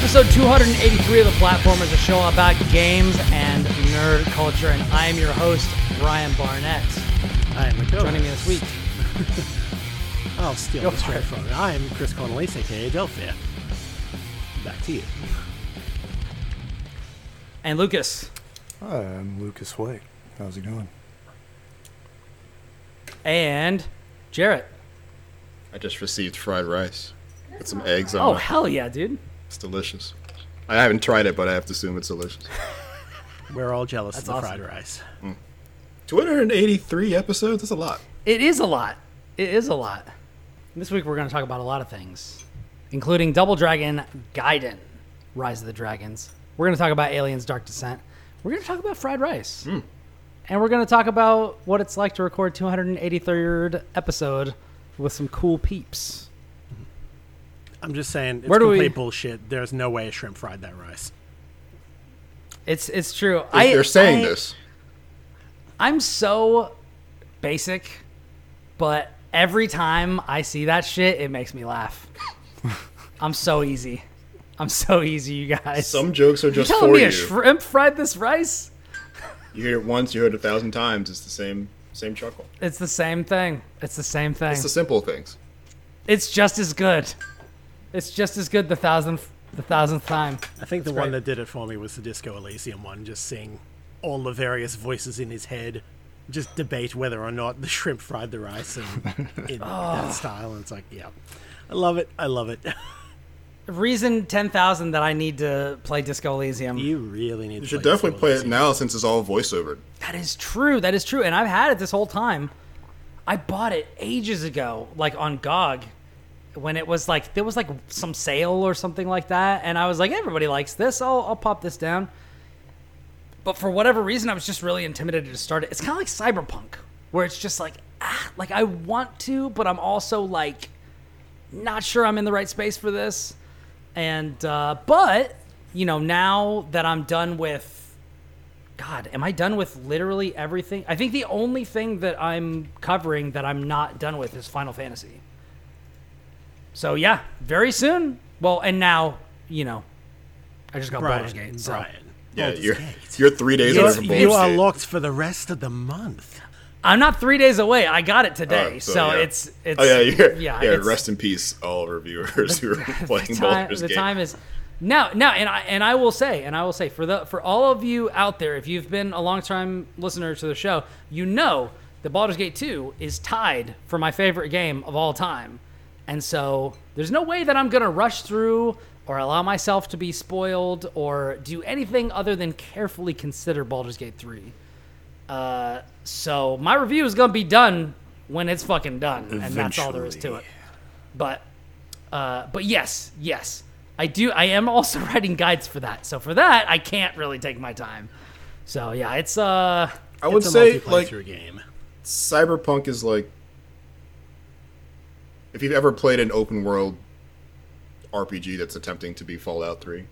episode 283 of The Platform is a show about games and nerd culture, and I am your host, Brian Barnett. I am the Joining me this week, I'll steal Go it for straight from it. I am Kris Cornelisse, aka Delphia. Back to you. and Lucas, Hi, I'm Lucas White. How's it going? and Jarrett. I just received fried rice with some eggs on Oh, it. hell yeah, dude. It's delicious. I haven't tried it, but I have to assume it's delicious. We're all jealous That's of the awesome. fried rice. Mm. 283 episodes? That's a lot. It is a lot. It is a lot. This week we're going to talk about a lot of things, including Double Dragon Gaiden, Rise of the Dragons. We're going to talk about Aliens Dark Descent. We're going to talk about fried rice. Mm. And we're going to talk about what it's like to record 283rd episode with some cool peeps. I'm just saying, it's Where do we- complete bullshit. There's no way a shrimp fried that rice. It's it's true. They're, I, they're saying I- this. I'm so basic, but every time I see that shit, it makes me laugh. I'm so easy. I'm so easy, you guys. Some jokes are you just telling for me you. a shrimp fried this rice? you hear it once, you heard it a thousand times. It's the same same chuckle. It's the same thing. It's the same thing. It's the simple things. It's just as good. It's just as good the thousandth the thousandth time. I think the That's one great. that did it for me was the Disco Elysium one, just seeing all the various voices in his head just debate whether or not the shrimp fried the rice and in Oh. that style. And it's like, yeah. I love it. I love it. Reason ten thousand that I need to play Disco Elysium. you really need You to should play definitely Disco play it now since it's all voiceover. That is true. That is true. And I've had it this whole time. I bought it ages ago, like on GOG, when it was like there was like some sale or something like that, and I was like, everybody likes this. I'll I'll pop this down. But for whatever reason, I was just really intimidated to start it. It's kind of like Cyberpunk, where it's just like, ah, like I want to, but I'm also like, not sure I'm in the right space for this. And uh, but you know, now that I'm done with God, am I done with literally everything? I think the only thing that I'm covering that I'm not done with is Final Fantasy. So yeah, very soon. Well, and now you know, I just got Baldur's Brian, Gate. So. Brian. Yeah, Baldur's you're Gate. you're three days Yes, away from you are Gate. locked for the rest of the month. I'm not three days away. I got it today, Oh, so, yeah. it's it's Oh yeah, you're, yeah. yeah. rest in peace, all reviewers who are playing the time, Baldur's the Gate. time is now now and I and I will say and I will say for the for all of you out there if you've been a long time listener to the show you know that Baldur's Gate 2 is tied for my favorite game of all time and so there's no way that I'm going to rush through or allow myself to be spoiled or do anything other than carefully consider Baldur's Gate 3 uh, so my review is going to be done when it's fucking done and that's all there is to it but uh, but yes, yes, I do. I am also writing guides for that. So for that, I can't really take my time. So yeah, it's uh, I would It's a say multi-play like through game. Cyberpunk is like if you've ever played an open world RPG that's attempting to be Fallout 3,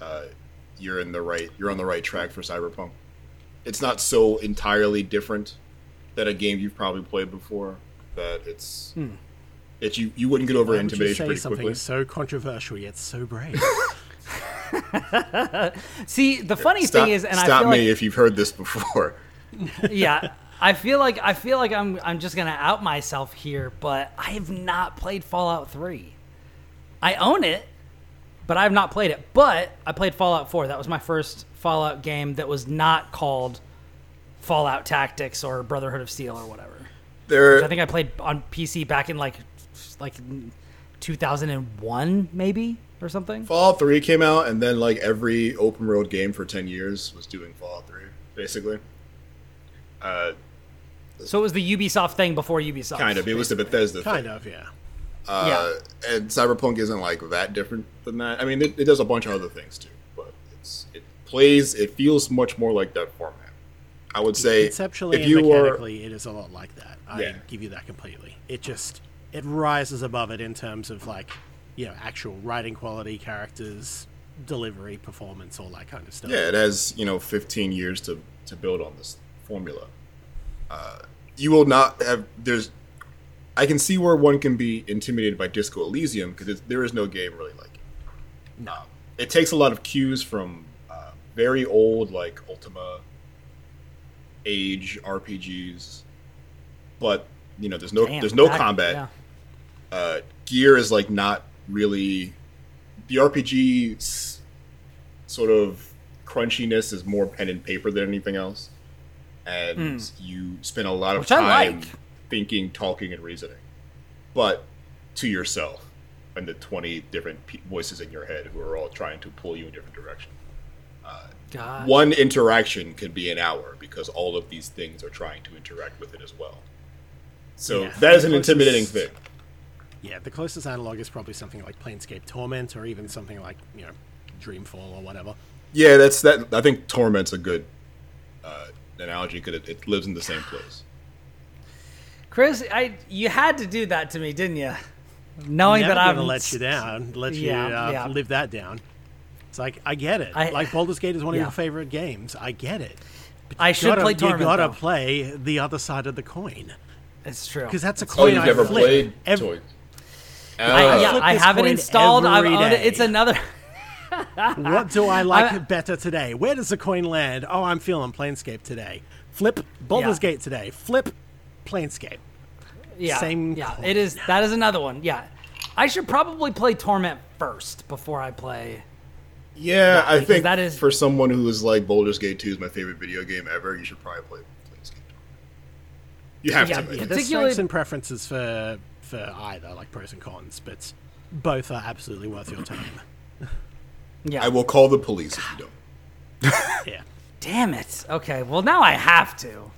uh, you're in the right you're on the right track for Cyberpunk. It's not so entirely different than a game you've probably played before that it's that you you wouldn't get over Why would you intimidation say pretty something quickly. so controversial yet so brave? see the funny Stop, thing is, and I stop feel me like if you've heard this before. yeah, I feel like I feel like I'm I'm just gonna out myself here, but I have not played Fallout Three. I own it, but I have not played it. But I played Fallout Four. That was my first Fallout game that was not called Fallout Tactics or Brotherhood of Steel or whatever. There, I think I played on PC back in like like 2001 maybe or something. Fallout 3 came out, and then like every open world game for 10 years was doing Fallout 3, basically. Uh, So it was the Ubisoft thing before Ubisoft. kind of. It was the Bethesda kind thing. of, yeah. Uh, And Cyberpunk isn't like that different than that. I mean, it, it does a bunch of other things too, but it's it plays. It feels much more like that format. I would say Conceptually if and you are mechanically, it is a lot like that. I Yeah. give you that completely. It just it rises above it in terms of like, you know, actual writing quality, characters, delivery, performance, all that kind of stuff. Yeah, it has you know 15 years to to build on this formula. Uh, you will not have there's. I can see where one can be intimidated by Disco Elysium because there is no game really like it. No. Um, it takes a lot of cues from uh, very old, like Ultima age RPGs, but you know, there's no Damn, there's no back- combat. yeah. Uh, gear is like not really the RPG sort of crunchiness is more pen and paper than anything else, and you spend a lot of. Which time like. thinking, talking, and reasoning, but to yourself and the 20 different pe- voices in your head who are all trying to pull you in different directions. God. One interaction can be an hour because all of these things are trying to interact with it as well. So Yeah. that is an Closest- intimidating thing. Yeah, the closest analog is probably something like Planescape Torment, or even something like you know Dreamfall or whatever. Yeah, that's that. I think Torment's a good uh, analogy because it, it lives in the same place. Kris, I you had to do that to me, didn't you? Knowing Never that I'm gonna let you down, let you Yeah, uh, yeah. live that down. It's like I get it. I- like Baldur's Gate is one of your favorite games. I get it. I should gotta, play you gotta though. play the other side of the coin It's true. because that's a Oh, coin you've I never flip. played Ev- Toy. I, yeah, I have it installed. I've every owned it. It's another. What do I like I- better today? Where does the coin land? Oh, I'm feeling Planescape today. Flip Baldur's Yeah. Gate today. Flip Planescape. Yeah, Same Yeah, coin. it is. That is another one. Yeah, I should probably play Torment first before I play. yeah, I think that is- for someone who is like Baldur's Gate 2 is my favorite video game ever, you should probably play Planescape. You have Yeah, to. yeah. man. There's Particularly- strengths and preferences for for either, like pros and cons, but both are absolutely worth your time. Yeah. I will call the police if you don't. Yeah. Damn it. Okay. Well, now I have to.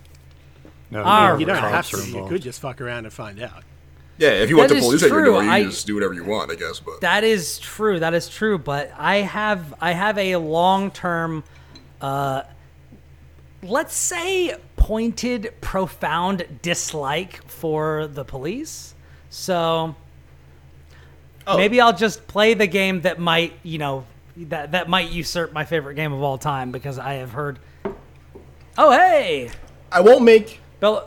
No, All no, You don't have are to. You could just fuck around and find out. Yeah, if you want That the is police at your door, you I- just do whatever you want, I guess. But That is true. That is true. But I have I have a long term, uh, let's say pointed, profound dislike for the police. So Oh. maybe I'll just play the game that might you know that that might usurp my favorite game of all time because I have heard. Oh hey, I won't make. Bella,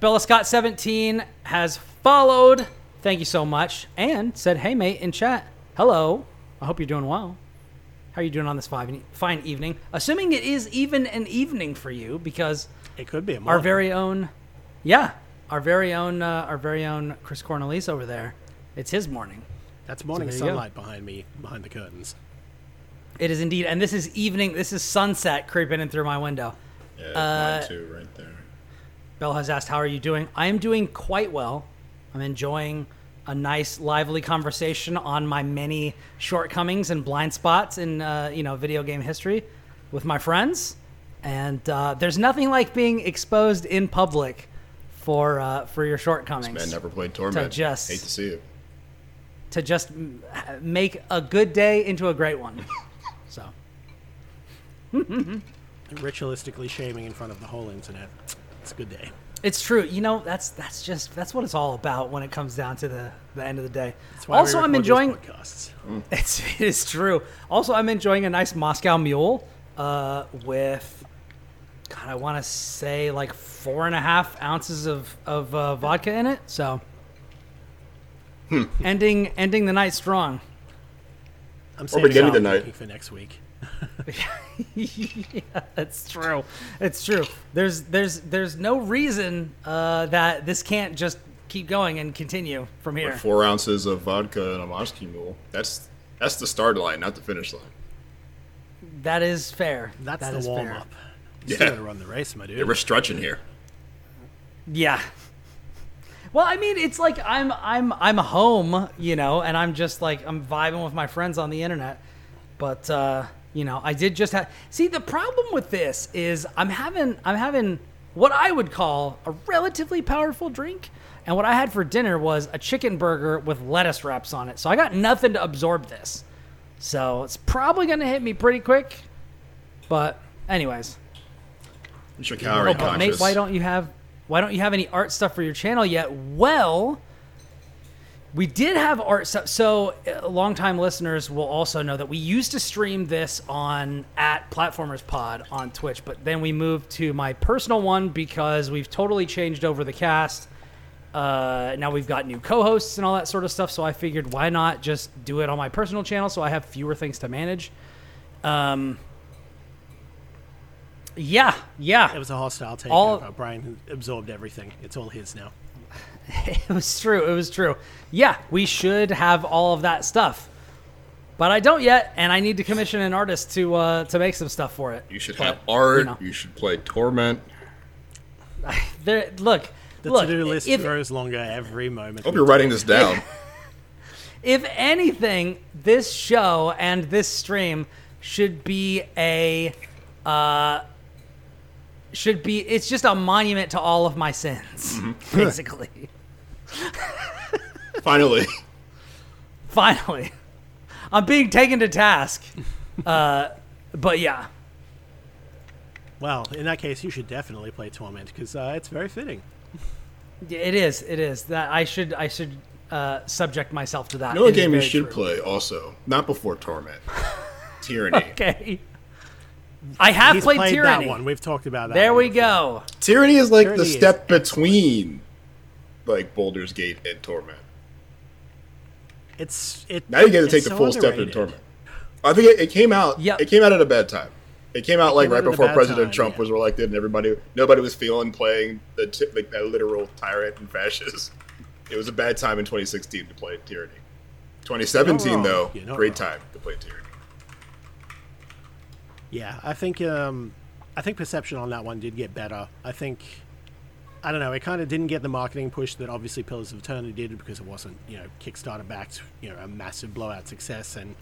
Bella Scott 17 has followed. Thank you so much. And said, hey, mate, in chat. Hello. I hope you're doing well. How are you doing on this fine, fine evening? Assuming it is even an evening for you because It could be a our morning. very own, yeah, our very own, uh, our very own Kris Cornelisse over there. It's his morning. That's morning there you go. sunlight behind me, behind the curtains. It is indeed. And this is evening. This is sunset creeping in through my window. Yeah, Uh, mine too, right there. Bell has asked, How are you doing? I am doing quite well. I'm enjoying a nice, lively conversation on my many shortcomings and blind spots in, uh, you know, video game history with my friends. And uh, there's nothing like being exposed in public for uh, for your shortcomings. Man, never played Torment. To just- Hate to see it. to just make a good day into a great one. So, Ritualistically shaming in front of the whole internet. It's a good day. It's true. You know, that's that's just that's what it's all about when it comes down to the the end of the day. That's why we Also, I'm record these enjoying. podcasts. It's it is true. Also, I'm enjoying a nice Moscow Mule uh, with, God, I want to say like four and a half ounces of of uh, vodka in it. So, ending ending the night strong. I'm beginning saving of the up night. thinking for next week. yeah, it's true. It's true. There's there's there's no reason uh, that this can't just keep going and continue from here. With four ounces of vodka and a Moscow Mule. That's that's the start line, not the finish line. That is fair. That's That the warm fair. up. You Yeah. still gotta run the race, my dude. Yeah, we're stretching here. Yeah. Well, I mean, it's like I'm I'm I'm home, you know, and I'm just like I'm vibing with my friends on the internet. But uh, you know, I did just have See, the problem with this is I'm having I'm having what I would call a relatively powerful drink. And what I had for dinner was a chicken burger with lettuce wraps on it. So I got nothing to absorb this. So it's probably going to hit me pretty quick. But anyways, Oh, but conscious. why don't you have why don't you have any art stuff for your channel yet? Well, we did have art stuff. So, uh, longtime listeners will also know that we used to stream this on at Platformers Pod on Twitch, but then we moved to my personal one because we've totally changed over the cast, uh, now we've got new co-hosts and all that sort of stuff. So I figured, why not just do it on my personal channel so I have fewer things to manage. Um, yeah, yeah, It was a hostile takeover. All- Brian absorbed everything. It's all his now. it was true. It was true. Yeah, we should have all of that stuff, but I don't yet, and I need to commission an artist to uh, to make some stuff for it. You should But, have art. you know. You should play Torment. There, look, The look. to-do list if, grows longer every moment. I hope you're writing this down. if anything, this show and this stream should be a uh, should be it's just a monument to all of my sins, Mm-hmm. basically. Finally. Finally, I'm being taken to task. Uh, but yeah, Well, in that case, you should definitely play Torment because uh, it's very fitting. it is. It is that I should I should uh, subject myself to that. You know It what is game you should true. play also? Not before Torment. Tyranny. Okay. I have He's played, played Tyranny. that one. We've talked about that. There we before. go. Tyranny is like Tyranny the is step between like Baldur's Gate and Torment. It's it. Now you get to take the so full step in. Torment. I think it, it came out. Yep. It came out at a bad time. It came out like came right before President time, Trump yeah. was elected, and everybody, nobody was feeling playing the t- like that literal tyrant and fascist. It was a bad time in 2016 to play Tyranny. 2017 though, great wrong. time to play Tyranny. Yeah, I think um, I think perception on that one did get better. I think I don't know. It kind of didn't get the marketing push that obviously Pillars of Eternity did because it wasn't you know Kickstarter backed, you know, a massive blowout success and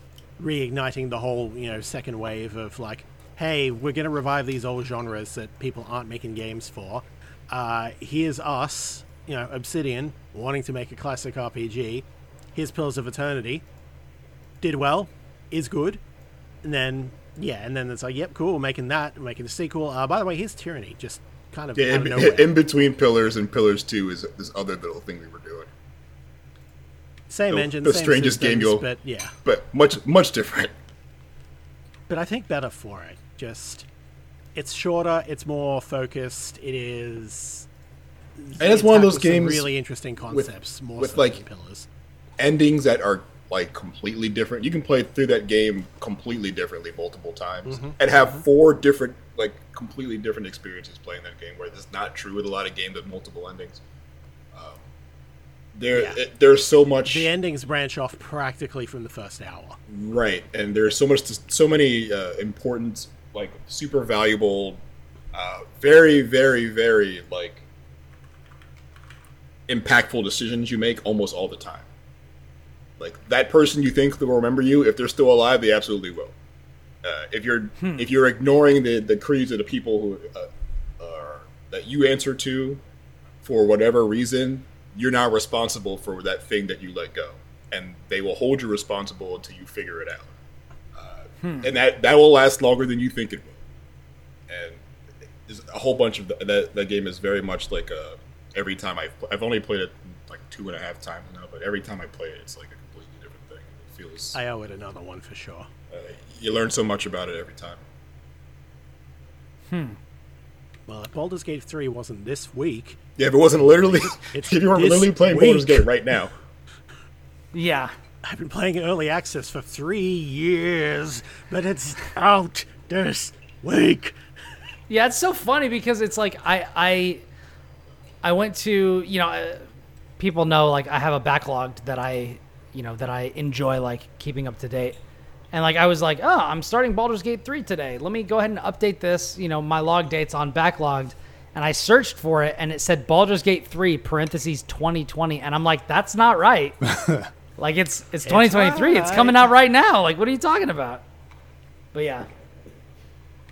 reigniting the whole you know second wave of like, hey, we're going to revive these old genres that people aren't making games for. Uh, here's us, you know, Obsidian wanting to make a classic RPG. Here's Pillars of Eternity. Did well, is good, and then yeah, and then it's like, yep, cool, making that, making a sequel. Uh, by the way, here's Tyranny, just kind of Yeah, out of in, in between Pillars and Pillars Two is this other little thing we were doing, same the- engine, the same strangest game you'll- but yeah, but much much different. but I think better for it. Just it's shorter, it's more focused. It is, And it's it one of those games really interesting concepts, more with, so like, than Pillars. endings that are like completely different. You can play through that game completely differently multiple times Mm-hmm. and have four different, like completely different experiences playing that game. Where that's not true with a lot of games with multiple endings. Um, there, Yeah. it- there's so much The endings branch off practically from the first hour. right, and there's so much, so many uh, important, like super valuable, uh, very, very, very like impactful decisions you make almost all the time. Like that person you think they will remember you, if they're still alive, they absolutely will. Uh, if you're if you're ignoring the the creeds of the people who uh, are that you answer to for whatever reason, you're not responsible for that thing that you let go, and they will hold you responsible until you figure it out. Uh, And that that will last longer than you think it will. And is a whole bunch of the, that that game is very much like a every time I've I've only played it like two and a half times now, but every time I play it, it's like a completely different thing. It feels I owe it another one for sure. uh, you learn so much about it every time. Hmm. Well, if Baldur's Gate 3 wasn't this week, Yeah, if it wasn't literally, It's if you weren't literally playing Baldur's week. Gate right now, Yeah. I've been playing early access for three years, but it's out this week. Yeah, it's so funny because it's like I I I went to you know uh, people know like I have a backlog that I you know that I enjoy like keeping up to date. And like I was like, "Oh, I'm starting Baldur's Gate 3 today. Let me go ahead and update this, you know, my log dates on Backloggd." And I searched for it and it said Baldur's Gate 3 parentheses 2020 and I'm like, "That's not right." like it's it's 2023. It's right. coming out right now. Like what are you talking about? But yeah.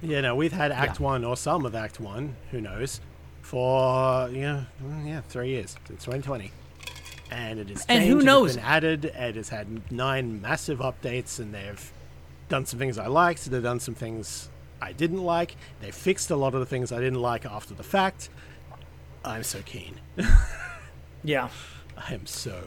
You know, we've had Act 1 or some of Act 1, who knows, for, you know, mm, yeah, three years, since 2020. And it is And who knows? been added, it has had nine massive updates, and they've done some things I liked, they've done some things I didn't like, they fixed a lot of the things I didn't like after the fact. I'm so keen. Yeah. I am so.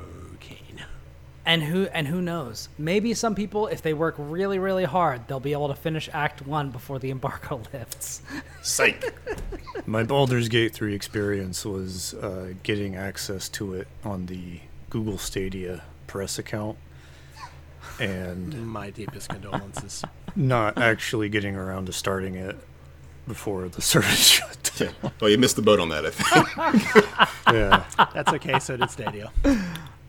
And who and who knows? Maybe some people, if they work really, really hard, they'll be able to finish Act One before the embargo lifts. Psych. My Baldur's Gate 3 experience was uh, getting access to it on the Google Stadia press account and My deepest condolences. not actually getting around to starting it before the service shut down. well, you missed the boat on that. I think. Yeah, That's okay. So did Stadia.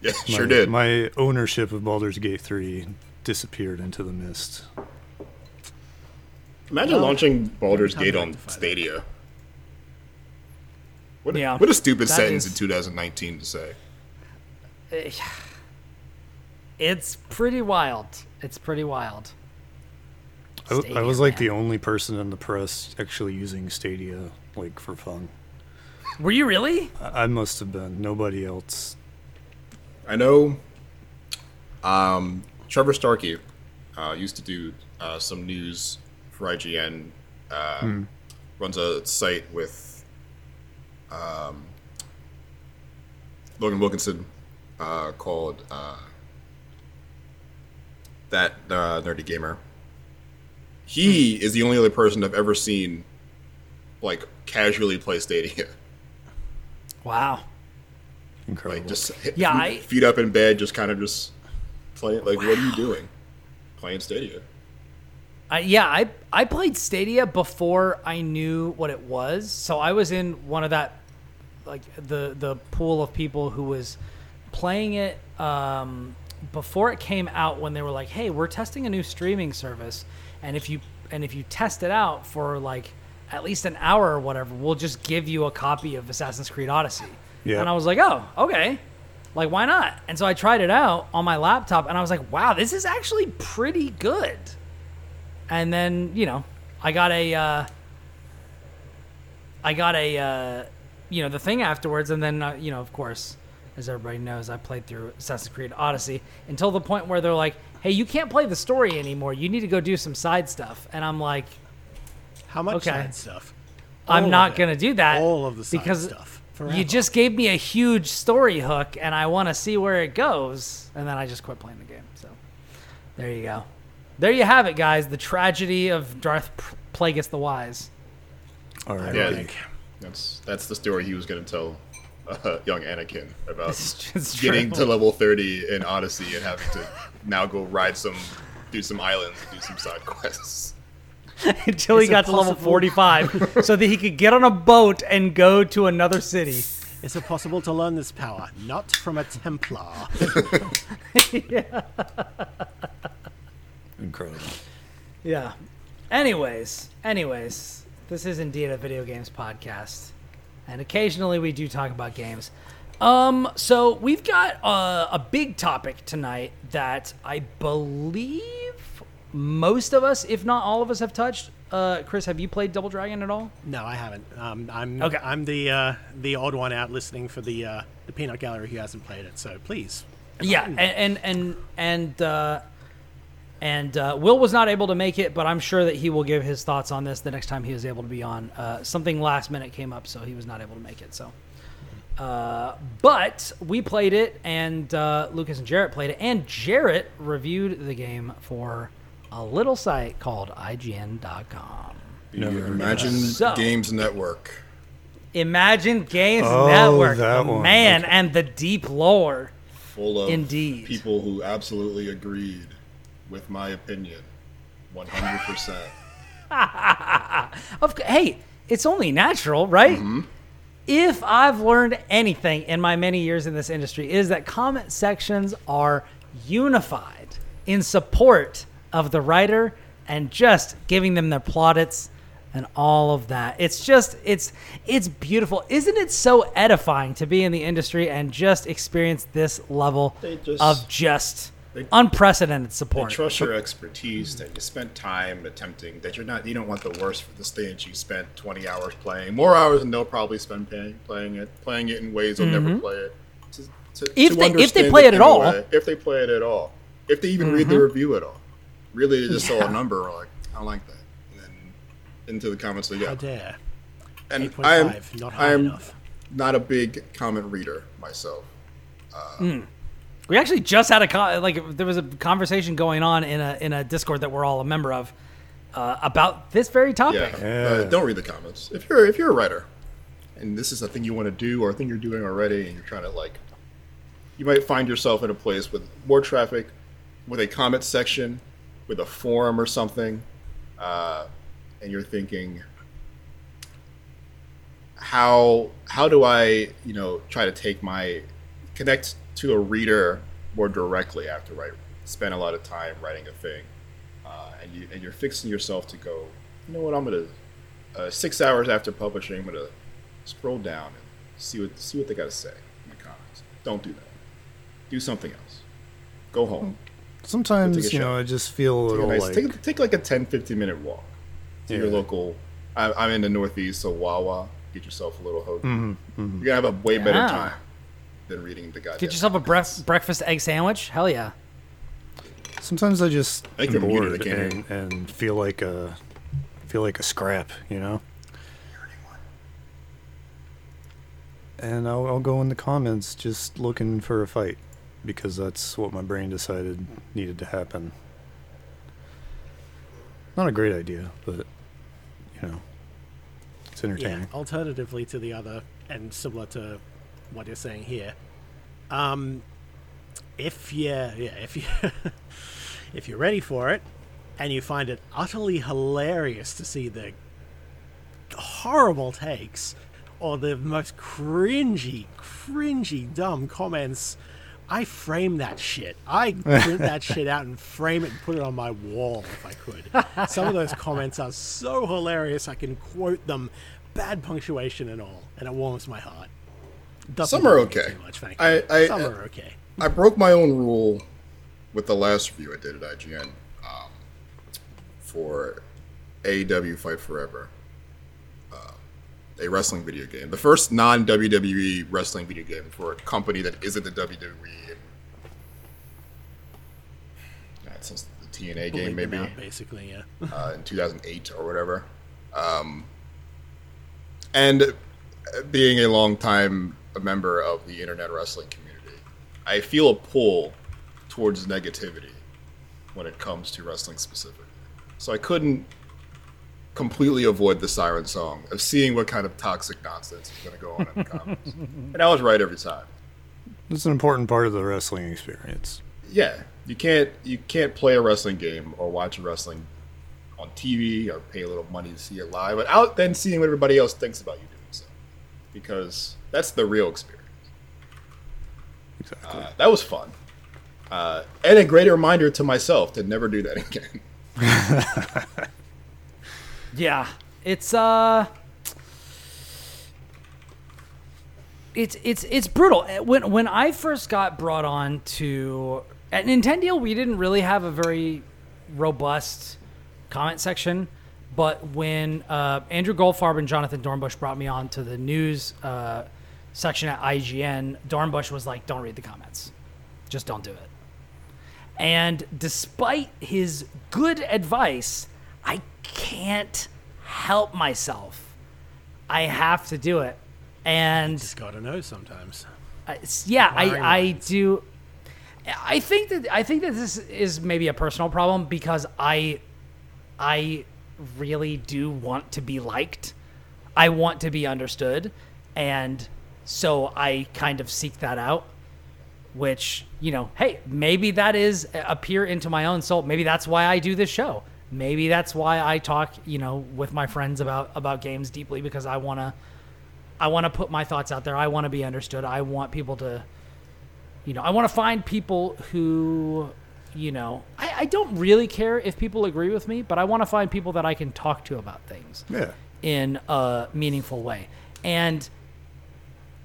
Yeah, sure did. My ownership of Baldur's Gate 3 disappeared into the mist. Imagine Well, launching Baldur's Gate on rectify that. Stadia. What a, Yeah. what a stupid sentence is- in 2019 to say. It's pretty wild. It's pretty wild. I, w- I Stadia, was like man. the only person in the press actually using Stadia like for fun. Were you really? I, I must have been. Nobody else. I know um, Trevor Starkey uh, used to do uh, some news for IGN. Uh, Runs a site with um, Logan Wilkinson uh, called uh, That uh, Nerdy Gamer. He is the only other person I've ever seen like casually play Stadia. Wow. Incredible. Like just hit, Yeah, feet, I- feet up in bed, just kind of just playing. Like, what are you doing? Playing Stadia. I, yeah, I I played Stadia before I knew what it was. So I was in one of that like the the pool of people who was playing it um, before it came out when they were like, "Hey, we're testing a new streaming service, and if you and if you test it out for like at least an hour or whatever, we'll just give you a copy of Assassin's Creed Odyssey." Yeah. And I was like, "Oh, okay." Like why not? And so I tried it out on my laptop and I was like, "Wow, this is actually pretty good." and then you know i got a uh, i got a uh, you know the thing afterwards and then uh, you know of course as everybody knows i played through assassin's creed odyssey until the point where they're like hey you can't play the story anymore you need to go do some side stuff and i'm like How much Okay. side stuff? All i'm not going to do that All of the side because stuff. You just gave me a huge story hook and i want to see where it goes and then i just quit playing the game so there you go there you have it guys the tragedy of darth P- plagueis the wise All right. Yeah, think. that's that's the story he was going to tell uh, young Anakin about It's just getting to level 30 in Odyssey and having to now go ride some, do some islands, and do some side quests. until he Is it got to level 45 so that he could get on a boat and go to another city. Is it possible to learn this power? Not from a Templar. yeah. Incredible. Yeah. Anyways, anyways, this is indeed a video games podcast. And occasionally we do talk about games. Um, so we've got uh, a big topic tonight that I believe most of us, if not all of us, have touched. Uh, Kris, have you played Double Dragon at all? No, I haven't. Um, I'm Okay. I'm the uh, the odd one out listening for the uh, the peanut gallery who hasn't played it. So please. Yeah, and and and and uh, and uh, Will was not able to make it, but I'm sure that he will give his thoughts on this the next time he is able to be on. Uh, something last minute came up, so he was not able to make it. So, uh, but we played it, and uh, Lucas and Jarrett played it, and Jarrett reviewed the game for a little site called IGN.com. Never heard of Imagine So- Games Network. Imagine Games Oh, Network, that the one. man, Okay. and the deep lore. Full of Indeed. people who absolutely agreed with my opinion. 100%. Of hey, it's only natural, right? Mm-hmm. If I've learned anything in my many years in this industry, is that comment sections are unified in support of the writer and just giving them their plaudits and all of that. It's just it's it's beautiful. Isn't it so edifying to be in the industry and just experience this level just- of just they- unprecedented They support? trust your expertise that you spent time attempting that you're not you don't want the worst for the stage you spent 20 hours playing more hours than they'll probably spend playing playing it playing it in ways they'll never play it to, to, Mm-hmm. If to they- if they play it at all. way, if they play it at all if they even read the review at all really they just saw a number or like I don't like that and then into the comments they How go dare? and I'm not high I'm enough. not a big comment reader myself We actually just had a con- like there was a conversation going on in a in a Discord that we're all a member of uh, about this very Yeah. topic. Uh, don't read the comments. If you're if you're a writer, and this is a thing you want to do or a thing you're doing already, and you're trying to like, you might find yourself in a place with more traffic, with a comment section, with a forum or something, uh, and you're thinking, how how do I you know try to take my connect to a reader more directly after I spend a lot of time writing a thing uh, and you and you're fixing yourself to go. You know what? I'm gonna uh, six hours after publishing, I'm gonna scroll down and see what see what they got to say in the comments. Don't do that. Do something else. Go home. Sometimes, Take a you know, shower. I just feel a Take, a little nice, like. take, take like a 10, 15 minute walk to your local. I, I'm in the Northeast, so Wawa. Get yourself a little hoagie. Mm-hmm, You're gonna have a way better time than reading the goddamn. Get yourself a bref- breakfast egg sandwich. Hell yeah. Sometimes I just I am bored can't hear and, and feel like a feel like a scrap, you know. And I'll, I'll go in the comments just looking for a fight because that's what my brain decided needed to happen. Not a great idea, but you know, it's entertaining. Yeah. Alternatively to the other, and similar to what you're saying here, um, if you yeah, if you if you're ready for it, and you find it utterly hilarious to see the horrible takes or the most cringy, cringy, dumb comments. I frame that shit. I print that shit out and frame it and put it on my wall if I could. Some of those comments are so hilarious I can quote them, bad punctuation and all, and it warms my heart. Doesn't Some are okay. Too much. I- I- Some I- are okay. I broke my own rule with the last review I did at IGN um, for AEW Fight Forever, a wrestling video game, the first non WWE wrestling video game for a company that isn't the WWE. Since the TNA game, maybe out, basically, yeah. uh, in 2008 or whatever. Um, and being a longtime a member of the internet wrestling community, I feel a pull towards negativity when it comes to wrestling specifically. So I couldn't completely avoid the siren song of seeing what kind of toxic nonsense is going to go on in the comments. and I was right every time. It's an important part of the wrestling experience. Yeah, you can't you can't play a wrestling game or watch a wrestling on TV or pay a little money to see it live without then seeing what everybody else thinks about you doing so, because that's the real experience. Exactly. Uh, that was fun, uh, and a great reminder to myself to never do that again. Yeah, it's uh, it's it's it's brutal. Uh, When when I first got brought on to at Nintendo, we didn't really have a very robust comment section. But when uh, Andrew Goldfarb and Jonathan Dornbush brought me on to the news uh, section at IGN, Dornbush was like, "Don't read the comments, just don't do it." And despite his good advice, can't help myself. I have to do it. And Just gotta know sometimes. Yeah, I, I do. I think that I think that this is maybe a personal problem because I, I really do want to be liked. I want to be understood, and so I kind of seek that out. Which you know, hey, maybe that is uh, a peer into my own soul. Maybe that's why I do this show. Maybe that's why I talk, you know, with my friends about about games deeply because I want to I want to put my thoughts out there. I want to be understood. I want people to, you know, I want to find people who, you know, I, I don't really care if people agree with me, but I want to find people that I can talk to about things yeah. in a meaningful way. And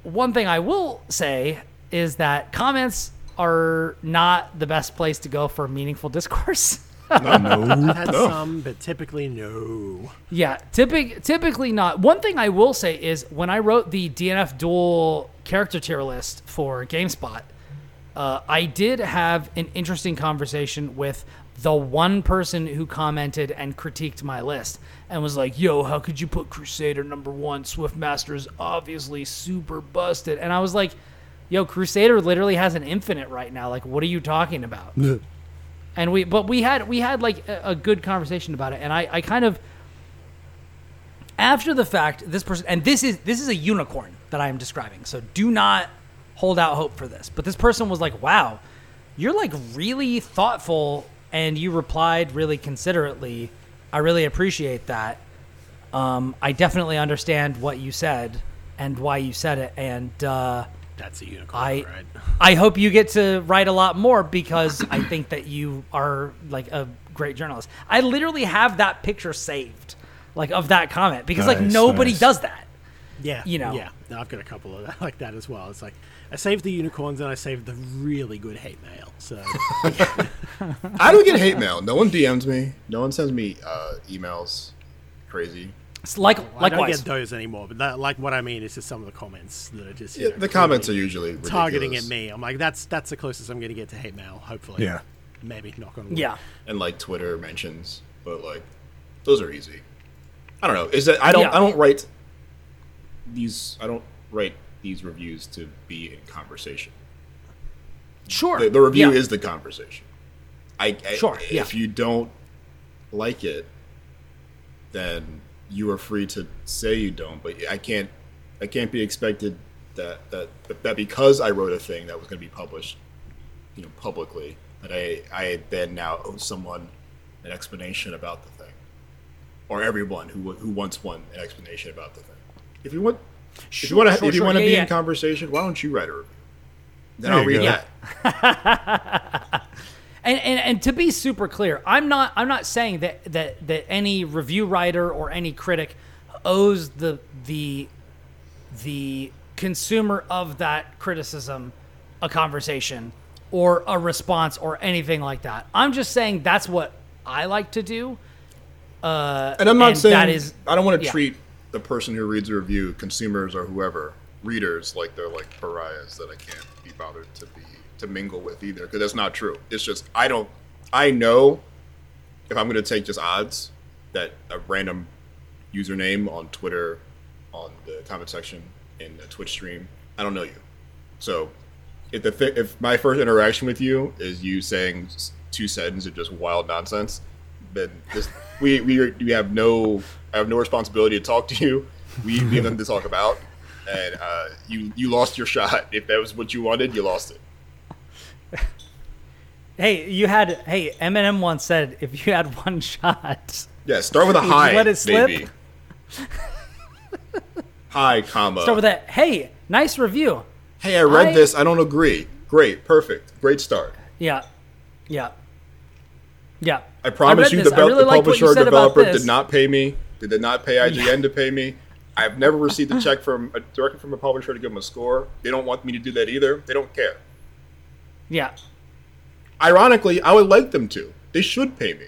one thing I will say is that comments are not the best place to go for meaningful discourse. I've had some, but typically no. Yeah, typic, typically not. One thing I will say is when I wrote the DNF Duel character tier list for GameSpot, uh, I did have an interesting conversation with the one person who commented and critiqued my list and was like, "Yo, how could you put Crusader number one? Swiftmaster is obviously super busted." And I was like, yo, Crusader literally has an infinite right now. Like, what are you talking about? and we, but we had we had like a, a good conversation about it, and I, I kind of after the fact, this person, and this is this is a unicorn that I am describing. So do not hold out hope for this. But this person was like, "Wow, you're like really thoughtful, and you replied really considerately. I really appreciate that. Um, I definitely understand what you said and why you said it, and uh, That's a unicorn, I right? I hope you get to write a lot more because I think that you are like a great journalist. I literally have that picture saved, like of that comment because like nobody nice. does that. Yeah, you know. Yeah, no, I've got a couple of that, like that as well. It's like I saved the unicorns and I saved the really good hate mail. So I don't get hate mail. No one DMs me. No one sends me uh, emails. Crazy. It's like I don't get those anymore. But that, like what I mean is just some of the comments that are just Yeah, know, the comments are usually ridiculous. targeting at me. I'm like, that's that's the closest I'm going to get to hate mail. Hopefully, Yeah. maybe knock on wood. Yeah. and like Twitter mentions, but like those are easy. I don't know. Is that I don't Yeah. I don't write these I don't write these reviews to be in conversation. Sure. The, the review Yeah. is the conversation. I, I Sure, yeah. If you don't like it, then you are free to say you don't. But I can't I can't be expected that that that because I wrote a thing that was going to be published, you know, publicly, that I I then now owe someone an explanation about the thing, or everyone who who wants one an explanation about the thing. If you want. if you want to, sure, if you sure. want to Yeah, be yeah. in conversation, why don't you write a review? Then There I'll read go. that. And, and and to be super clear, I'm not I'm not saying that that that any review writer or any critic owes the the the consumer of that criticism a conversation or a response or anything like that. I'm just saying that's what I like to do. Uh, And I'm not saying that is I don't want to yeah. treat the person who reads a review, consumers or whoever, readers like they're like pariahs that I can't be bothered to be to mingle with either because that's not true. It's just I don't I know if I'm going to take just odds that a random username on Twitter on the comment section in a Twitch stream, I don't know you. So if the thi- if my first interaction with you is you saying two sentences of just wild nonsense, then this, we we are, we have no I have no responsibility to talk to you. We, we have nothing to talk about, and uh, you you lost your shot. If that was what you wanted, you lost it. Hey, you had hey Eminem once said if you had one shot, Yeah, start with a high. hi, let it slip? baby. high comma. start with that. Hey, nice review. hey, I read I- this. I don't agree. Great, perfect, great start. Yeah, yeah, yeah. I promise read you, the, I bel- really the liked what you publisher or developer did not pay me. They did not pay IGN to pay me. I've never received a check from a directly from a publisher to give them a score. They don't want me to do that either. They don't care. Yeah, Ironically, I would like them to. They should pay me.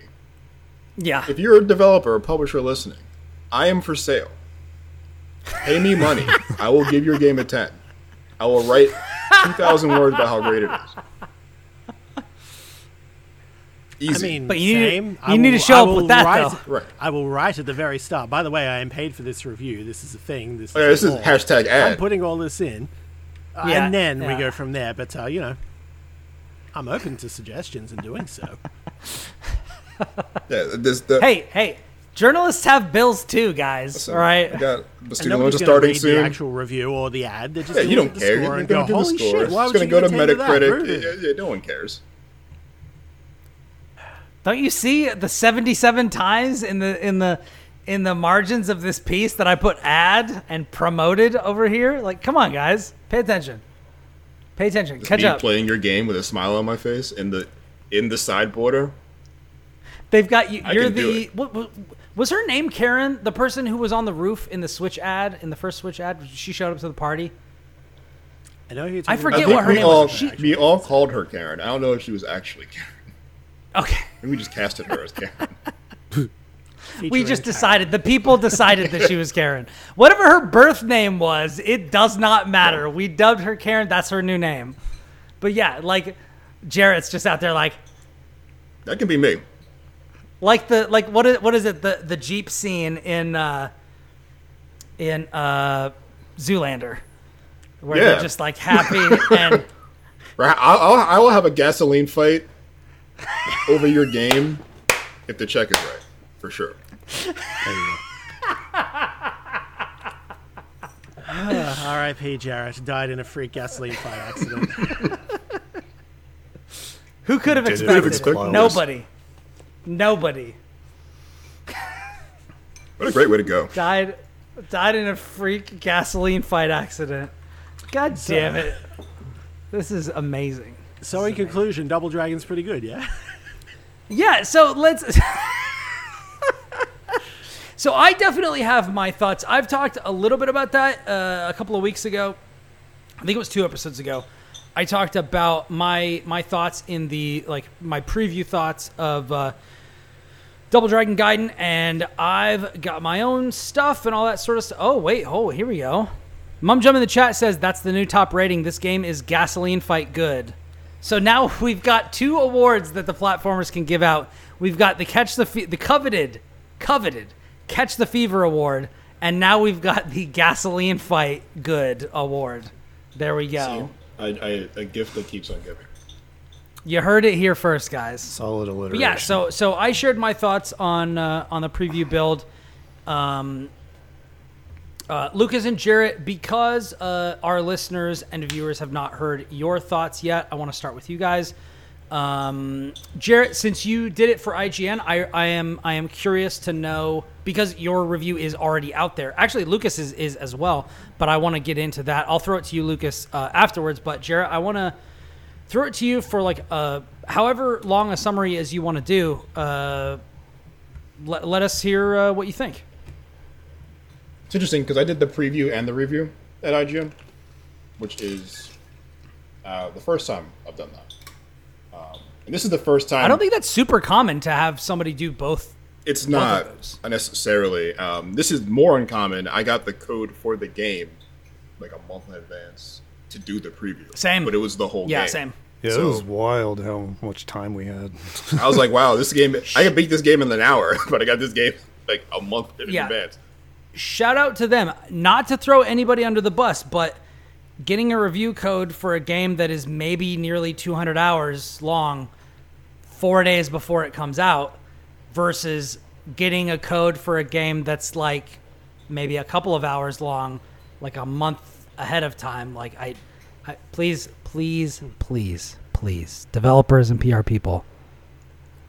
yeah. If you're a developer or publisher listening, I am for sale. Pay me money. I will give your game a 10. I will write 2,000 words about how great it is. Easy. I mean, But you need- same. you I need to show I up with that, write- though. Right. I will write at the very start. By the way, I am paid for this review. This is a thing. This, Oh, yeah, this is all. hashtag ad. I'm putting all this in, Uh, Yeah, and then we go from there. But uh, you know, I'm open to suggestions in doing so. yeah, this, the, Hey, hey. Journalists have bills too, guys. listen, all right. I got the student nobody's loans are to starting read the soon. actual review or the ad. They're just Yeah, gonna you don't the care. score You're going go, to do the "Holy shit! Why It's going to go to give a 10 that? Metacritic. Yeah, yeah, no one cares. Don't you see the 77 times in the in the in the margins of this piece that I put ad and promoted over here? Like, come on, guys, pay attention. Pay attention. Catch Me up. playing your game with a smile on my face in the in the side border. They've got you. You're can do the it. what, what was her name? Karen, the person who was on the roof in the Switch ad in the first Switch ad. She showed up to the party. I know who you're I talking forget I about. think what her we name all was. She- we all called her Karen. I don't know if she was actually Karen. Okay. Maybe we just casted her as Karen. We Featuring just Karen. decided. The people decided that she was Karen. Whatever her birth name was, it does not matter. We dubbed her Karen. That's her new name. But yeah, like Jarrett's just out there, like, That can be me. like the like what is what is it the the jeep scene in uh in uh Zoolander where Yeah. they're just like happy and Right, I'll, I'll, I will have a gasoline fight over your game if the check is right, for sure. Ah, R.I.P. Jarrett died in a freak gasoline fight accident. who could have Did it expected? it? Nobody. Nobody What a great way to go. died died in a freak gasoline fight accident. God damn it. This is amazing. so, in conclusion, Double Dragon's pretty good, yeah. Yeah, so let's. so I definitely have my thoughts. I've talked a little bit about that uh, a couple of weeks ago. I think it was two episodes ago. I talked about my my thoughts in the like my preview thoughts of uh, Double Dragon Gaiden, and I've got my own stuff and all that sort of stuff. Oh wait, oh here we go. Mum Jum in the chat says that's the new top rating. This game is gasoline fight good. So now we've got two awards that the platformers can give out. We've got the catch the fe- the coveted, coveted catch the fever award, and now we've got the gasoline fight good award. There we go. I, I, a gift that keeps on giving. You heard it here first, guys. Solid alliteration. But yeah, so so I shared my thoughts on uh, on the preview build. Um, uh, Lucas and Jarrett, because uh, our listeners and viewers have not heard your thoughts yet, I want to start with you guys. Um, Jarrett, since you did it for IGN, I, I am I am curious to know because your review is already out there. Actually, Lucas is, is as well, but I want to get into that. I'll throw it to you, Lucas, uh, afterwards. But Jarrett, I want to throw it to you for like uh, however long a summary as you want to do. Uh, let, let us hear uh, what you think. It's interesting because I did the preview and the review at IGN, which is uh, the first time I've done that. And this is the first time. I don't think that's super common to have somebody do both. it's of not necessarily. Um, this is more uncommon. I got the code for the game like a month in advance to do the preview. Same. but it was the whole game. Yeah, game. same. Yeah, So- it was wild how much time we had. I was like, wow, this game. I can beat this game in an hour, but I got this game like a month in Yeah. advance. Shout out to them. Not to throw anybody under the bus, but getting a review code for a game that is maybe nearly 200 hours long four days before it comes out versus getting a code for a game that's like maybe a couple of hours long, like a month ahead of time. Like, I, I please, please, please, please, developers and PR people,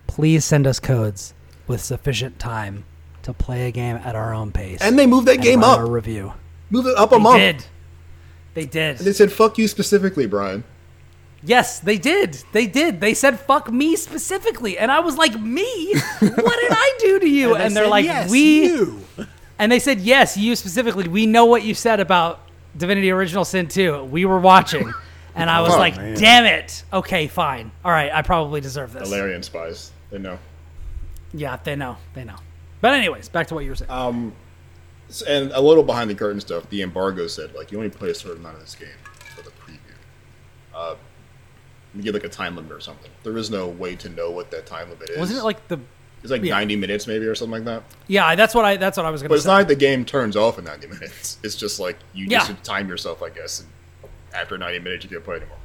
please send us codes with sufficient time to play a game at our own pace And they moved that game up. Our review. Move it up a They month. did. They did. They said, "Fuck you" specifically, Brian. Yes, they did. They did. They said "fuck me" specifically, and I was like, "Me? What did I do to you?" And, they they're said, like, yes, "We." you. And they said, "Yes, you specifically. We know what you said about Divinity: Original Sin 2. We were watching." And I was Oh, like, man. "Damn it! Okay, fine. All right, I probably deserve this." Larian spies. They know. Yeah, they know. They know. But anyways, back to what you were saying. Um, and a little behind the curtain stuff. The embargo said like you only play a certain amount of this game for the preview. Uh, you get like a time limit or something. There is no way to know what that time limit is. Wasn't it like the? it's like yeah. ninety minutes maybe or something like that? Yeah, that's what I. That's what I was gonna say. But it's say. not like the game turns off in ninety minutes. It's just like you Yeah. just time yourself, I guess. And after ninety minutes, you can't play anymore.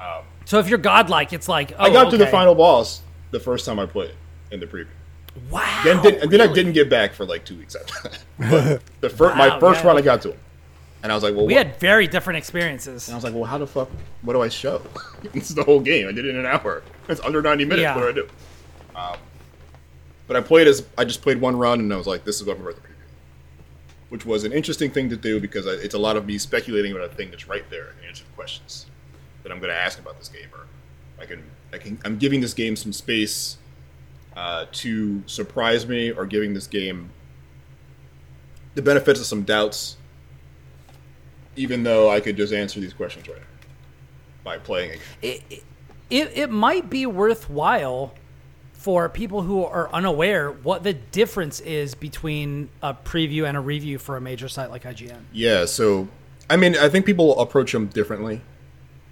Um, so if you're godlike, it's like oh, I got oh, to the final boss the first time I played in the preview. Wow. Then did, and then I didn't get back for like two weeks after that. But the fir- my first yeah. run, I got to him, and I was like, "Well, We what? had very different experiences. And I was like, well, how the fuck? What do I show? this is the whole game. I did it in an hour. It's under 90 minutes. Yeah. What do I do? Um, but I played as I just played one run, and I was like, this is what I'm going to preview. Which was an interesting thing to do because I, it's a lot of me speculating about a thing that's right there and answering questions that I'm going to ask about this game. Or I can, I can, I'm giving this game some space uh, to surprise me, or giving this game the benefits of some doubts even though I could just answer these questions right now by playing it. it, it, it might be worthwhile for people who are unaware what the difference is between a preview and a review for a major site like IGN. Yeah, so I mean, I think people approach them differently.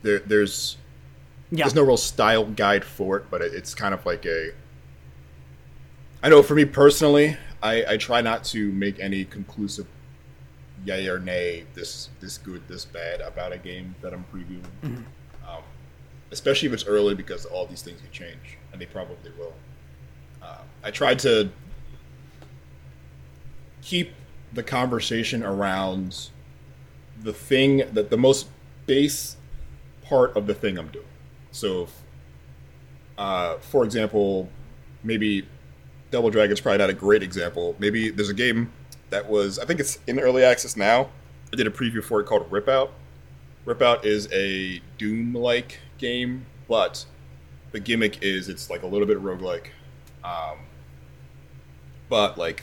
There, there's Yeah. there's no real style guide for it, but it, it's kind of like a. I know for me personally, I, I try not to make any conclusive yay or nay, this this good, this bad about a game that I'm previewing. Um, especially if it's early, because all these things can change, and they probably will. Uh, I tried to keep the conversation around the thing that the most base part of the thing I'm doing. So, if, uh, for example, maybe Double Dragon's probably not a great example. Maybe there's a game that was, I think it's in early access now. I did a preview for it called Ripout. Rip Out is a Doom like game, but the gimmick is it's like a little bit roguelike. Um, but like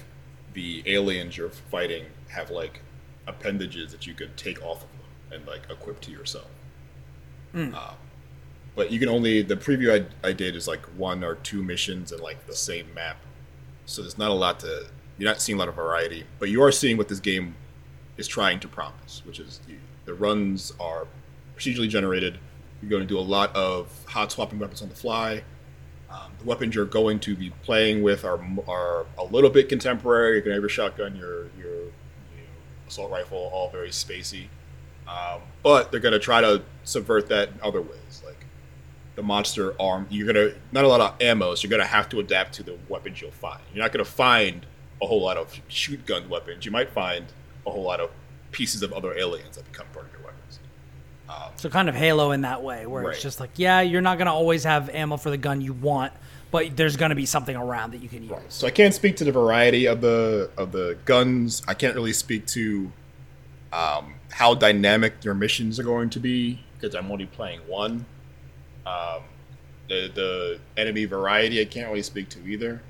the aliens you're fighting have like appendages that you could take off of them and like equip to yourself. Um, but you can only the preview I, I did is like one or two missions in like the same map, so there's not a lot to you're not seeing a lot of variety. But you are seeing what this game is trying to promise, which is the, the runs are procedurally generated. You're going to do a lot of hot swapping weapons on the fly. Um, the weapons you're going to be playing with are are a little bit contemporary. You're going to have your shotgun, your your you know, assault rifle, all very spacey. Um, but they're going to try to subvert that in other ways, like the monster arm. You're going to not a lot of ammo, so you're going to have to adapt to the weapons you'll find. You're not going to find a whole lot of shoot gun weapons. You might find a whole lot of pieces of other aliens that become part of your weapons. So kind of Halo in that way, where Right. it's just like, yeah, you're not gonna always have ammo for the gun you want, but there's gonna be something around that you can use. So I can't speak to the variety of the of the guns. I can't really speak to um, how dynamic your missions are going to be because I'm only playing one. Um, the the enemy variety I can't really speak to either.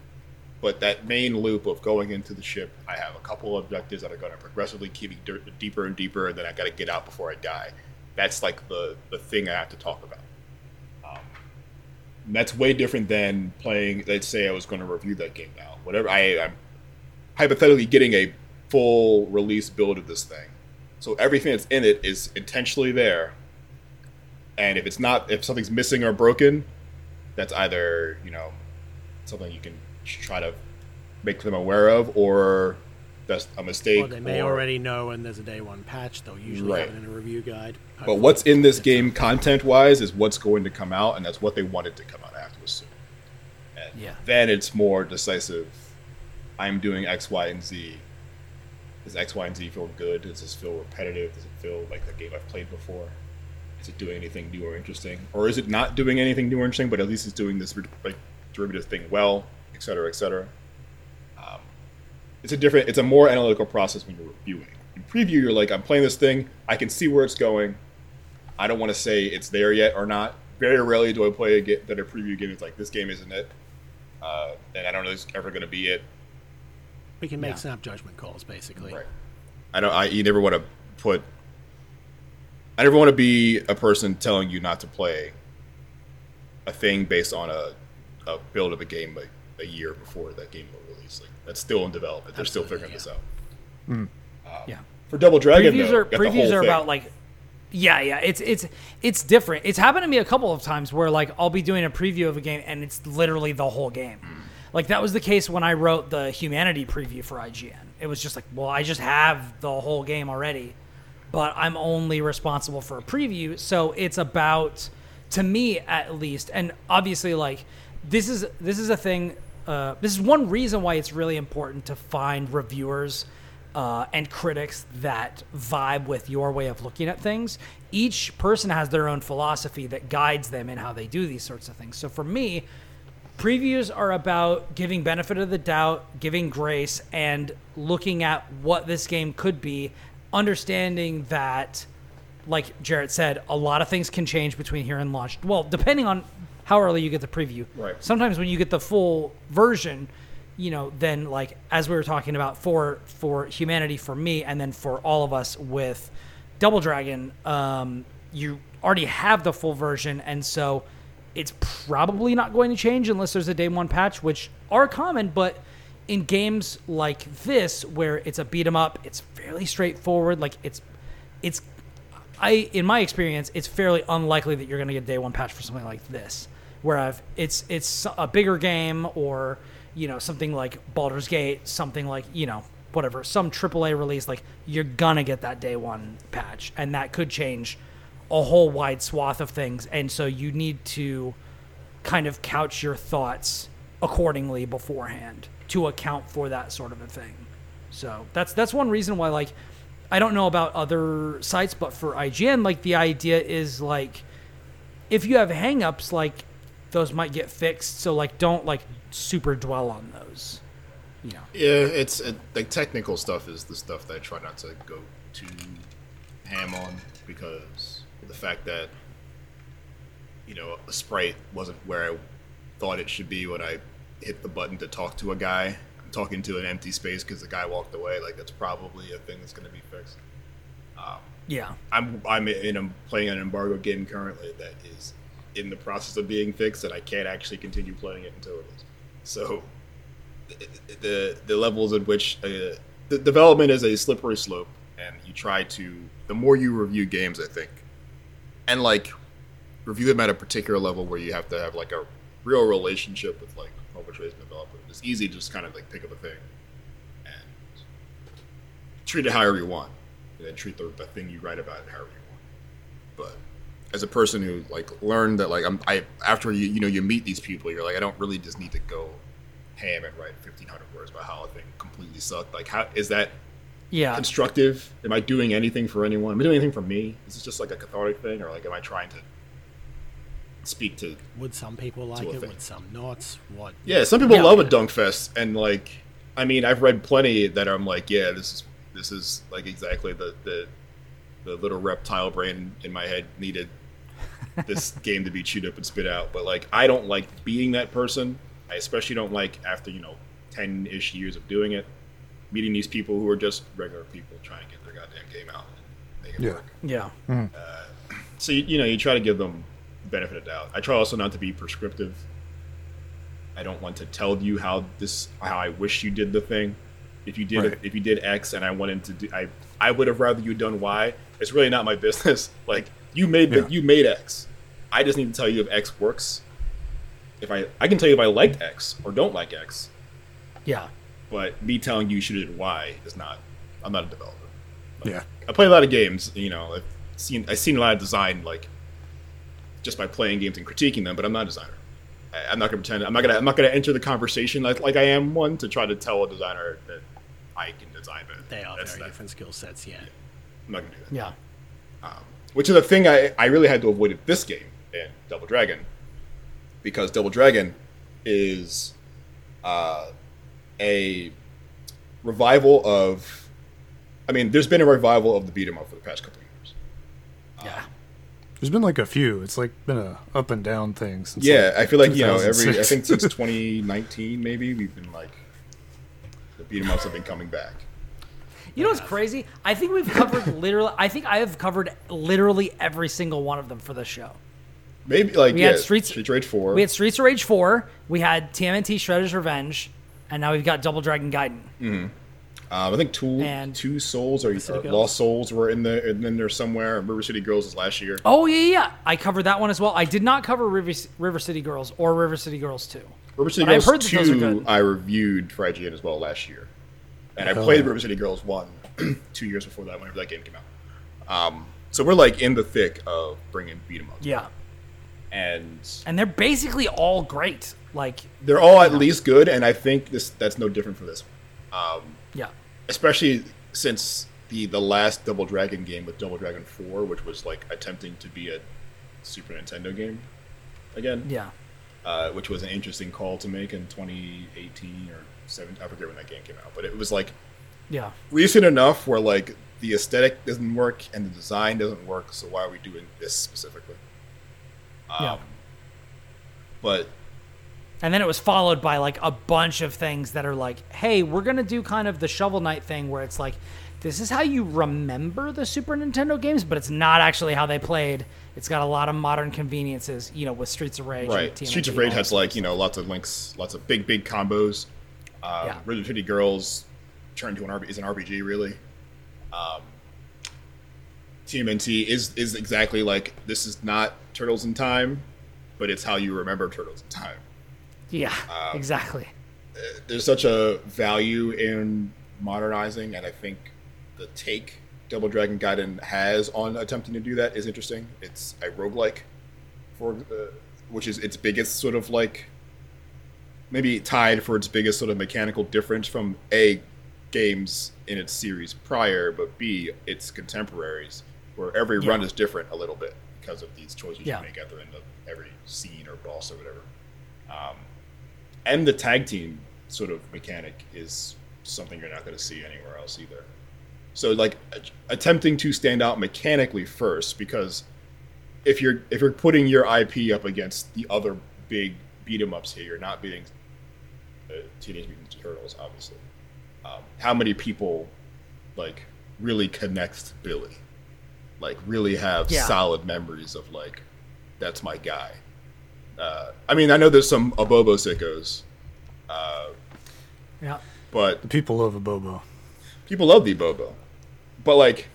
But that main loop of going into the ship, I have a couple of objectives that are going to progressively keep me deeper and deeper, and then I got to get out before I die. That's like the the thing I have to talk about. Um, that's way different than playing. Let's say I was going to review that game now. Whatever I, I'm hypothetically getting a full release build of this thing, so everything that's in it is intentionally there. And if it's not, if something's missing or broken, that's either you know something you can try to make them aware of, or that's a mistake. Or they may or- already know, and there's a day one patch. They'll usually Right. have it in a review guide. But what's in this game content wise is what's going to come out, and that's what they wanted to come out. I have to. And Yeah. then it's more decisive. I'm doing X, Y, and Z. Does X, Y, and Z feel good? Does this feel repetitive? Does it feel like the game I've played before? Is it doing anything new or interesting, or is it not doing anything new or interesting? But at least it's doing this like derivative thing well, et cetera, et cetera. Um, it's a different, it's a more analytical process when you're reviewing. In preview, you're like, I'm playing this thing, I can see where it's going. I don't want to say it's there yet or not. Very rarely do I play a game that a preview game is like this game isn't it, uh, and I don't know if it's ever going to be it. we can make Yeah. snap judgment calls, basically. Right. I don't. I you never want to put. I never want to be a person telling you not to play a thing based on a, a build of a game like a year before that game will release. Like that's still in development. They're still Absolutely, figuring this out. Yeah. Um, for Double Dragon, previews though, are got the previews whole are thing. about like yeah yeah it's it's it's different it's happened to me a couple of times where like i'll be doing a preview of a game and it's literally the whole game mm. like that was the case when i wrote the humanity preview for ign it was just like well i just have the whole game already but i'm only responsible for a preview so it's about to me at least and obviously like this is this is a thing uh, this is one reason why it's really important to find reviewers uh, and critics that vibe with your way of looking at things. Each person has their own philosophy that guides them in how they do these sorts of things. So for me, previews are about giving benefit of the doubt, giving grace, and looking at what this game could be, understanding that, like Jarrett said, a lot of things can change between here and launch. Well, depending on how early you get the preview. Right. Sometimes when you get the full version, you know, then like as we were talking about for for humanity for me, and then for all of us with Double Dragon, um, you already have the full version, and so it's probably not going to change unless there's a day one patch, which are common, but in games like this where it's a beat 'em up, it's fairly straightforward. Like it's it's I in my experience, it's fairly unlikely that you're going to get a day one patch for something like this, where I've, it's it's a bigger game or you know something like Baldur's Gate, something like you know whatever some AAA release, like you're gonna get that day one patch, and that could change a whole wide swath of things, and so you need to kind of couch your thoughts accordingly beforehand to account for that sort of a thing. So that's that's one reason why like I don't know about other sites, but for IGN, like the idea is like if you have hangups, like those might get fixed. So like don't like super dwell on those. You know. Yeah, it's it, like technical stuff is the stuff that I try not to go too ham on because the fact that you know a sprite wasn't where I thought it should be when I hit the button to talk to a guy. I'm talking to an empty space because the guy walked away. Like that's probably a thing that's going to be fixed. Um, yeah. I'm I'm in I'm playing an embargo game currently that is in the process of being fixed, and I can't actually continue playing it until it is. So the the, levels in which uh, the development is a slippery slope, and you try to the more you review games, I think, and like review them at a particular level where you have to have like a real relationship with like publishers and developers. It's easy to just kind of like pick up a thing and treat it however you want, and then treat the, the thing you write about it however you want. But as a person who like learned that like I'm I after you you know you meet these people, you're like I don't really just need to go ham and write 1500 words about how a thing completely sucked. Like how is that Yeah. constructive? Am I doing anything for anyone? Am I doing anything for me? Is this just like a cathartic thing, or like am I trying to speak to? Would some people like it? thing. Would some not? What? Yeah, some people Yeah. love a dunk fest, and like, I mean, I've read plenty that I'm like, yeah, this is this is like exactly the the, the little reptile brain in my head needed this game to be chewed up and spit out. But like, I don't like being that person. I especially don't like after you know ten ish years of doing it, meeting these people who are just regular people trying to get their goddamn game out and make it Yeah. work. Yeah. Mm-hmm. Uh, so you, you know, you try to give them benefit of doubt. I try also not to be prescriptive. I don't want to tell you how this how I wish you did the thing. If you did Right. if you did X and I wanted to do I I would have rather you done Y. It's really not my business. Like you made the, Yeah. you made X. I just need to tell you if X works. If I I can tell you if I liked X or don't like X, Yeah. but me telling you you should have did Y is not. I'm not a developer. Yeah. I play a lot of games. You know, I've seen I've seen a lot of design like just by playing games and critiquing them, but I'm not a designer. I, I'm not gonna pretend. I'm not gonna. I'm not gonna enter the conversation like, like I am one to try to tell a designer that I can design better. They are That's very different skill sets. Yeah. I'm not gonna do that. Yeah. Um, Which is a thing I, I really had to avoid at this game in Double Dragon, because Double Dragon is uh, a revival of. I mean, there's been a revival of the beat 'em up for the past couple of years. Yeah. There's been like a few. It's like been a up and down thing since. Yeah, like, I feel like you know every. I think since 2019, maybe we've been like the beat 'em ups have been coming back. You know what's crazy? I think we've covered literally. I think I have covered literally every single one of them for this show. Maybe like We yeah, had Streets- Streets Rage Four. We had Streets of Rage 4, we had TMNT Shredder's Revenge, and now we've got Double Dragon Gaiden. um, I think two and- two Souls or, Lost Souls were in there and then there somewhere. River City Girls was last year. Oh, yeah, yeah. I covered that one as well. I did not cover River, River City Girls or River City Girls 2. River City But I've Girls heard that those are two. I reviewed for IGN as well last year, and I Hell played yeah. River City Girls one two years before that whenever that game came out. Um, so we're like in the thick of bringing beat 'em ups, Yeah. and And they're basically all great. Like, they're all at least good. And I think this that's no different for this one. Um, yeah. especially since the the last Double Dragon game with Double Dragon Four, which was like attempting to be a Super Nintendo game again, Yeah. uh, which was an interesting call to make in 2018 or 7 I forget when that game came out, but it was like Yeah. recent enough where like the aesthetic doesn't work and the design doesn't work, so why are we doing this specifically? Yeah. Um, but And then it was followed by like a bunch of things that are like, hey, we're going to do kind of the Shovel Knight thing where it's like, this is how you remember the Super Nintendo games, but it's not actually how they played. It's got a lot of modern conveniences, you know, with Streets of Rage. right, Streets of Rage has like you know lots of links, lots of big big combos. Um, Yeah. River City Girls turned to an RP, is an RPG really. Um, TMNT is is exactly like this is not Turtles in Time, but it's how you remember Turtles in Time. Yeah, um, exactly. There's such a value in modernizing, and I think the take Double Dragon Gaiden has on attempting to do that is interesting. It's a roguelike, for uh, which is its biggest sort of like maybe tied for its biggest sort of mechanical difference from a games in its series prior, but b its contemporaries, where every run is different a little bit because of these choices Yeah. you make at the end of every scene or boss or whatever. Um, and the tag team sort of mechanic is something you're not going to see anywhere else either. So like a- attempting to stand out mechanically first because if you're if you're putting your IP up against the other big beat 'em ups here, you're not beating uh, Teenage Mutant Ninja Turtles, obviously. Um, how many people like really connect to Billy? Like really have Yeah. solid memories of like that's my guy. Uh, I mean, I know there's some Abobo sickos, uh, Yeah. but The people love Abobo. People love the Bobo, but like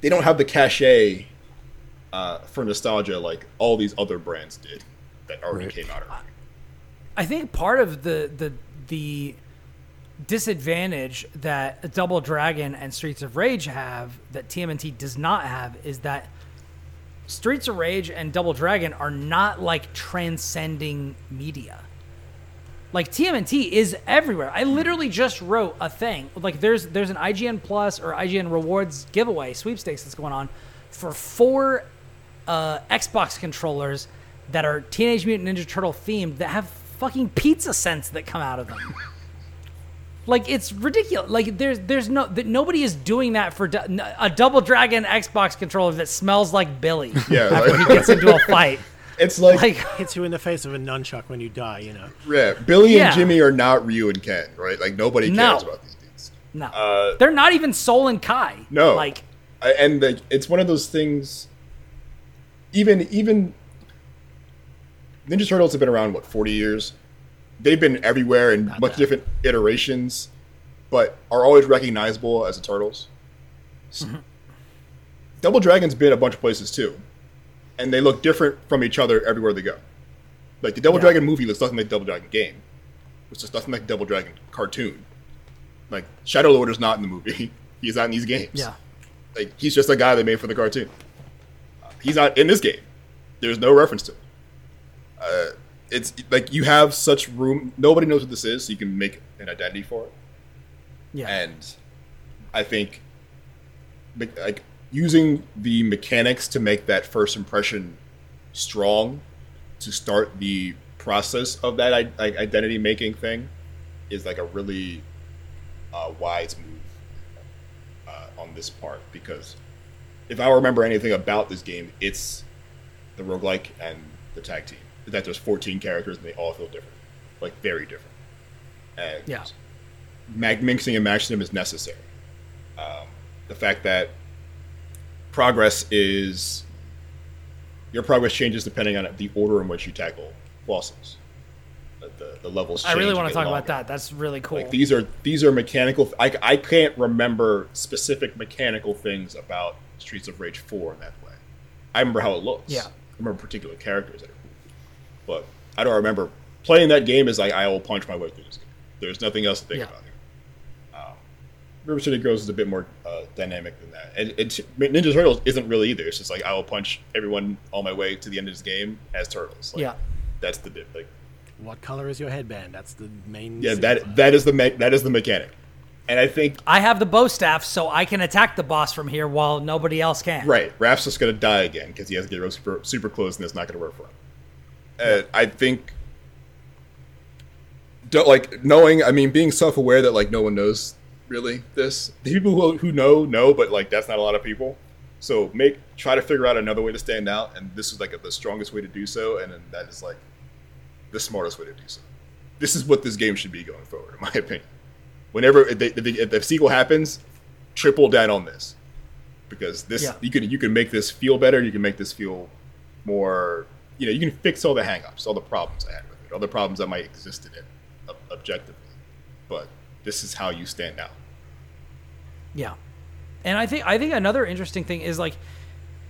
they don't have the cachet uh, for nostalgia like all these other brands did that already Right. came out. Already. I think part of the the the disadvantage that Double Dragon and Streets of Rage have that TMNT does not have is that Streets of Rage and Double Dragon are not like transcending media. Like TMNT is everywhere. I literally just wrote a thing. Like there's there's an IGN Plus or IGN Rewards giveaway sweepstakes that's going on for four uh, Xbox controllers that are Teenage Mutant Ninja Turtle themed that have fucking pizza scents that come out of them. like it's ridiculous. Like there's there's no that nobody is doing that for du- n- a Double Dragon Xbox controller that smells like Billy Yeah, after like- he gets into a fight. It's like, Like Hits you in the face of a nunchuck when you die, you know. yeah, Billy Yeah. and Jimmy are not Ryu and Ken, right? Like nobody cares No. about these dudes. no, Uh, they're not even Sol and Ky. No. like I, and the, it's one of those things. Even even Ninja Turtles have been around what forty years. They've been everywhere in much bad. different iterations, but are always recognizable as the Turtles. S- Double Dragon's been a bunch of places too, and they look different from each other everywhere they go. Like the Double Yeah. Dragon movie looks nothing like the Double Dragon game. It's just nothing like the Double Dragon cartoon. Like Shadow Lord is not in the movie. He's not in these games yeah, like he's just a guy they made for the cartoon. Uh, he's not in this game. There's no reference to him. Uh, it's like you have such room. Nobody knows what this is, so you can make an identity for it. yeah, And I think like using the mechanics to make that first impression strong to start the process of that i- identity making thing is like a really uh, wise move uh, on this part because if I remember anything about this game, it's the roguelike and the tag team. That there's 14 characters and they all feel different, like very different. And Yeah. mag- mixing and matching them is necessary. Um, the fact that progress is your progress changes depending on the order in which you tackle bosses. The, the, levels. I really want to talk about that. That's really cool. Like these are these are mechanical. I, I can't remember specific mechanical things about Streets of Rage Four in that way. I remember how it looks. Yeah. I remember particular characters that but I don't remember playing that game. Is like I will punch my way through this game. There's nothing else to think Yeah. about here. Um, River City Girls is a bit more uh, dynamic than that, and it's, Ninja Turtles isn't really either. It's just like I will punch everyone on my way to the end of this game as turtles. Like, yeah, that's the bit. Like What color is your headband? That's the main. yeah, signifier. that that is the me- that is the mechanic, and I think I have the bow staff, so I can attack the boss from here while nobody else can. Right, Raph's just gonna die again because he has to get super, super close, and it's not gonna work for him. And I think, don't, like knowing, I mean, being self-aware that like no one knows really this. The people who, who know know, but like that's not a lot of people. So make try to figure out another way to stand out, and this is like the strongest way to do so, and then that is like the smartest way to do so. This is what this game should be going forward, in my opinion. Whenever if, they, if, they, if the sequel happens, triple down on this because this Yeah. you can you can make this feel better. You can make this feel more. You know, you can fix all the hangups, all the problems I had with it, all the problems that might exist in it ob- objectively. But this is how you stand out. Yeah, and I think I think another interesting thing is like,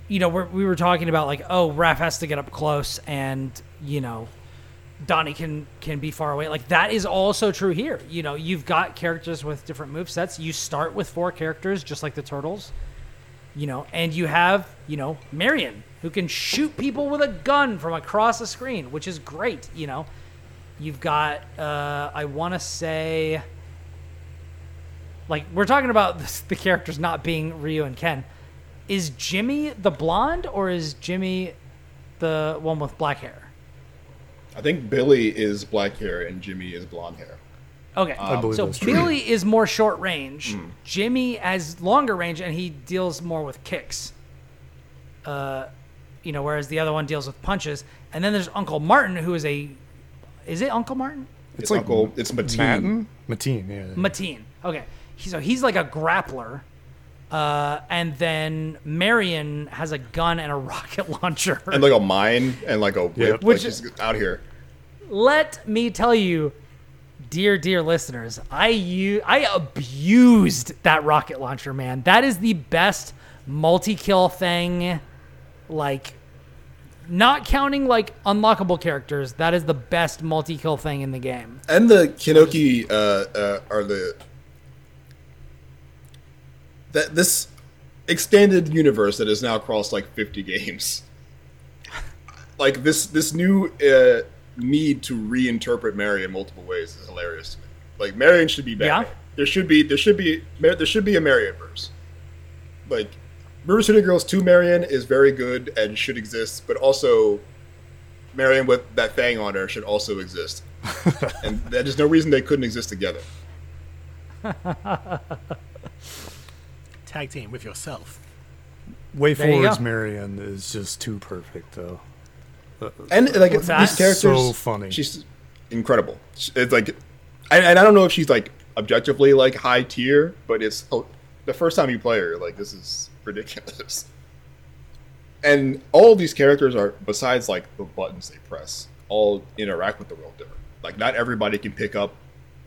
you know, we're, we were talking about like, oh, Raph has to get up close and you know, Donnie can can be far away. Like that is also true here. You know, you've got characters with different move sets. You start with four characters, just like the turtles. You know, and you have you know Marion who can shoot people with a gun from across the screen, which is great. You know, you've got uh, I want to say like we're talking about this, the characters not being Ryu and Ken. Is Jimmy the blonde or is Jimmy the one with black hair? I think Billy is black hair and Jimmy is blonde hair. Okay, believe so that's true. Billy is more short range. Jimmy has longer range, and he deals more with kicks. Uh, you know, whereas the other one deals with punches. And then there's Uncle Martin, who is a, is it Uncle Martin? It's, Uncle. It's Mateen. Matin? Mateen, yeah. Mateen. Okay, so he's like a grappler. Uh, and then Marion has a gun and a rocket launcher. and like a mine and like a whip. Yep. Like Which- she's out here. Let me tell you, dear, dear listeners, I u- I abused that rocket launcher, man. That is the best multi-kill thing. Like, not counting like unlockable characters, that is the best multi-kill thing in the game. And the Kinoki uh, uh, are the that this extended universe that has now crossed like 50 games. Like this this new uh, need to reinterpret Mary in multiple ways is hilarious to me. Like Marion should be Batman. Yeah. There should be there should be there should be a Marion verse. Like River City Girls 2 Marion is very good and should exist, but also Marion with that fang on her should also exist. and there's no reason they couldn't exist together. Tag team with yourself. Way There you Forward's go. Marion is just too perfect, though. And like What's that? these characters, So funny. She's incredible. It's like, and, and I don't know if she's like objectively like high tier, but it's oh, the first time you play her, like this is ridiculous. And all of these characters are, besides like the buttons they press, all interact with the world different. Like not everybody can pick up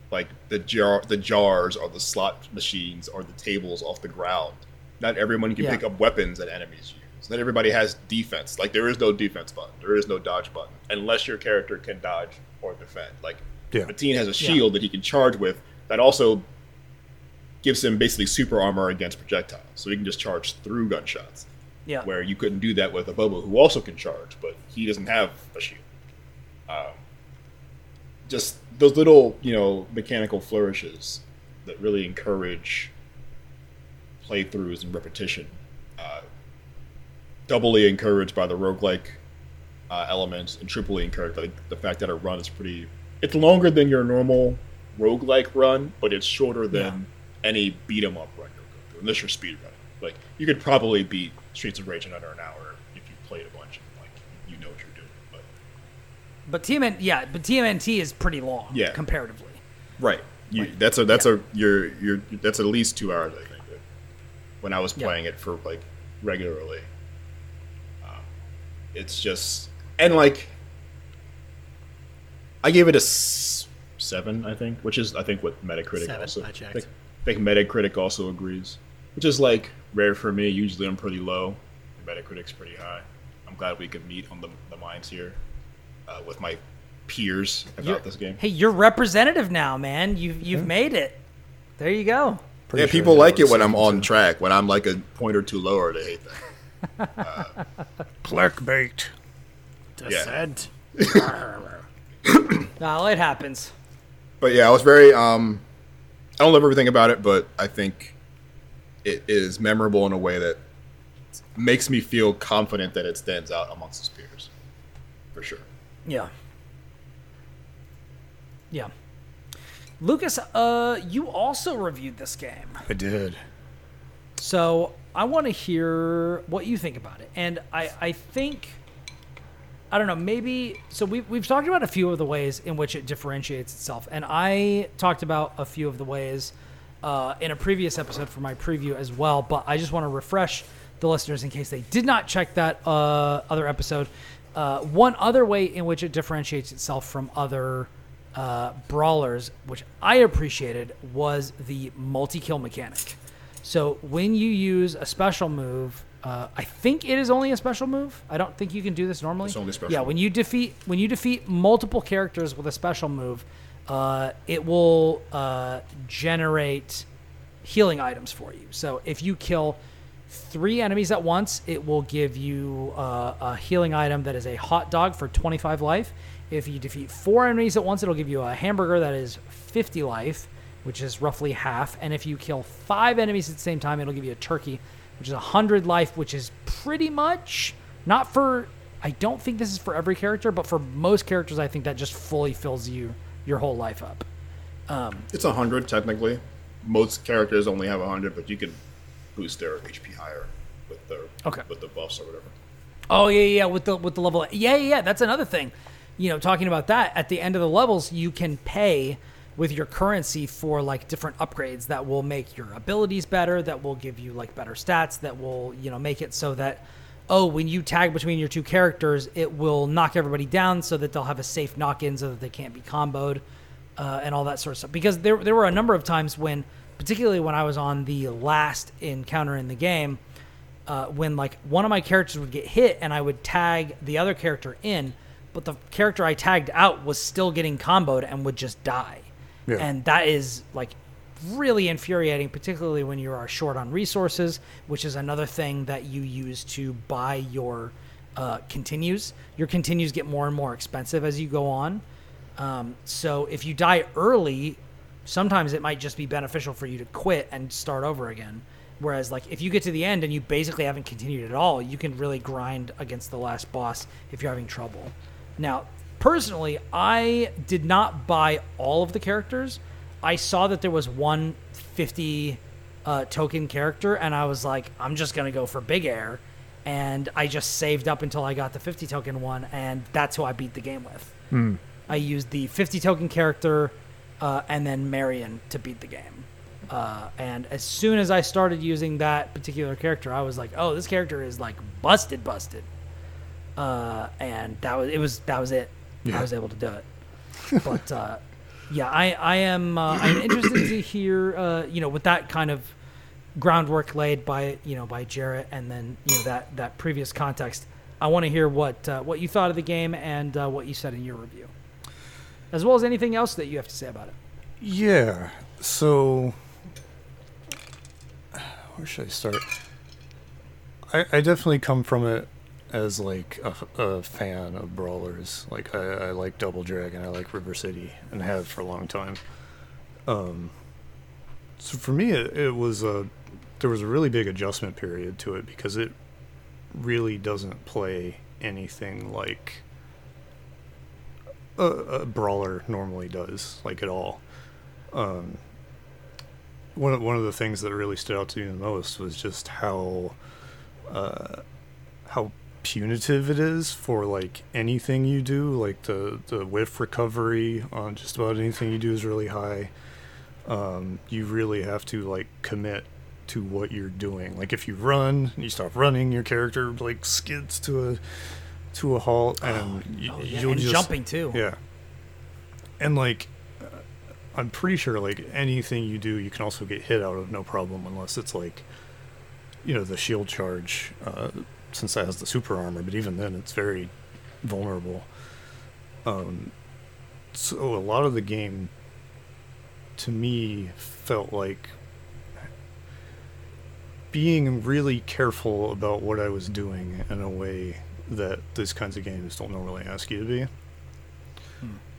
like the jar, the jars or the slot machines or the tables off the ground. Not everyone can Yeah. pick up weapons that enemies use. Not everybody has defense. Like there is no defense button. There is no dodge button unless your character can dodge or defend. Like Yeah. Mateen has a shield that he can charge with that also gives him basically super armor against projectiles, so he can just charge through gunshots. Yeah. Where you couldn't do that with Abobo, who also can charge, but he doesn't have a shield. Um, just those little, you know, mechanical flourishes that really encourage playthroughs and repetition. Uh, doubly encouraged by the roguelike uh, elements, and triply encouraged by the fact that a run is pretty. It's longer than your normal roguelike run, but it's shorter than any beat 'em up run you'll go through, unless you're speed running. Like you could probably beat Streets of Rage in under an hour if you played a bunch and like you know what you're doing. But But TMN, yeah, but TMNT is pretty long, Yeah. comparatively. right, you, that's a that's a you're you're that's at least two hours I think. When I was Yeah. playing it for like regularly, um, it's just and like I gave it a s- seven, I think, which is I think what Metacritic Seven, also. I checked. think, I think Metacritic also agrees, which is like rare for me. Usually I'm pretty low. Metacritic's pretty high. I'm glad we could meet on the, the minds here uh, with my peers about You're- this game. Hey, you're representative now, man. You've you've made it. There you go. Pretty yeah, sure people like it when I'm on too. track. When I'm like a point or two lower, they hate that. Clickbait. Descent. No, it happens. But yeah, I was very. Um, I don't love everything about it, but I think it is memorable in a way that makes me feel confident that it stands out amongst its peers, for sure. Yeah. Yeah. Lucas, uh, you also reviewed this game. I did. So I want to hear what you think about it. And I, I think, I don't know, maybe, so we've, we've talked about a few of the ways in which it differentiates itself. And I talked about a few of the ways uh, in a previous episode for my preview as well. But I just want to refresh the listeners in case they did not check that uh, other episode. Uh, one other way in which it differentiates itself from other uh, brawlers, which I appreciated, was the multi kill mechanic. So when you use a special move Uh, I think it is only a special move. I don't think you can do this normally. It's only special Yeah, when you defeat when you defeat multiple characters with a special move, uh, it will uh, generate healing items for you. So if you kill three enemies at once, it will give you uh, a healing item that is a hot dog for 25 life. If you defeat four enemies at once, it'll give you a hamburger that is 50 life, which is roughly half. And if you kill five enemies at the same time, it'll give you a turkey, which is 100 life, which is pretty much not for. I don't think this is for every character, but for most characters, I think that just fully fills you your whole life up. Um, it's a hundred technically. Most characters only have a hundred, but you can boost their HP higher with the Okay. with the buffs or whatever. Oh yeah, yeah, with the with the level. Yeah, yeah, yeah. That's another thing. You know, talking about that at the end of the levels, you can pay with your currency for like different upgrades that will make your abilities better, that will give you like better stats, that will you know make it so that oh, when you tag between your two characters, it will knock everybody down so that they'll have a safe knock in so that they can't be comboed uh, and all that sort of stuff. Because there there were a number of times when, particularly when I was on the last encounter in the game uh, when like one of my characters would get hit and I would tag the other character in, but the character I tagged out was still getting comboed and would just die. Yeah. And that is like really infuriating, particularly when you are short on resources, which is another thing that you use to buy your uh, continues. Your continues get more and more expensive as you go on. Um, so if you die early, sometimes it might just be beneficial for you to quit and start over again. Whereas, like, if you get to the end and you basically haven't continued at all, you can really grind against the last boss if you're having trouble. Now, personally, I did not buy all of the characters. I saw that there was one 50 uh, token character, and I was like, I'm just going to go for Big Air. And I just saved up until I got the 50 token one, and that's who I beat the game with. I used the 50 token character uh, and then Marion to beat the game. Uh, and as soon as I started using that particular character, I was like, "Oh, this character is like busted, busted." Uh, and that was it. Was that was it? I was able to do it. But uh, yeah, I I am uh, I'm interested to hear uh, you know with that kind of groundwork laid by you know by Jarrett and then you know that that previous context. I want to hear what uh, what you thought of the game and uh, what you said in your review, as well as anything else that you have to say about it. Yeah. So, where should I start? I, I definitely come from it as like a, a fan of brawlers. Like I, I like Double Dragon, I like River City, and have for a long time. Um. So for me, it, it was a there was a really big adjustment period to it because it really doesn't play anything like a, a brawler normally does, like at all um, one of one of the things that really stood out to me the most was just how uh, how punitive it is for like anything you do. Like the the whiff recovery on just about anything you do is really high. Um, you really have to like commit to what you're doing. Like if you run, and you stop running, your character like skids to a to a halt, and you, Oh, yeah, you'll and just jumping too. yeah. And like, uh, I'm pretty sure like anything you do, you can also get hit out of no problem unless it's like, you know, the shield charge, uh, since that has the super armor. But even then, it's very vulnerable. Um, so a lot of the game, to me, felt like being really careful about what I was doing in a way that these kinds of games don't normally ask you to be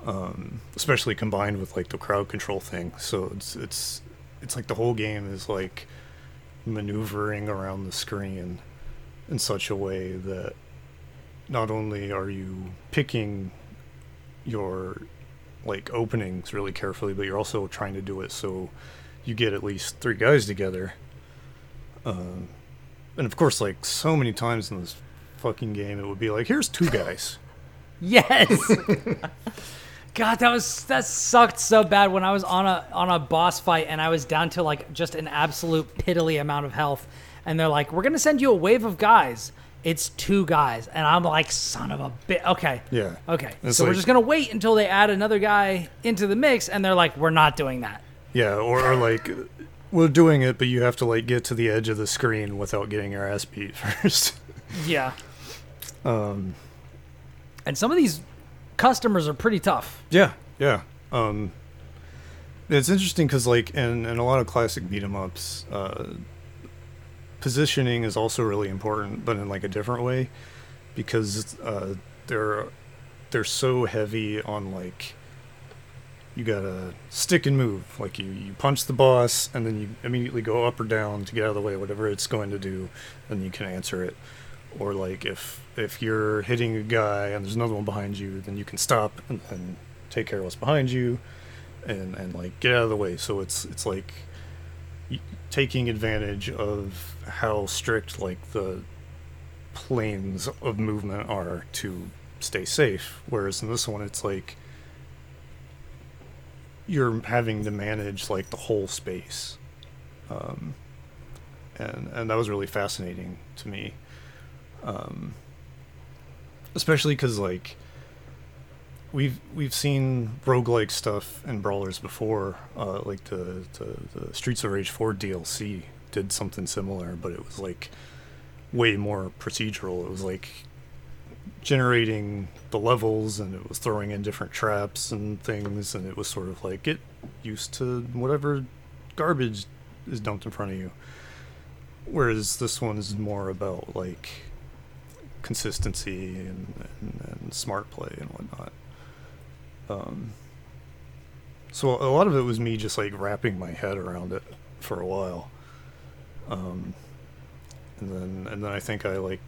um, especially combined with like the crowd control thing. So it's it's it's like the whole game is like maneuvering around the screen in such a way that not only are you picking your like openings really carefully, but you're also trying to do it so you get at least three guys together. Um, and of course, like so many times in this fucking game, it would be like, "Here's two guys." Yes. God, that was that sucked so bad when I was on a on a boss fight and I was down to like just an absolute piddly amount of health, and they're like, "We're gonna send you a wave of guys." It's two guys, and I'm like, "Son of a bit." Okay. Yeah. Okay. It's so we're just gonna wait until they add another guy into the mix, and they're like, "We're not doing that." Yeah, or, or like we're doing it, but you have to like get to the edge of the screen without getting your ass beat first. Yeah. um, And some of these customers are pretty tough. yeah, yeah. Um, it's interesting because like in, in a lot of classic beat 'em ups, uh, positioning is also really important, but in like a different way, because uh, they're they're so heavy on like you gotta stick and move. Like you, you punch the boss and then you immediately go up or down to get out of the way, whatever it's going to do, and you can answer it. Or like if if you're hitting a guy and there's another one behind you, then you can stop and, and take care of what's behind you, and and like get out of the way. So it's it's like taking advantage of how strict like the planes of movement are to stay safe. Whereas in this one, it's like you're having to manage like the whole space, um, and and that was really fascinating to me, um, especially because like we've we've seen roguelike stuff and brawlers before, uh, like the, the the Streets of Rage 4 DLC did something similar, but it was like way more procedural. It was like generating the levels and it was throwing in different traps and things and it was sort of like get used to whatever garbage is dumped in front of you whereas this one is more about like consistency and, and, and smart play and whatnot um, so a lot of it was me just like wrapping my head around it for a while um, and then and then I think I like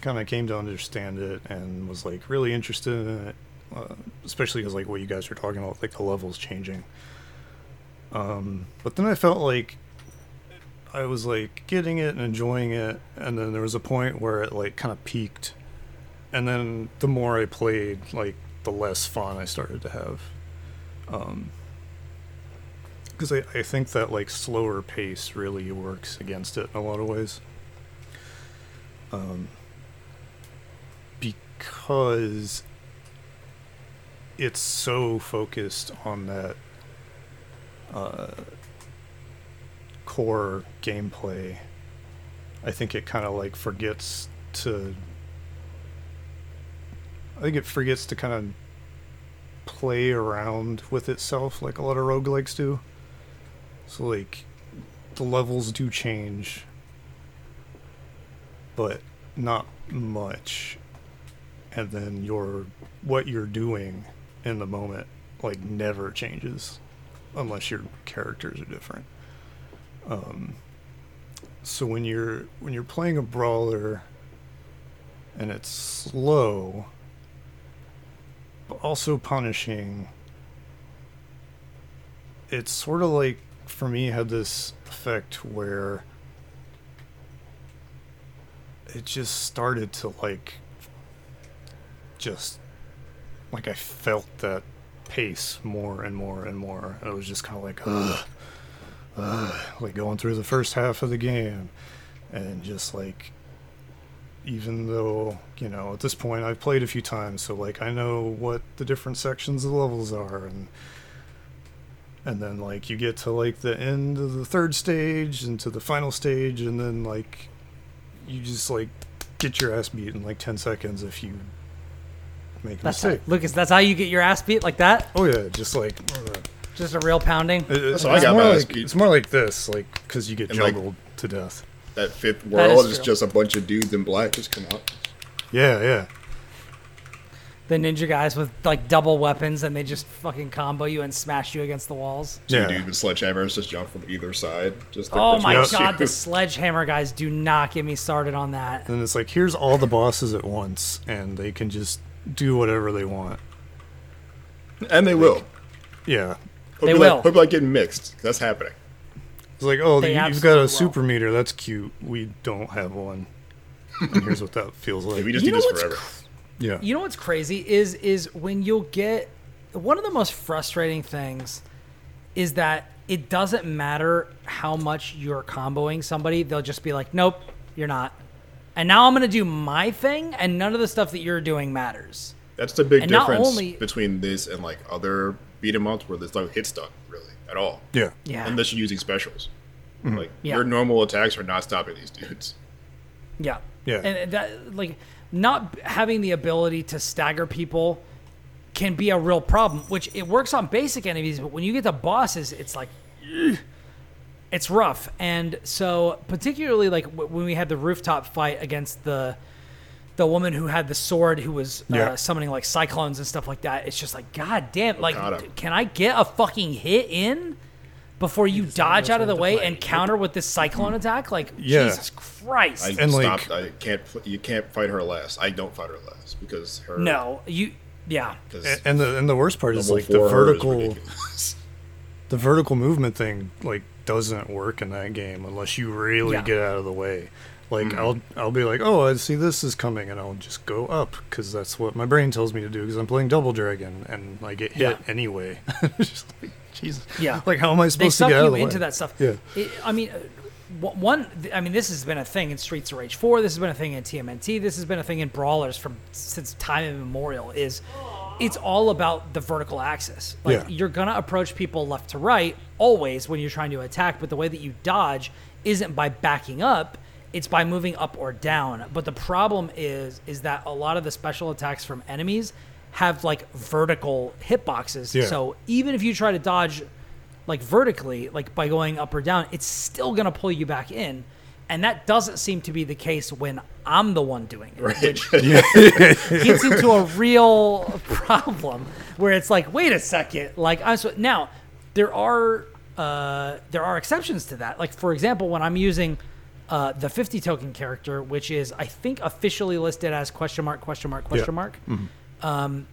kind of came to understand it and was like really interested in it, uh, especially because like what you guys were talking about, like the levels changing. Um, but then I felt like I was like getting it and enjoying it, and then there was a point where it like kind of peaked, and then the more I played, like the less fun I started to have. Um, because I, I think that like slower pace really works against it in a lot of ways. Um, because it's so focused on that uh, core gameplay. I think it kind of like forgets to. I think it forgets to kind of play around with itself like a lot of roguelikes do. So, like, the levels do change, but not much and then your what you're doing in the moment like never changes unless your characters are different um, so when you're when you're playing a brawler and it's slow also punishing it's sort of like for me had this effect where it just started to like just like I felt that pace more and more and more. I was just kind of like, ugh, ugh, like going through the first half of the game, and just like, even though you know at this point I've played a few times, so like I know what the different sections of the levels are, and and then like you get to like the end of the third stage and to the final stage, and then like you just like get your ass beat in like 10 seconds if you make a That's how, mistake. Lucas. That's how you get your ass beat like that. Oh yeah, just like Just a real pounding. it- it's, how I got more my ass like beat. it's more like this, like because you get And, like- juggled to death. That fifth That is world is true. just a bunch of dudes in black just come out. Yeah, yeah, The ninja guys with like double weapons and they just fucking combo you and smash you against the walls. Two yeah. dudes with sledgehammers just jump from either side. Just Oh my god, you. the sledgehammer guys do not get me started on that. And it's like here's all the bosses at once, and they can just do whatever they want. and they will. Yeah, Hope They will. Like, hope you like getting mixed. That's happening. It's like oh, They you- you've got a will. super meter. That's cute. We don't have one. and here's what that feels like. we just You do know this what's forever. yeah, You know what's crazy is is when you'll get one of the most frustrating things is that it doesn't matter how much you're comboing somebody, they'll just be like, "Nope, you're not." And now I'm going to do my thing and none of the stuff that you're doing matters. That's the big And difference only- between this and like other beat 'em ups where there's like hit stun really at all, yeah, Yeah. unless you're using specials. Mm-hmm. Like Yeah. your normal attacks are not stopping these dudes. Yeah. Yeah. And that like not having the ability to stagger people can be a real problem, which it works on basic enemies, but when you get to bosses, it's like ugh, it's rough. And so particularly like when we had the rooftop fight against the the woman who had the sword who was uh, Yeah. summoning like cyclones and stuff like that, it's just like god damn, like Got can I get a fucking hit in? Before you dodge out of the way and counter with this cyclone attack, like Yeah. Jesus Christ! I And, like- stopped. I can't. You can't fight her last. I don't fight her last because her. No, you. Yeah, Because And the and the worst part is like the four her is vertical the vertical movement thing like doesn't work in that game unless you really Yeah. get out of the way. Like Mm-hmm. I'll I'll be like, oh, I see this is coming, and I'll just go up because that's what my brain tells me to do because I'm playing Double Dragon and I get hit Yeah. anyway. just like Jesus, Yeah. Like how am I supposed to get out of the into way? that stuff. Yeah. It- I mean, uh, one. I mean, this has been a thing in Streets of Rage Four. This has been a thing in TMNT. This has been a thing in Brawlers from since time immemorial. Is it's all about the vertical axis. Like Yeah. you're gonna approach people left to right always when you're trying to attack, but the way that you dodge isn't by backing up. It's by moving up or down. But the problem is, is that a lot of the special attacks from enemies have like vertical hitboxes. Yeah. So even if you try to dodge like vertically, like by going up or down, it's still gonna pull you back in. And that doesn't seem to be the case when I'm the one doing it, which gets into a real problem where it's like, wait a second, like I'm so now there are uh, there are exceptions to that. Like for example, when I'm using uh, the 50 token character, which is I think officially listed as question mark question mark question mark. Um,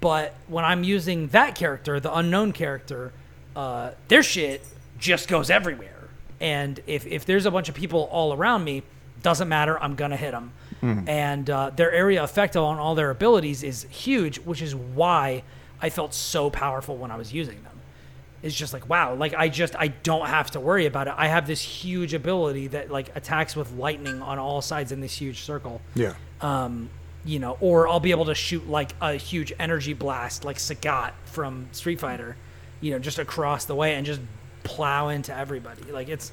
but when I'm using that character, the unknown character, uh, their shit just goes everywhere. And if, if there's a bunch of people all around me, doesn't matter. I'm gonna hit them. And uh, their area effect on all their abilities is huge, which is why I felt so powerful when I was using them. It's just like wow, like I just I don't have to worry about it. I have this huge ability that like attacks with lightning on all sides in this huge circle Yeah. um, you know, or I'll be able to shoot like a huge energy blast, like Sagat from Street Fighter, you know, just across the way and just plow into everybody. Like it's,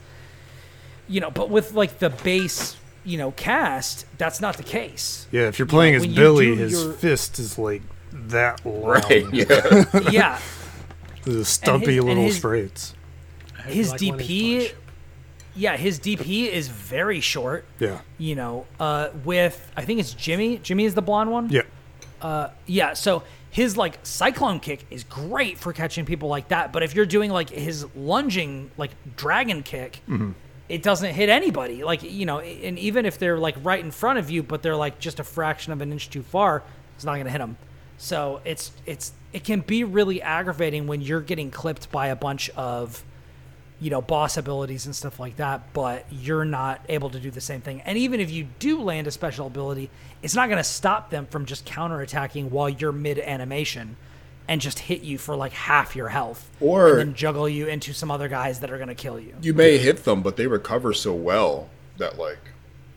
you know, but with like the base, you know, cast, that's not the case. Yeah, if you're playing know, as when you Billy, his your- fist is like that long. right. Yeah. yeah, The stumpy and little his- sprites. His like DP, yeah, his DP is very short. Yeah. You know, uh, with I think it's Jimmy. Jimmy is the blonde one. Yeah. Yeah, so his like cyclone kick is great for catching people like that, but if you're doing like his lunging like dragon kick, it doesn't hit anybody. Like, you know, and even if they're like right in front of you, but they're like just a fraction of an inch too far, it's not going to hit them. So, it's it's it can be really aggravating when you're getting clipped by a bunch of you know, boss abilities and stuff like that, but you're not able to do the same thing. And even if you do land a special ability, it's not going to stop them from just counterattacking while you're mid animation and just hit you for like half your health. Or- and then juggle you into some other guys that are going to kill you. you may hit them, but they recover so well that like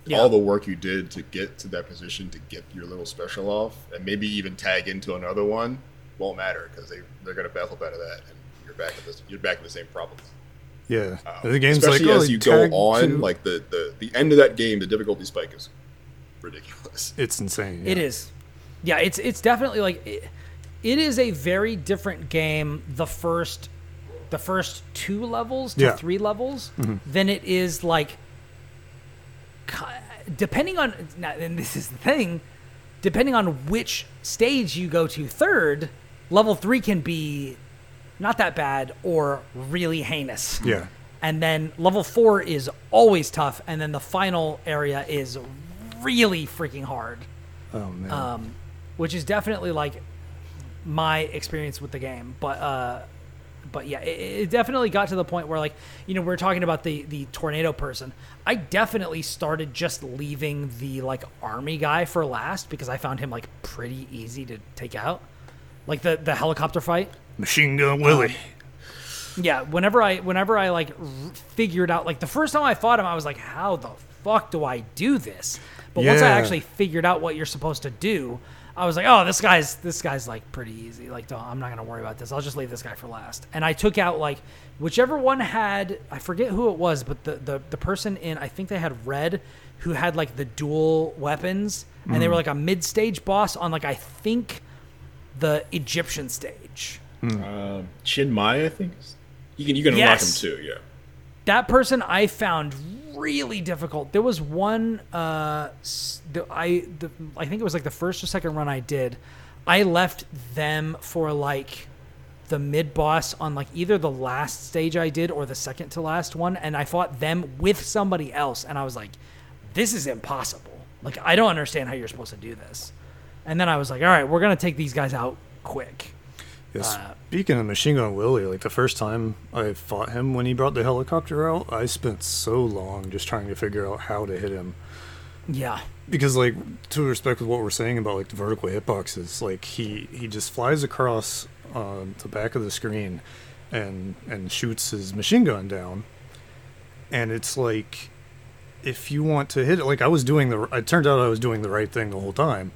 Yeah. all the work you did to get to that position to get your little special off, and maybe even tag into another one, won't matter because they they're gonna battle out of that, and you're back at this. You're back at the same problems. Yeah. Um, the game's like, especially oh, as you go on, to- like the, the the end of that game, the difficulty spike is ridiculous. it's insane. It yeah. is. Yeah, it's it's definitely like it, it is a very different game the first the first two levels to Yeah. Mm-hmm. three levels than it is like ki- depending on now, and this is the thing depending on which stage you go to third level 3 can be not that bad or really heinous Yeah. and then level four is always tough, and then the final area is really freaking hard, Oh man. um, which is definitely like my experience with the game. But uh, but yeah, it, it definitely got to the point where like you know we are talking about the the tornado person. I definitely started just leaving the like army guy for last because I found him like pretty easy to take out, like the the helicopter fight. Machine Gun Willie. Um, yeah, whenever I whenever I like r- figured out like the first time I fought him, I was like, how the fuck do I do this? But once I actually figured out what you're supposed to do, I was like, oh, this guy's this guy's like pretty easy. Like, don't, I'm not gonna worry about this. I'll just leave this guy for last. And I took out like whichever one had I forget who it was, but the the, the person in I think they had red who had like the dual weapons, and they were like a mid stage boss on like I think the Egyptian stage. Um, Chin Mai, I think. You can you can unlock him too. Yeah. that person I found really difficult. There was one uh the, I the, I think it was like the first or second run I did. I left them for like the mid boss on like either the last stage I did or the second to last one and I fought them with somebody else and I was like this is impossible. Like I don't understand how you're supposed to do this. And then I was like all right, we're to take these guys out quick. Yeah, Uh, speaking of Machine Gun Willie, like the first time I fought him when he brought the helicopter out, I spent so long just trying to figure out how to hit him. Yeah. Because like to respect with what we're saying about like the vertical hitboxes, like he he just flies across uh, the back of the screen and and shoots his machine gun down, and it's like if you want to hit it, like I was doing the, it turned out I was doing the right thing the whole time,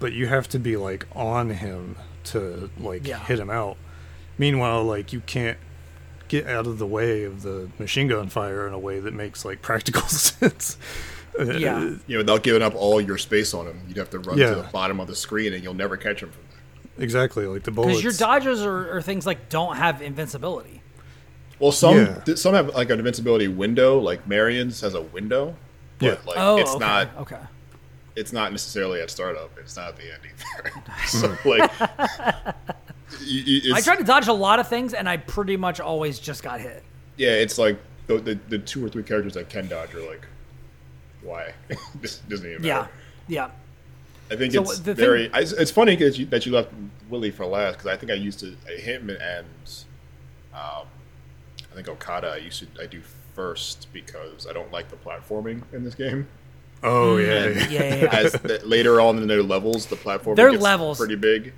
but you have to be like on him to like Yeah. hit him out. Meanwhile, like you can't get out of the way of the machine gun fire in a way that makes like practical sense. Uh, Yeah. You know, without giving up all your space on him, you'd have to run Yeah. to the bottom of the screen, and you'll never catch him from there. Exactly, like the bullets. Cuz your dodges are, are things like don't have invincibility. Well, some Yeah. some have like an invincibility window, like Marian's has a window, but Yeah. like Oh, it's okay. not okay. It's not necessarily at startup. It's not at the end either. so like, y- y- it's, I tried to dodge a lot of things, and I pretty much always just got hit. yeah, it's like the, the the two or three characters that can dodge are like, why? this doesn't even matter. yeah. Yeah. I think So it's the thing- very. I, it's funny that you that you left Willie for last because I think I used to him and um, I think Okada. I used to I do first because I don't like the platforming in this game. Oh yeah, And yeah. Yeah, yeah, yeah. As the, later on in their levels, the platform Their gets levels- pretty big.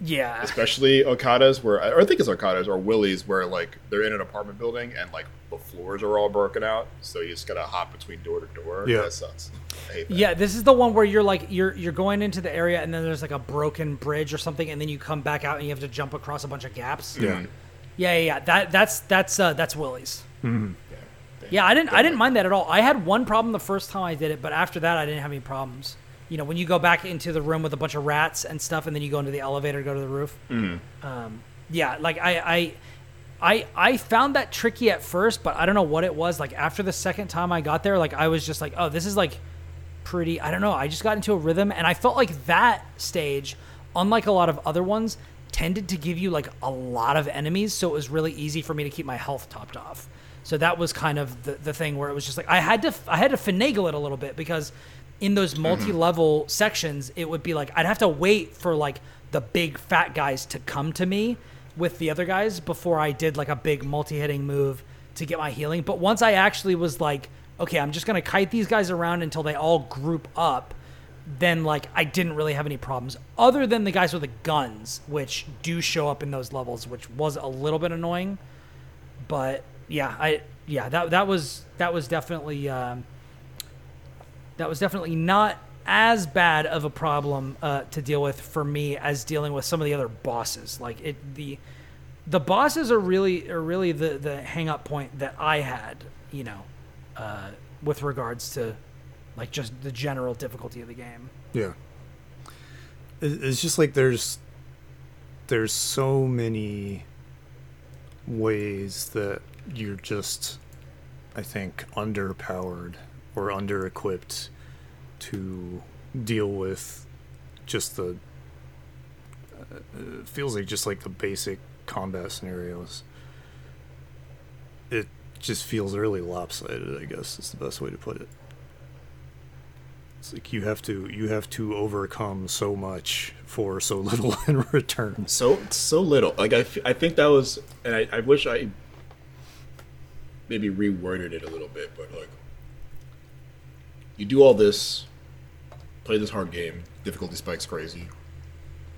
yeah. Especially Okada's, where or I think it's Okada's or Willie's, where like they're in an apartment building and like the floors are all broken out, so you just gotta hop between door to door. Yeah. that sucks. I hate that. Yeah, this is the one where you're like you're you're going into the area and then there's like a broken bridge or something and then you come back out and you have to jump across a bunch of gaps. Yeah. Mm. Yeah, yeah, yeah. That that's that's uh, that's Willie's. Yeah. Yeah, I didn't I didn't mind that at all. I had one problem the first time I did it, but after that I didn't have any problems. You know, when you go back into the room with a bunch of rats and stuff, and then you go into the elevator to go to the roof. Um, yeah, like I, I, I, I found that tricky at first, but I don't know what it was. Like after the second time I got there, like I was just like, oh, this is like pretty. I don't know. I just got into a rhythm, and I felt like that stage, unlike a lot of other ones, tended to give you like a lot of enemies, so it was really easy for me to keep my health topped off. So that was kind of the, the thing where it was just like I had to I had to finagle it a little bit because in those mm-hmm. multi-level sections it would be like I'd have to wait for like the big fat guys to come to me with the other guys before I did like a big multi-hitting move to get my healing. But once I actually was like, okay, I'm just gonna kite these guys around until they all group up, then like I didn't really have any problems other than the guys with the guns, which do show up in those levels, which was a little bit annoying. But yeah, I yeah that that was that was definitely um, that was definitely not as bad of a problem uh, to deal with for me as dealing with some of the other bosses. Like it the the bosses are really are really the the hang up point that I had, you know, uh, with regards to like just the general difficulty of the game. Yeah. It's just like there's there's so many ways that you're just I think underpowered or under-equipped to deal with just the uh, feels like just like the basic combat scenarios. It just feels really lopsided, I guess is the best way to put it. It's like you have to you have to overcome so much for so little in return. so so little. Like I, I think that was, and I, I wish I maybe reworded it a little bit, but like you do all this, play this hard game, difficulty spikes crazy.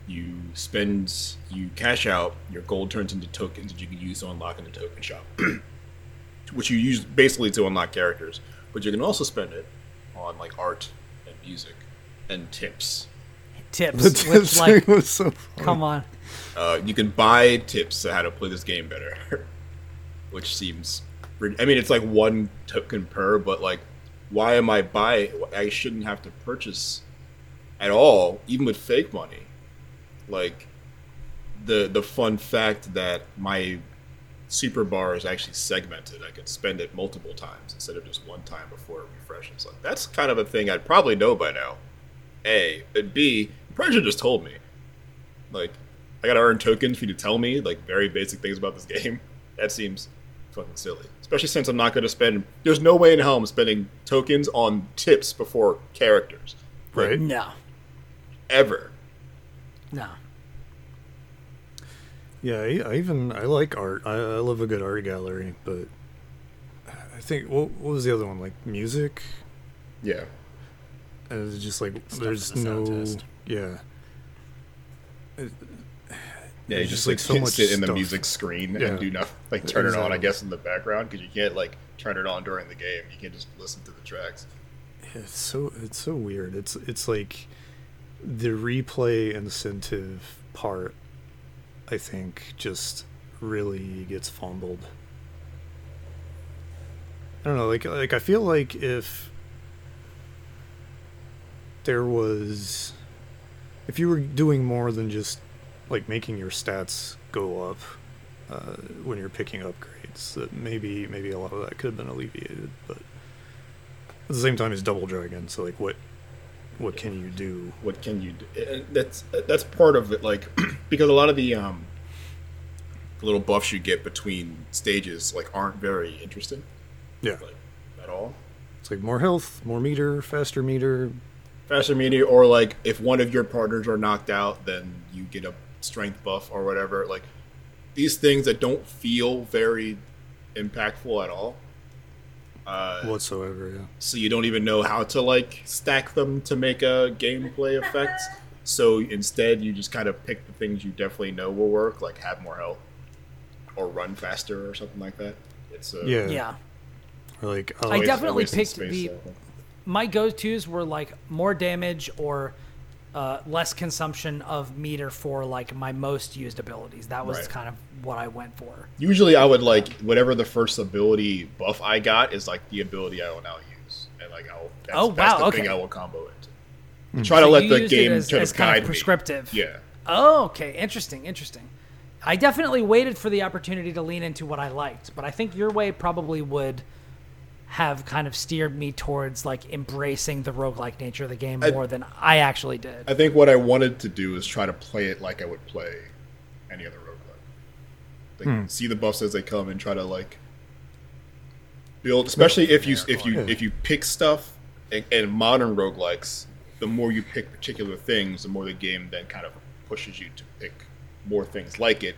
You spend, you cash out, your gold turns into tokens that you can use to unlock in the token shop, which you use basically to unlock characters. But you can also spend it on like art and music and tips tips, The which tips like, was so funny. come on. Uh, you can buy tips on how to play this game better, which seems. I mean, it's like one token per, but like, why am I buying? I shouldn't have to purchase at all, even with fake money. Like, the the fun fact that my super bar is actually segmented. I could spend it multiple times instead of just one time before it refreshes. Like that's kind of a thing I'd probably know by now. A and B, you probably should just told me. Like, I gotta earn tokens for you to tell me like very basic things about this game. That seems fucking silly. Especially since I'm not gonna spend. There's no way in hell I'm spending tokens on tips before characters. Like, Right. No, Ever. no. Yeah, I, I even I like art. I, I love a good art gallery, but I think what, what was the other one like music? Yeah. And it's just like Stuff there's the no test. yeah. Yeah, you just just, like so sit- much sit in the music screen Yeah. and do nothing. Like turn it on, I guess, in the background because you can't like turn it on during the game. You can't just listen to the tracks. It's so it's so weird. It's it's like the replay incentive part. I think just really gets fumbled. I don't know. Like like I feel like if there was if you were doing more than just like making your stats go up uh, when you're picking upgrades, that maybe maybe a lot of that could have been alleviated. But at the same time, it's Double Dragon, so like, what what can you do? What can you do? And that's that's part of it. Like because a lot of the um, little buffs you get between stages like aren't very interesting, Yeah, like at all. it's like more health, more meter, faster meter. faster meter, or like if one of your partners are knocked out then you get a strength buff or whatever like these things that don't feel very impactful at all uh, whatsoever. Yeah, so you don't even know how to like stack them to make a gameplay effect so instead you just kind of pick the things you definitely know will work like have more health or run faster or something like that it's uh, yeah, Yeah. Or like, I definitely picked space the- there. my go-to's were like more damage or uh, less consumption of meter for like my most used abilities. That was Right. kind of what I went for. Usually, I would like whatever the first ability buff I got is like the ability I will now use, and like I'll. That's, Oh, that's the okay. thing I will combo into. Try to So let the used it game as, kind as of kind guide of me. prescriptive. Yeah, Oh, okay. Interesting. Interesting. I definitely waited for the opportunity to lean into what I liked, but I think your way probably would have kind of steered me towards like embracing the roguelike nature of the game I- more than I actually did. I think what I wanted to do is try to play it like I would play any other roguelike. Like hmm. see the buffs as they come and try to like build. Especially if you if you if you pick stuff and, in modern roguelikes, the more you pick particular things, the more the game then kind of pushes you to pick more things like it.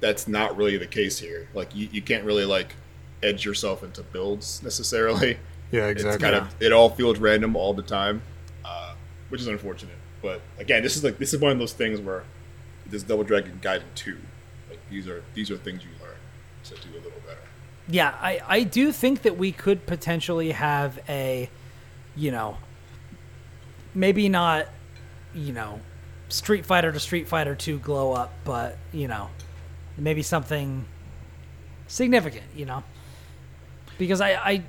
That's not really the case here. Like you, you can't really like edge yourself into builds necessarily. yeah, It's exactly. kind of it all feels random all the time, uh, which is unfortunate. But again, this is like this is one of those things where this Double Dragon Gaiden two, like these are these are things you learn to do a little better. Yeah, I, I do think that we could potentially have a, you know, maybe not, you know, Street Fighter to Street Fighter 2 glow up, but, you know, maybe something significant, you know? Because I, I,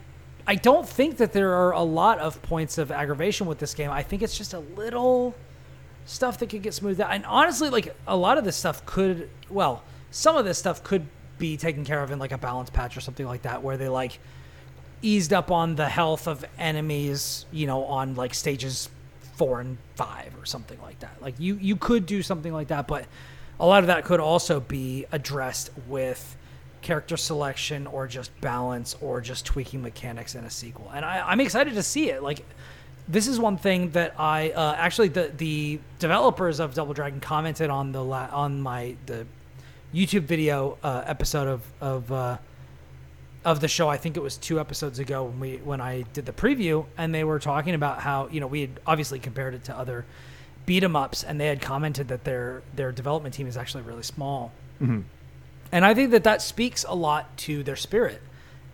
I don't think that there are a lot of points of aggravation with this game. I think it's just a little stuff that could get smoothed out. And honestly, like a lot of this stuff could, well, some of this stuff could be taken care of in like a balance patch or something like that, where they like eased up on the health of enemies, you know, on like stages four and five or something like that. Like you, you could do something like that, but a lot of that could also be addressed with character selection or just balance or just tweaking mechanics in a sequel. And I, I'm excited to see it. Like this is one thing that I uh, actually the the developers of Double Dragon commented on the la- on my the YouTube video uh, episode of of uh, of the show. I think it was two episodes ago when we when I did the preview, and they were talking about how you know we had obviously compared it to other beat 'em ups, and they had commented that their their development team is actually really small. And I think that that speaks a lot to their spirit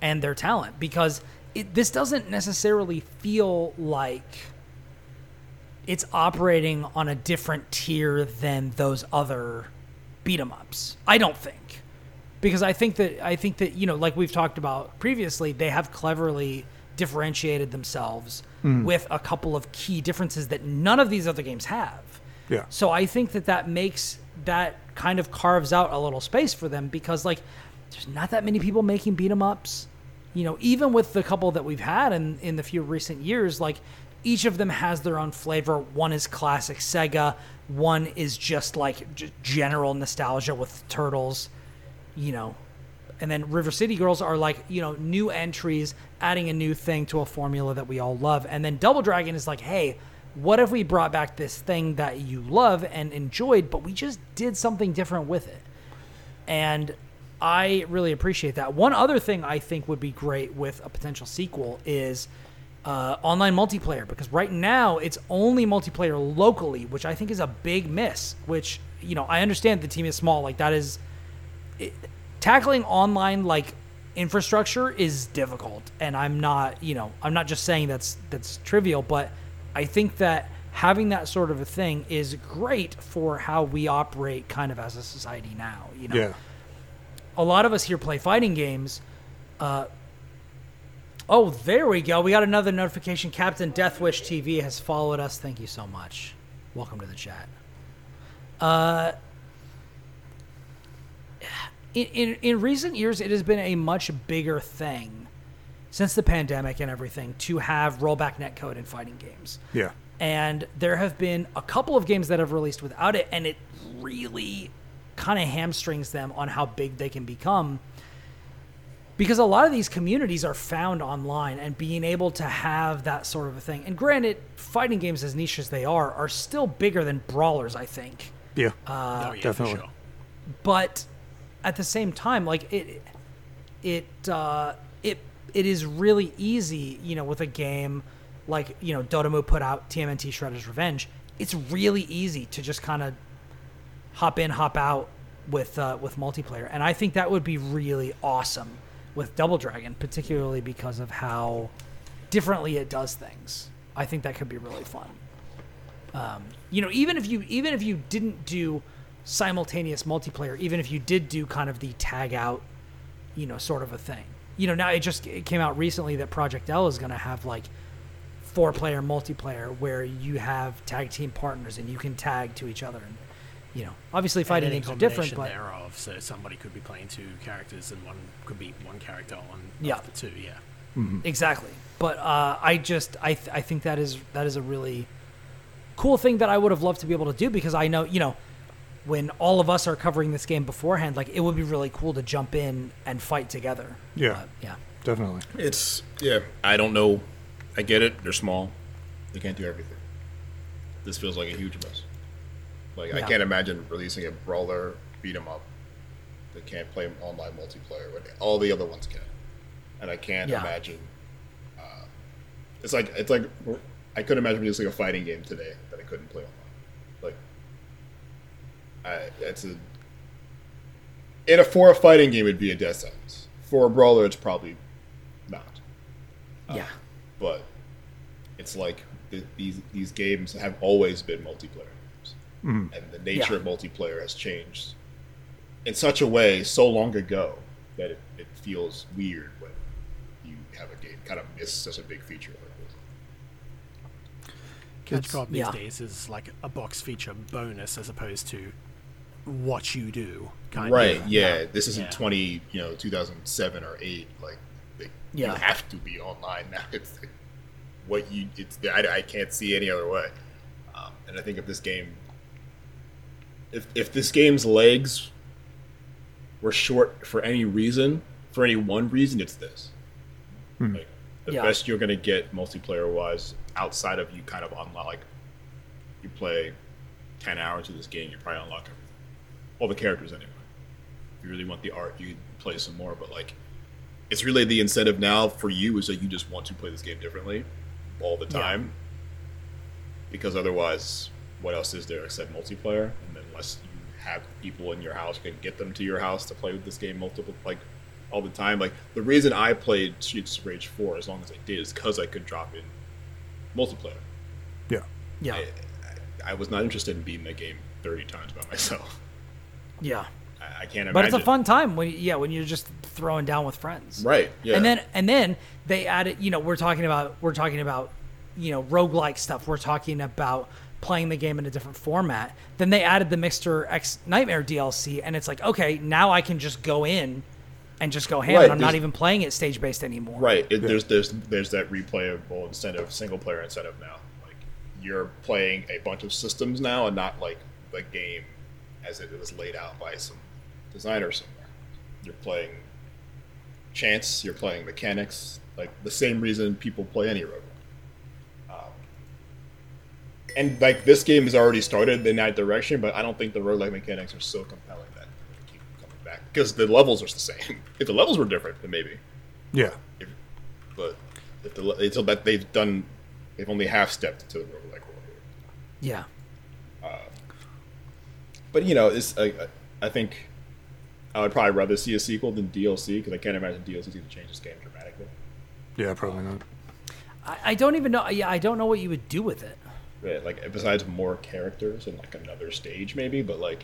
and their talent because it, this doesn't necessarily feel like it's operating on a different tier than those other beat 'em ups. I don't think. Because I think that I think that, you know, like we've talked about previously, they have cleverly differentiated themselves hmm. with a couple of key differences that none of these other games have. Yeah. So I think that that makes that kind of carves out a little space for them because like there's not that many people making beat 'em ups. You know, even with the couple that we've had in in the few recent years, like each of them has their own flavor. One is classic Sega, one is just like g- general nostalgia with turtles, you know. And then River City Girls are like, you know, new entries, adding a new thing to a formula that we all love. And then Double Dragon is like, hey, what if we brought back this thing that you love and enjoyed, but we just did something different with it? And I really appreciate that. One other thing I think would be great with a potential sequel is uh, online multiplayer because right now it's only multiplayer locally, which I think is a big miss. Which you know I understand the team is small, like that is it, tackling online like infrastructure is difficult, and I'm not you know I'm not just saying that's that's trivial, but I think that having that sort of a thing is great for how we operate kind of as a society now. You know, Yeah. a lot of us here play fighting games. Uh, oh, there we go. We got another notification. Captain Deathwish TV has followed us. Thank you so much. Welcome to the chat. Uh, in, in, in recent years, it has been a much bigger thing since the pandemic and everything to have rollback netcode in fighting games Yeah. and there have been a couple of games that have released without it and it really kind of hamstrings them on how big they can become because a lot of these communities are found online and being able to have that sort of a thing and granted fighting games as niche as they are are still bigger than brawlers i think Yeah. oh, yeah, definitely. Sure. but at the same time like it it uh it it is really easy you know with a game like you know Dotemu put out TMNT Shredder's Revenge it's really easy to just kind of hop in hop out with uh, with multiplayer. And I think that would be really awesome with Double Dragon particularly because of how differently it does things. I think that could be really fun. Um, you know even if you even if you didn't do simultaneous multiplayer even if you did do kind of the tag out you know sort of a thing you know now it just it came out recently that project l is going to have like four player multiplayer where you have tag team partners and you can tag to each other and you know obviously fighting And games are different but combination thereof, so somebody could be playing two characters and one could be one character on Yeah. of the two. Yeah. Exactly. But uh, I just I th- I think that is that is a really cool thing that I would have loved to be able to do because I know you know when all of us are covering this game beforehand, like it would be really cool to jump in and fight together. Yeah. But, yeah. Definitely. It's yeah. I don't know. I get it. They're small. They can't do everything. This feels like a huge mess. Like I can't imagine releasing a brawler beat 'em up that can't play online multiplayer when all the other ones can. And I can't Yeah. imagine. Uh, it's like it's like I couldn't imagine releasing a fighting game today that I couldn't play online. Like, I it's a in a for a fighting game it'd be a death sentence. For a brawler, it's probably not oh. yeah. but it's like th- these these games have always been multiplayer games, mm-hmm. and the nature Yeah. of multiplayer has changed in such a way so long ago that it, it feels weird when you have a game kind of miss such a big feature like this. Catch It's- Co-op these yeah. days is like a box feature bonus as opposed to what you do. Kind Right? Of. Yeah. This isn't Yeah. twenty, you know, two thousand seven or eight. Like, they, Yeah. you have to be online now. It's what you. It's I, I can't see any other way. Um, and I think if this game, if if this game's legs were short for any reason, for any one reason, it's this. Like, the Yeah. best you're gonna get multiplayer wise, outside of you kind of unlock, like you play ten hours of this game, you're probably unlock everything, all the characters anyway. If you really want the art, you can play some more. But like, it's really the incentive now for you is that you just want to play this game differently all the time. Because otherwise, what else is there except multiplayer? And then unless you have people in your house, you can get them to your house to play with this game multiple like all the time. Like the reason I played Streets of Rage 4 as long as I did is because I could drop in multiplayer. Yeah. Yeah. I, I was not interested in beating the game 30 times by myself. yeah. I, I can't imagine. But it's a fun time when yeah when you're just throwing down with friends. Right. Yeah. And then and then they added you know we're talking about we're talking about you know roguelike stuff. We're talking about playing the game in a different format. Then they added the Mr. X Nightmare DLC and it's like okay now I can just go in and just go ham Right, I'm not even playing it stage based anymore. Right. It, There's there's there's that replayable incentive, single player incentive now. Like you're playing a bunch of systems now, and not like the game as it was laid out by some designer somewhere. You're playing chance. You're playing mechanics. Like the same reason people play any rogue. Um, and like this game has already started in that direction, but I don't think the roguelike mechanics are so compelling that they keep coming back because the levels are the same. If the levels were different, then maybe Yeah. if, but if the it's that they've done they've only half stepped to the roguelike world. Yeah. But you know, it's I, I think I would probably rather see a sequel than DLC because I can't imagine DLC is going to change this game dramatically. Yeah, probably not. I, I don't even know yeah I don't know what you would do with it. Right? Like besides more characters and like another stage maybe, but like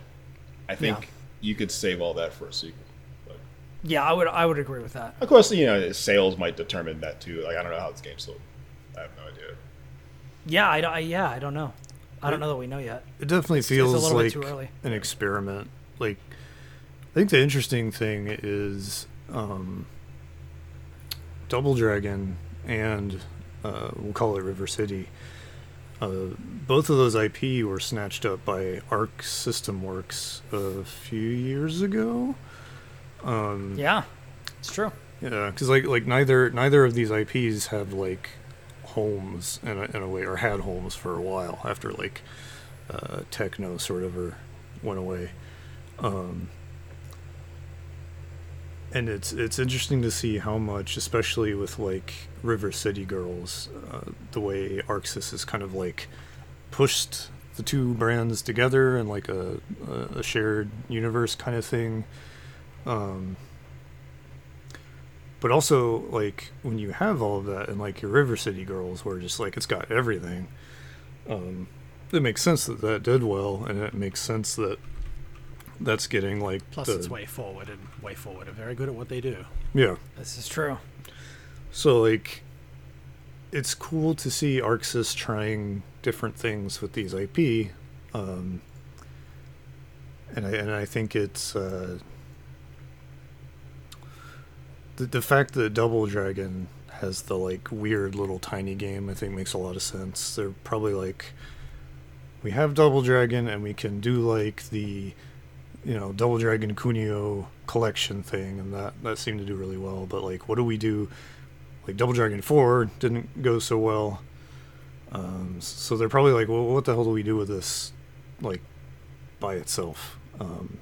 I think Yeah. you could save all that for a sequel. But Yeah, I would I would agree with that. of course, you know, sales might determine that too. Like I don't know how this game sold. I have no idea. Yeah, I, don't- I yeah I don't know. I don't know that we know yet. It definitely it's a feels little bit like too early. an experiment. Like, I think the interesting thing is um, Double Dragon and uh, we'll call it River City. Uh, both of those IP were snatched up by Arc System Works a few years ago. Um, Yeah, it's true. yeah, because like like neither neither of these IPs have like homes in a, in a way, or had homes for a while after like uh, Technos sort of or went away. Um, and it's it's interesting to see how much, especially with like River City Girls, uh, the way Arc Sys has kind of like pushed the two brands together in like a, a shared universe kind of thing. Um, but also like when you have all of that and like your river city girls where just like it's got everything um it makes sense that that did well and it makes sense that that's getting like Plus, the, it's way forward and WayForward are very good at what they do. yeah This is true. so like it's cool to see Arc Sys trying different things with these ip um and i and i think it's uh the, the fact that double dragon has the like weird little tiny game i think makes a lot of sense. They're probably like we have double dragon and we can do like the you know double dragon kunio collection thing and that that seemed to do really well. But like what do we do? Like double dragon 4 didn't go so well. Um, so they're probably like well what the hell do we do with this like by itself? Um,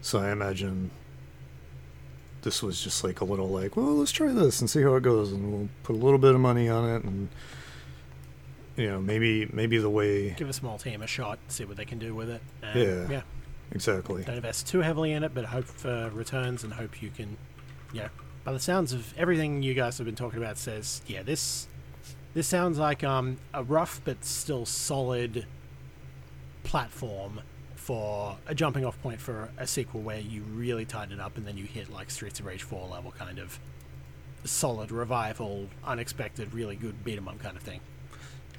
so i imagine this was just like a little like well let's try this and see how it goes and we'll put a little bit of money on it and you know maybe maybe the way Give a small team a shot, see what they can do with it. And, Yeah. Yeah. exactly Don't invest too heavily in it, but hope for returns and hope you can, yeah. By the sounds of everything you guys have been talking about, says yeah, this this sounds like um a rough but still solid platform for a jumping off point for a sequel where you really tighten it up and then you hit like Streets of Rage 4 level kind of solid revival, unexpected, really good beat 'em up kind of thing.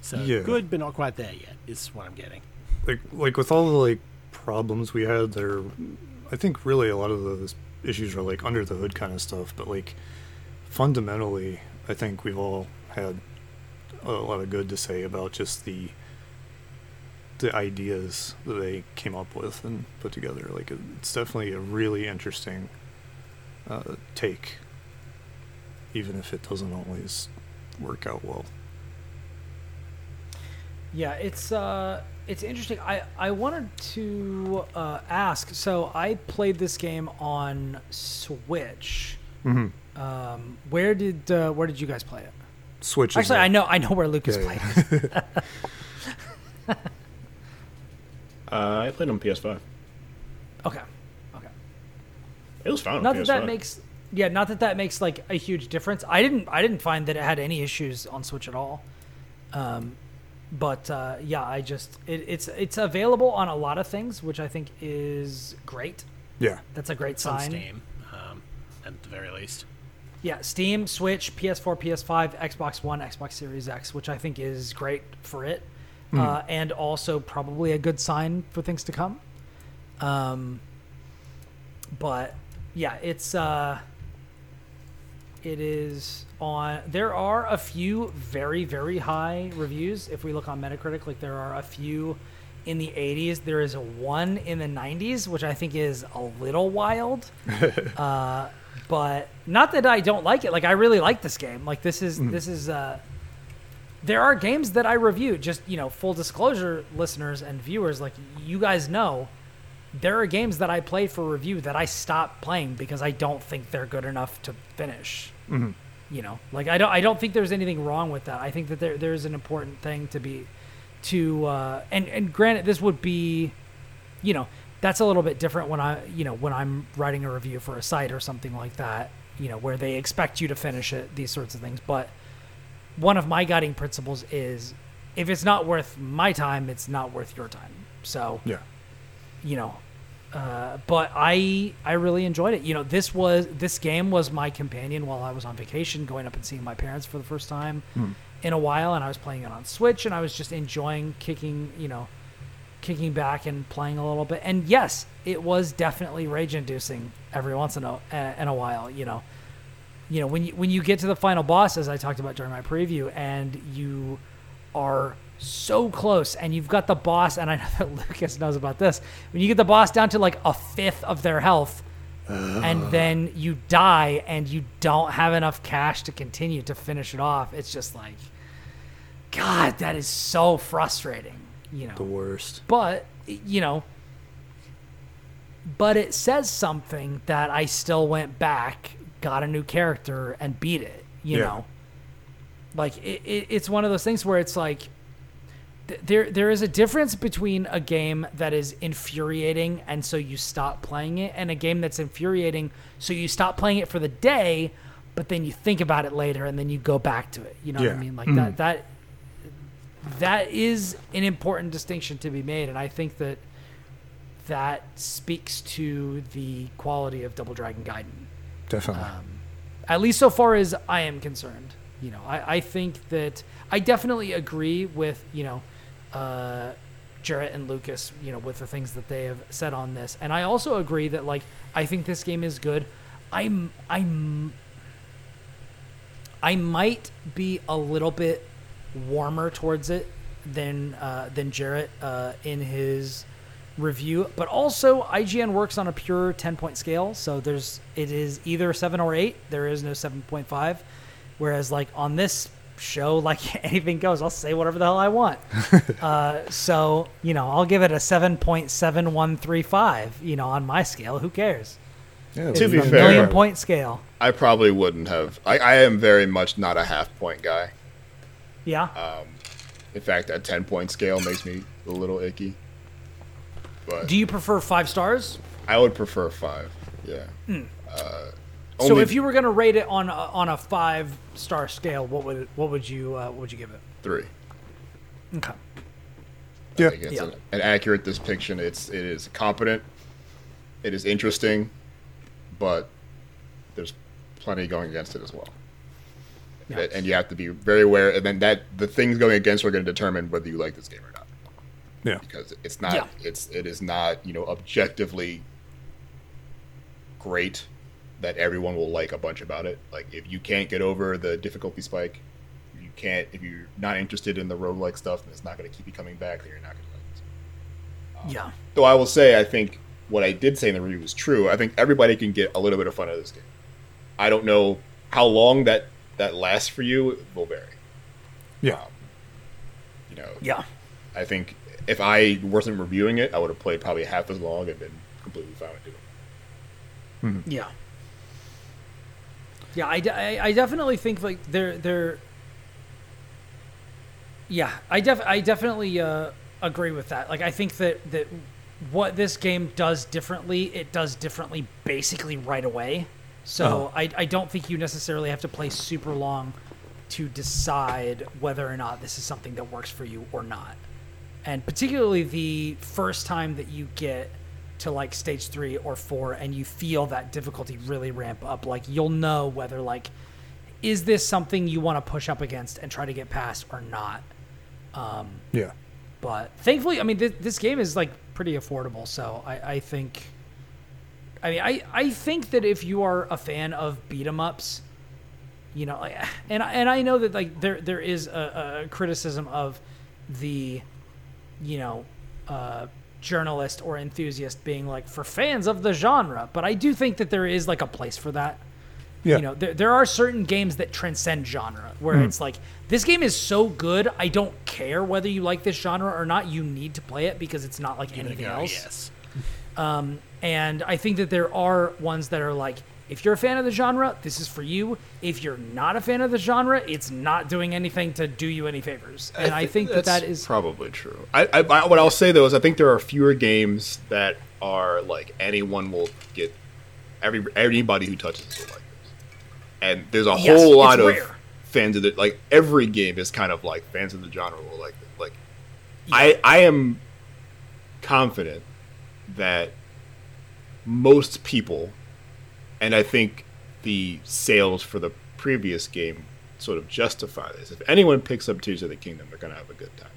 So Yeah. good, but not quite there yet. Is what I'm getting. like like with all the like problems we had there i think really a lot of those issues are like under the hood kind of stuff but like fundamentally i think we've all had a lot of good to say about just the the ideas that they came up with and put together like it's definitely a really interesting uh, take even if it doesn't always work out well Yeah, it's uh, it's interesting. I I wanted to uh, ask. So I played this game on Switch. mm-hmm. Um, where did uh, where did you guys play it? switch Actually, I know I know where Lucas Yeah, played. yeah. it. Uh, I played on PS5. okay, okay. It was fine. on Not that PS5. that makes yeah, not that that makes like a huge difference. I didn't I didn't find that it had any issues on Switch at all. Um, but uh, yeah, I just it, it's it's available on a lot of things, which I think is great. Yeah. That's a great It's on sign. Steam, um, at the very least. Yeah, Steam, Switch, PS4, PS5, Xbox One, Xbox Series X, which I think is great for it, uh, and also probably a good sign for things to come. Um, but yeah, it's uh, it is on. There are a few very very high reviews. If we look on Metacritic, like there are a few in the 80s. There is one in the 90s, which I think is a little wild. uh, but not that I don't like it. Like I really like this game. Like this is this is. Uh, there are games that I review. Just you know, full disclosure, listeners and viewers, like you guys know, there are games that I play for review that I stop playing because I don't think they're good enough to finish. You know, like I don't I don't think there's anything wrong with that. I think that there there's an important thing to be to uh, and and granted this would be, you know, that's a little bit different when I you know when I'm writing a review for a site or something like that. You know, where they expect you to finish it, these sorts of things, but one of my guiding principles is if it's not worth my time, it's not worth your time. So, Yeah. you know, uh, but I I really enjoyed it. You know, this was this game was my companion while I was on vacation, going up and seeing my parents for the first time in a while, and I was playing it on Switch, and I was just enjoying kicking, you know, kicking back and playing a little bit. And yes, it was definitely rage inducing every once in a in a while. You know, you know when you when you get to the final boss, as I talked about during my preview, and you are so close, and you've got the boss, and I know that Lucas knows about this. When you get the boss down to like a fifth of their health, and then you die, and you don't have enough cash to continue to finish it off, it's just like, God, that is so frustrating. You know, The worst. but you know but it says something that i still went back got a new character and beat it you Yeah. know? Like it, it, it's one of those things where it's like th- there there is a difference between a game that is infuriating and so you stop playing it and a game that's infuriating so you stop playing it for the day but then you think about it later and then you go back to it. You know what i mean? Like hmm. that that that is an important distinction to be made and i think that that speaks to the quality of double dragon gaiden Definitely. um, at least so far as i am concerned you know i, I think that i definitely agree with you know uh, jarrett and lucas you know with the things that they have said on this and i also agree that like i think this game is good i'm i'm i might be a little bit warmer towards it than uh, than Jarrett uh, in his review, but also IGN works on a pure ten point scale, so there's it is either seven or eight. There is no seven point five, whereas like on this show, like anything goes. I'll say whatever the hell I want. uh, so you know, I'll give it a seven point seven one three five. You know, on my scale, who cares? yeah, To be a fair- million point scale. I probably wouldn't have. I, I am very much not a half point guy. Yeah. Um, In fact, a ten point scale makes me a little icky. But Do you prefer five stars? I would prefer five. Yeah. Hmm. Uh, So if you were going to rate it on a, on a five star scale, what would what would you uh, what would you give it? three. Okay. Yeah. I think it's Yeah. an, an accurate depiction. It's it is competent. It is interesting, but there's plenty going against it as well. Yeah. And- And you have to be very aware. And then that the things going against are going to determine whether you like this game or not. Yeah. Because it's not. Yeah. It's it is not you know objectively great that everyone will like a bunch about it. Like if you can't get over the difficulty spike, you can't if you're not interested in the roguelike stuff, then it's not going to keep you coming back. Then you're not going to like it. Um, yeah. Though I will say, I think what I did say in the review was true. I think everybody can get a little bit of fun out of this game. I don't know how long that that lasts for you. It will vary. Yeah. Um, you know, Yeah. I think if I wasn't reviewing it, I would have played probably half as long and been completely fine with doing it. Yeah. Yeah, I, I, I definitely think like they're they're. Yeah, I def I definitely uh, agree with that. Like I think that that what this game does differently, it does differently basically right away. So Oh. I I don't think you necessarily have to play super long to decide whether or not this is something that works for you or not. And particularly the first time that you get to like stage three or four and you feel that difficulty really ramp up, like you'll know whether like is this something you want to push up against and try to get past or not. um Yeah. But thankfully, I mean, th- this game is like pretty affordable, so I, I think. I mean, I, I think that if you are a fan of beat 'em ups, you know, like, and I- and I know that like there there is a, a criticism of the, you know, uh, journalist or enthusiast being like for fans of the genre, but I do think that there is like a place for that. Yeah. You know, there, there are certain games that transcend genre where it's like, this game is so good, I don't care whether you like this genre or not. You need to play it because it's not like anything Yeah, else. Yes. And I think that there are ones that are like, if you're a fan of the genre, this is for you. If you're not a fan of the genre, it's not doing anything to do you any favors. And I, think that that that's probably true. I, I, I what I'll say though is I think there are fewer games that are like anyone will get every anybody who touches it will like this, and there's a Yes, whole lot of fans of it. Like every game is kind of like fans of the genre will like it. Like I I am confident that most people, and I think the sales for the previous game sort of justify this. If anyone picks up Tears of the Kingdom, they're going to have a good time.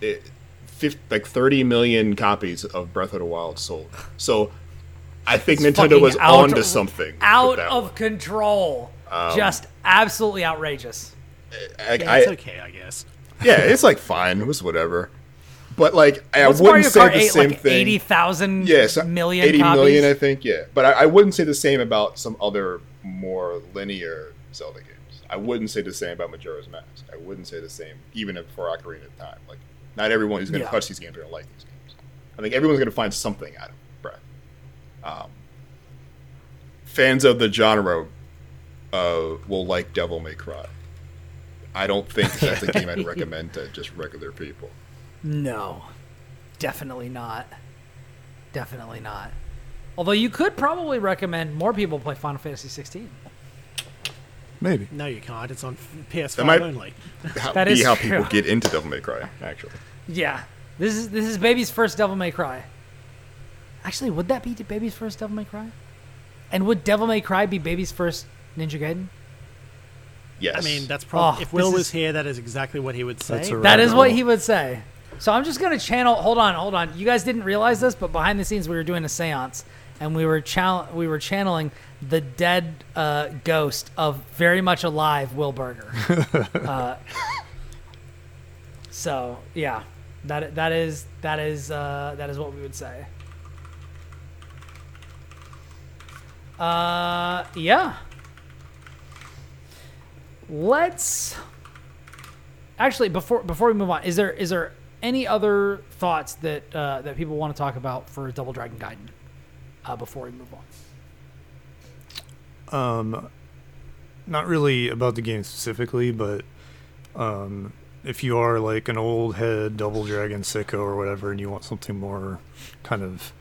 It, fif- like 30 million copies of Breath of the Wild sold. So I think It's Nintendo was out- on to something. out of one. control. Um, Just absolutely outrageous. I, Yeah, it's okay, I guess. yeah, it's like fine. It was whatever. But like, I What's wouldn't Mario say Kart the 8, same like thing. 80,000 Yes, million 80 copies? million, I think. Yeah, but I, I wouldn't say the same about some other more linear Zelda games. I wouldn't say the same about Majora's Mask. I wouldn't say the same even if for Ocarina of Time. Like, not everyone who's going to Yeah. touch these games are going to like these games. I think everyone's going to find something out of Breath. Um, fans of the genre uh, will like Devil May Cry. I don't think that's a game I'd recommend to just regular people. No, definitely not. Definitely not. Although you could probably recommend more people play Final Fantasy 16. Maybe. No, you can't. It's on PS5 That might- only. How, That be is how true. people get into Devil May Cry, actually. Yeah, this is this is Baby's first Devil May Cry. Actually, would that be Baby's first Devil May Cry? And would Devil May Cry be Baby's first Ninja Gaiden? Yes. I mean, that's probably Oh, if Will this was here, that is exactly what he would say. That's a That is rabbit what he would say. So I'm just gonna channel. Hold on, hold on. You guys didn't realize this, but behind the scenes we were doing a séance, and we were we were channeling the dead uh, ghost of very much alive Will Borger. uh, so yeah, that that is that is uh, that is what we would say. Uh, yeah. Let's actually before before we move on, is there is there any other thoughts that uh, that people want to talk about for Double Dragon Gaiden uh, before we move on? Um, not really about the game specifically, but um, if you are like an old head Double Dragon sicko or whatever, and you want something more kind of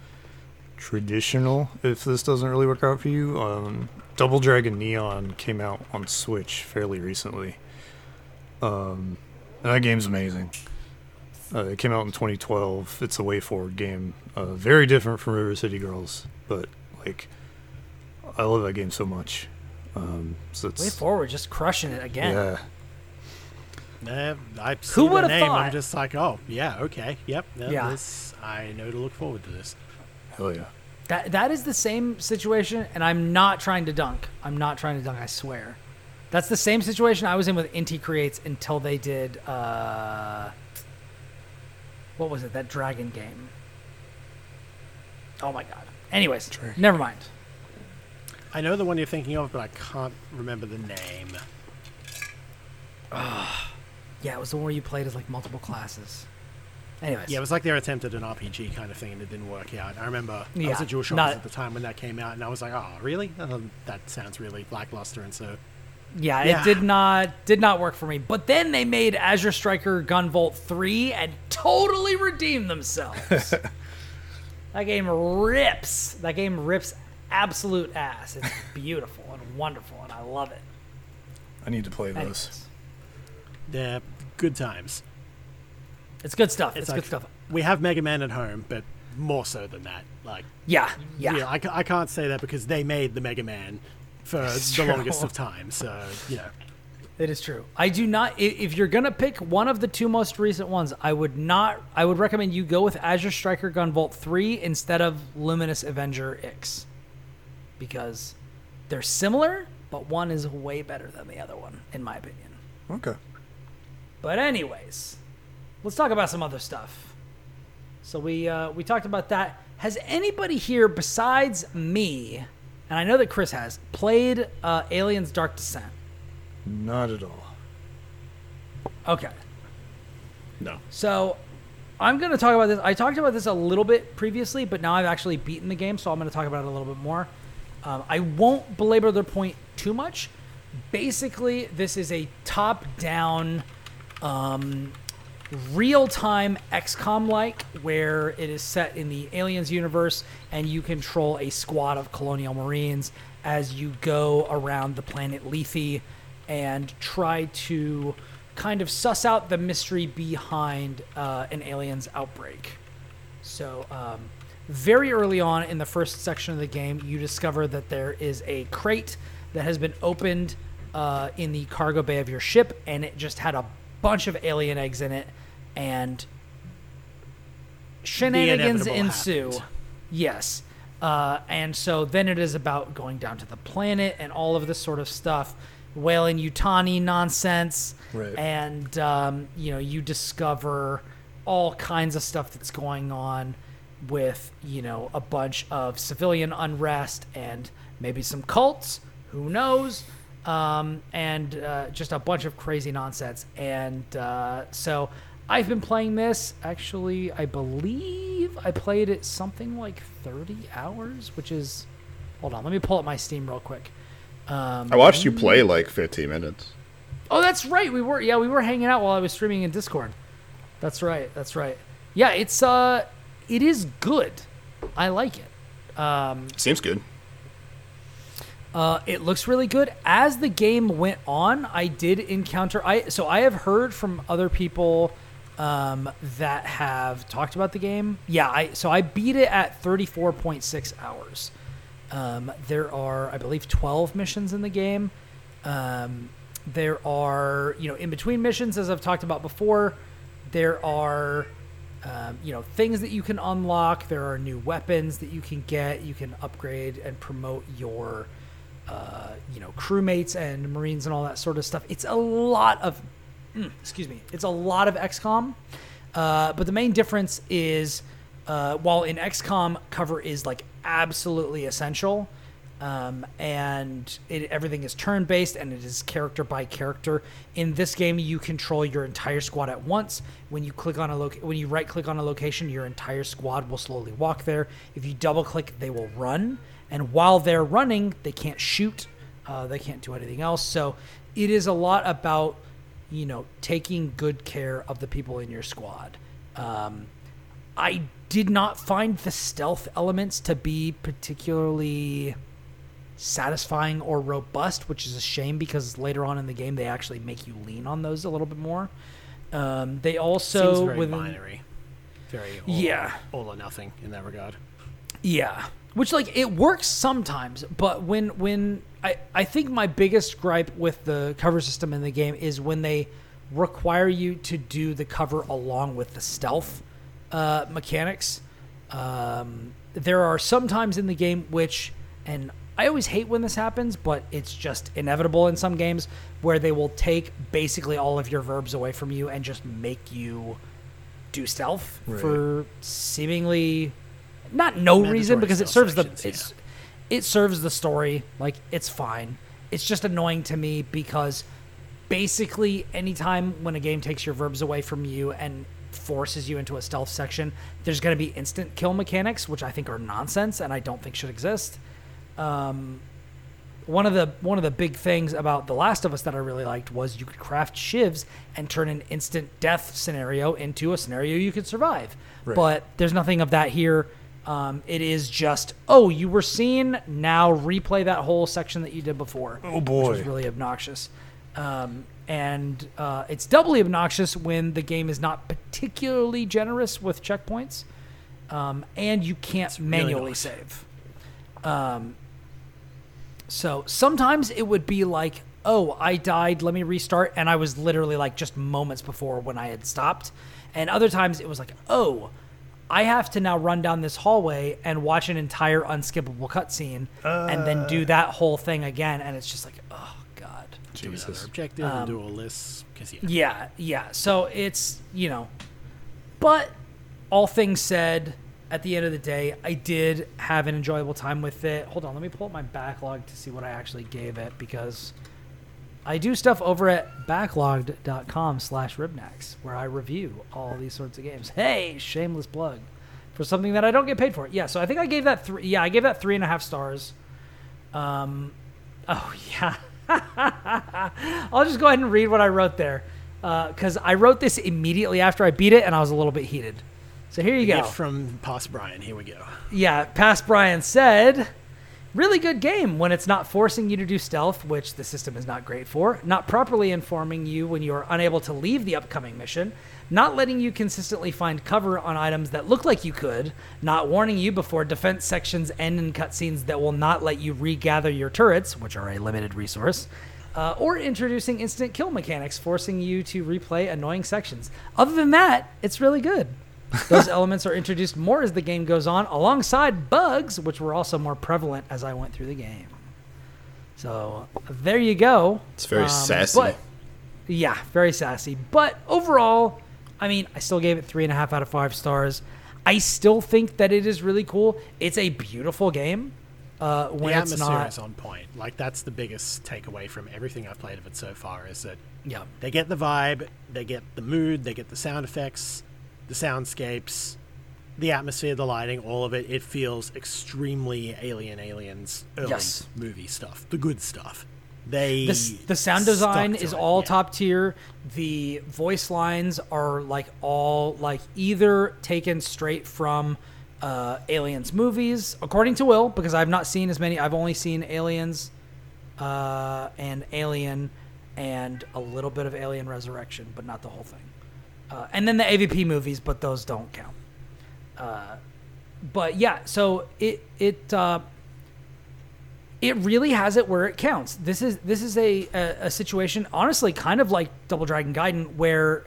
traditional, if this doesn't really work out for you, um, Double Dragon Neon came out on Switch fairly recently. Um, that game's amazing. Uh, it came out in 2012. It's a WayForward game, uh, very different from River City Girls, but like I love that game so much. Um, so it's WayForward, just crushing it again. yeah, Uh, I see Who the would've name. thought? I'm just like, oh yeah, okay, yep. No, Yeah. This, I know to look forward to this. hell yeah. That that is the same situation, and I'm not trying to dunk. I'm not trying to dunk. I swear. That's the same situation I was in with Inti Creates until they did. Uh, what was it? That dragon game. Oh my god. Anyways, never mind. I know the one you're thinking of, but I can't remember the name. Yeah, it was the one where you played as like multiple classes. Anyways, Yeah, it was like their attempt at an RPG kind of thing, and it didn't work out. I remember I was Yeah, at DualShock not- at the time when that came out, and I was like, oh, really? Um, that sounds really lackluster, and so yeah, Yeah. it did not did not work for me. But then they made Azure Striker Gunvolt three and totally redeemed themselves. that game rips. That game rips absolute ass. It's beautiful and wonderful, and I love it. I need to play this. Anyways, They're good times. it's good stuff. It's, It's like good stuff. we have Mega Man at home, but more so than that. Like, Yeah, yeah. yeah, I, I can't say that because they made the Mega Man for It's the true. longest of time. So you know, It is true. I do not. If you're gonna pick one of the two most recent ones, I would not. I would recommend you go with Azure Striker Gunvolt three instead of Luminous Avenger X, because they're similar, but one is way better than the other one, in my opinion. Okay. But anyways, let's talk about some other stuff. So we uh, we talked about that. Has anybody here besides me, and I know that Kris has, played uh, Aliens Dark Descent? Not at all. Okay. No. So I'm going to talk about this. I talked about this a little bit previously, but now I've actually beaten the game, so I'm going to talk about it a little bit more. Um, I won't belabor the point too much. Basically, this is a top down, um, real time XCOM like, where it is set in the Aliens universe and you control a squad of colonial marines as you go around the planet Lethe and try to kind of suss out the mystery behind uh, an aliens outbreak. So, um, very early on in the first section of the game, you discover that there is a crate that has been opened uh, in the cargo bay of your ship, and it just had a bunch of alien eggs in it, and shenanigans ensue. happened. Yes. Uh, and so then it is about going down to the planet and all of this sort of stuff, Weyland-Yutani nonsense, Right. and um, you know you discover all kinds of stuff that's going on with you know a bunch of civilian unrest and maybe some cults, who knows, um, and uh, just a bunch of crazy nonsense. And uh, so I've been playing this. Actually, I believe I played it something like 30 hours, which is. Hold on, let me pull up my Steam real quick. Um, I watched you play like 15 minutes. Oh, that's right. We were yeah, we were hanging out while I was streaming in Discord. That's right. That's right. Yeah, it's uh it is good. I like it. Um Seems good. Uh it looks really good. As the game went on, I did encounter I so I have heard from other people um that have talked about the game. Yeah, I so I beat it at 34.6 hours. Um, there are, I believe, 12 missions in the game. Um, there are, you know, in between missions, as I've talked about before, there are, um, you know, things that you can unlock. There are new weapons that you can get. You can upgrade and promote your, uh, you know, crewmates and marines and all that sort of stuff. It's a lot of, mm, excuse me, it's a lot of XCOM. Uh, but the main difference is, uh, while in XCOM cover is like absolutely essential, um, and it, everything is turn based and it is character by character. In this game, you control your entire squad at once. When you click on a loc- when you right click on a location, your entire squad will slowly walk there. If you double click, they will run, and while they're running, they can't shoot. Uh, they can't do anything else. So it is a lot about you know taking good care of the people in your squad. Um, I did not find the stealth elements to be particularly satisfying or robust, which is a shame because later on in the game they actually make you lean on those a little bit more. Um, they also seems very within- binary, very all, Yeah. all or nothing in that regard. Yeah. Which like it works sometimes, but when when I I think my biggest gripe with the cover system in the game is when they require you to do the cover along with the stealth uh, mechanics. Um, there are some times in the game which, and I always hate when this happens, but it's just inevitable in some games where they will take basically all of your verbs away from you and just make you do stealth Right. for seemingly not no Mandatory reason because it serves the it's it serves the story like it's fine it's just annoying to me because basically anytime when a game takes your verbs away from you and forces you into a stealth section there's going to be instant kill mechanics which i think are nonsense and i don't think should exist um, one of the one of the big things about The Last of Us that I really liked was you could craft shivs and turn an instant death scenario into a scenario you could survive. Right. But there's nothing of that here. Um, it is just oh you were seen now replay that whole section that you did before. Oh, which boy. was really obnoxious. Um, and uh, it's doubly obnoxious when the game is not particularly generous with checkpoints, um, and you can't really manually not. save. Um, so sometimes it would be like, oh, I died, let me restart. And I was literally like just moments before when I had stopped. And other times it was like, oh, I have to now run down this hallway and watch an entire unskippable cutscene and then do that whole thing again. And it's just like, oh, God. Do another objective Um, and do all this because yeah. Yeah, yeah. So it's, you know, but all things said, at the end of the day, I did have an enjoyable time with it. Hold on, let me pull up my backlog to see what I actually gave it because I do stuff over at backloggd.com slash ribnax where I review all these sorts of games. Hey, shameless plug for something that I don't get paid for. Yeah, so I think I gave that three. Yeah, I gave that three and a half stars. Um, oh yeah. I'll just go ahead and read what I wrote there because I wrote this immediately after I beat it, and I was a little bit heated. So here you go. From past Brian. Here we go. Yeah, past Brian said, really good game when it's not forcing you to do stealth, which the system is not great for, not properly informing you when you are unable to leave the upcoming mission, not letting you consistently find cover on items that look like you could, not warning you before defense sections end in cutscenes that will not let you regather your turrets, which are a limited resource. Uh, or introducing instant kill mechanics, forcing you to replay annoying sections. Other than that, it's really good. Those elements are introduced more as the game goes on, alongside bugs, which were also more prevalent as I went through the game. So there you go. It's very Um, sassy. But, yeah, very sassy. But overall, I mean, I still gave it three and a half out of five stars. I still think that it is really cool. It's a beautiful game. Uh, when the it's atmosphere not, is on point. Like that's the biggest takeaway from everything I've played of it so far is that yeah, they get the vibe, they get the mood, they get the sound effects, the soundscapes, the atmosphere, the lighting, all of it. It feels extremely Alien Aliens early Yes. movie stuff, the good stuff. They the, the sound design is it, all yeah. top tier. The voice lines are like all like either taken straight from uh, Aliens movies, according to Will, because I've not seen as many. I've only seen Aliens uh, and Alien and a little bit of Alien Resurrection, but not the whole thing. Uh, and then the AVP movies, but those don't count. Uh, but yeah, so it it uh, it really has it where it counts. This is this is a, a, a situation, honestly, kind of like Double Dragon Gaiden, where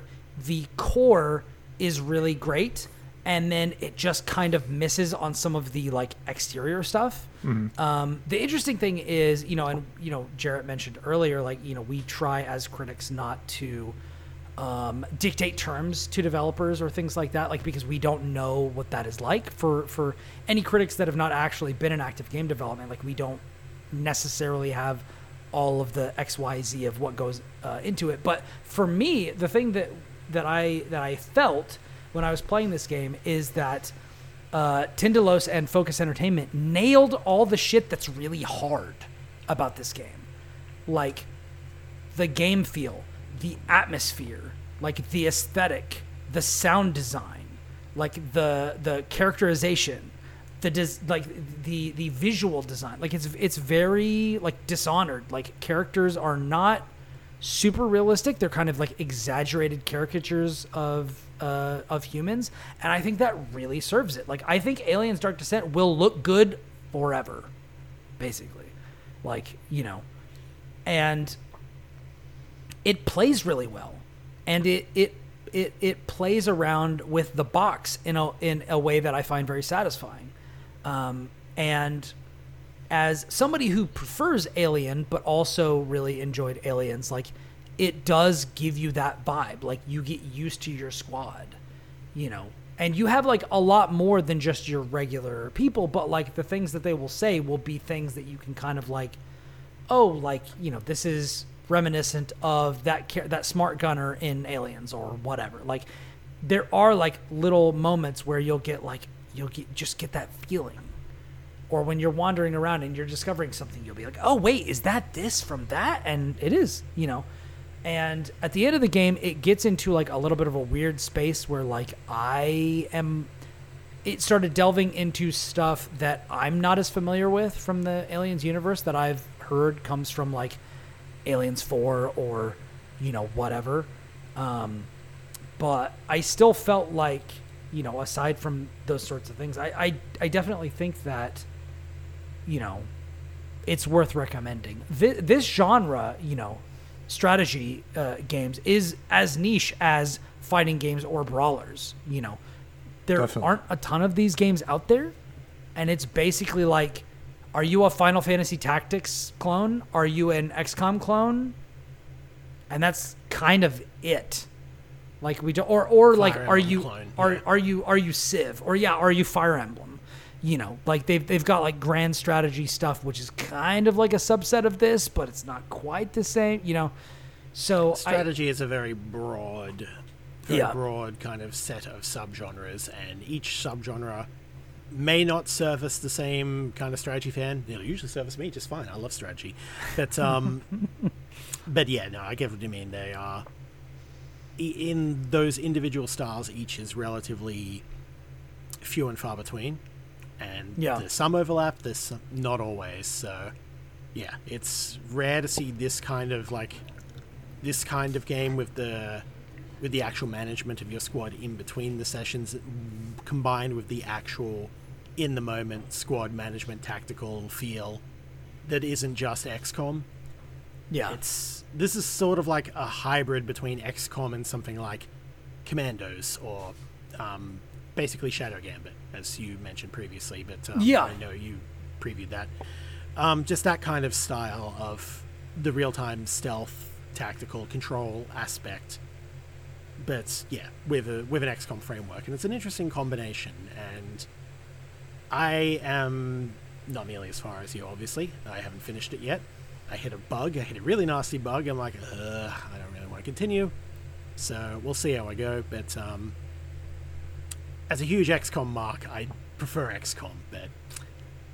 the core is really great, and then it just kind of misses on some of the like exterior stuff. Um, the interesting thing is, you know, and you know, Jarrett mentioned earlier, like you know, we try as critics not to um, dictate terms to developers or things like that, like because we don't know what that is like for for any critics that have not actually been in active game development. Like we don't necessarily have all of the X Y Z of what goes uh, into it. But for me, the thing that that I that I felt when I was playing this game is that uh, Tindalos and Focus Entertainment nailed all the shit that's really hard about this game, like the game feel, the atmosphere, like the aesthetic, the sound design, like the the characterization, the des- like the the visual design. Like it's it's very like dishonored. Like characters are not super realistic. They're kind of like exaggerated caricatures of uh, of humans, and I think that really serves it. Like I think Aliens: Dark Descent will look good forever, basically. Like you know, and it plays really well, and it it it it plays around with the box in a in a way that I find very satisfying, um, and as somebody who prefers Alien but also really enjoyed Aliens, like it does give you that vibe. Like you get used to your squad, you know. And you have like a lot more than just your regular people, but like the things that they will say will be things that you can kind of like, oh, like you know, this is reminiscent of that char- that smart gunner in Aliens or whatever. Like there are like little moments where you'll get like you'll get just get that feeling. Or when you're wandering around and you're discovering something you'll be like oh wait is that this from that? And it is you know? And at the end of the game it gets into like a little bit of a weird space where like i am it started delving into stuff that i'm not as familiar with from the aliens universe that i've heard comes from like Aliens Four or you know whatever. Um, but I still felt like you know aside from those sorts of things, I I, I definitely think that you know it's worth recommending. This, this genre, you know, strategy uh, games is as niche as fighting games or brawlers. You know, there Definitely. aren't a ton of these games out there, and it's basically like, are you a Final Fantasy Tactics clone? Are you an XCOM clone? And that's kind of it. Like we do, or or like, Fire are you clone, are yeah. are you are you Civ or yeah, are you Fire Emblem? You know, like they've they've got like grand strategy stuff, which is kind of like a subset of this, but it's not quite the same. You know, so I, Strategy is a very broad, very Yeah. broad kind of set of subgenres, and each subgenre may not service the same kind of strategy fan. It'll usually service me just fine. I love strategy, but um, but yeah, no, I get what you mean. They are in those individual styles. Each is relatively few and far between, and Yeah. there's some overlap. There's some, not always. So yeah, it's rare to see this kind of like this kind of game with the with the actual management of your squad in between the sessions combined with the actual in the moment squad management tactical feel that isn't just XCOM. yeah, It's this is sort of like a hybrid between XCOM and something like Commandos or um, basically Shadow Gambit, as you mentioned previously. But um, Yeah. I know you previewed that. Um, just that kind of style of the real-time stealth, tactical control aspect. But yeah, with a with an XCOM framework, and it's an interesting combination. And I am not nearly as far as you, obviously. I haven't finished it yet. I hit a bug. I hit a really nasty bug. I'm like, I don't really want to continue. So we'll see how I go. But um, as a huge XCOM mark, I prefer XCOM. But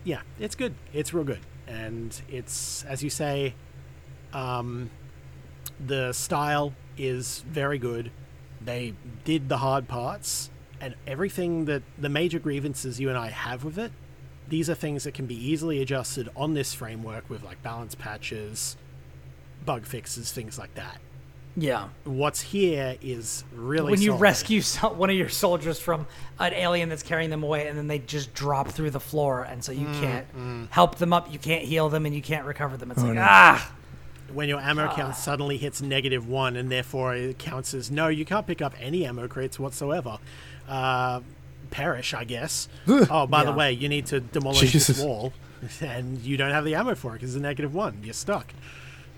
yeah, it's good. It's real good, and it's as you say. Um, the style is very good. They did the hard parts, and everything that the major grievances you and I have with it, these are things that can be easily adjusted on this framework with like balance patches, bug fixes, things like that. yeah. What's here is really when you solid. rescue so- one of your soldiers from an alien that's carrying them away, and then they just drop through the floor, and so you Mm, can't help them up, you can't heal them, and you can't recover them. It's like no. ah, when your ammo count suddenly hits negative one, and therefore it counts as no, you can't pick up any ammo crates whatsoever. Uh, perish, I guess. oh, by the way, you need to demolish this wall, and you don't have the ammo for it because it's a negative one. You're stuck.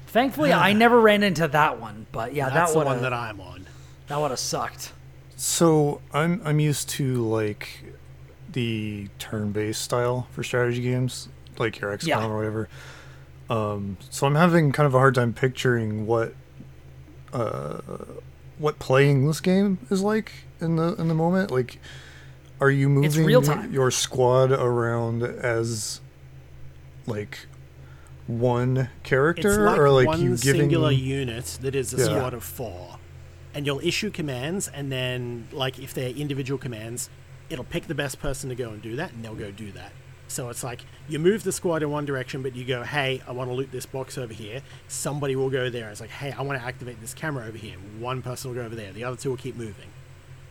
thankfully I never ran into that one, but yeah, That's that the one that I'm on. that would have sucked. So I'm I'm used to like the turn-based style for strategy games, like your XCOM Yeah. or whatever. Um, so I'm having kind of a hard time picturing what uh, what playing this game is like in the in the moment. Like, are you moving real time. your squad around as like one character, It's like, or like one you giving singular unit that is a Yeah. squad of four, and you'll issue commands, and then like if they're individual commands, it'll pick the best person to go and do that, and they'll go do that. So it's like you move the squad in one direction, but you go, "Hey, I want to loot this box over here." Somebody will go there. It's like, "Hey, I want to activate this camera over here." One person will go over there. The other two will keep moving.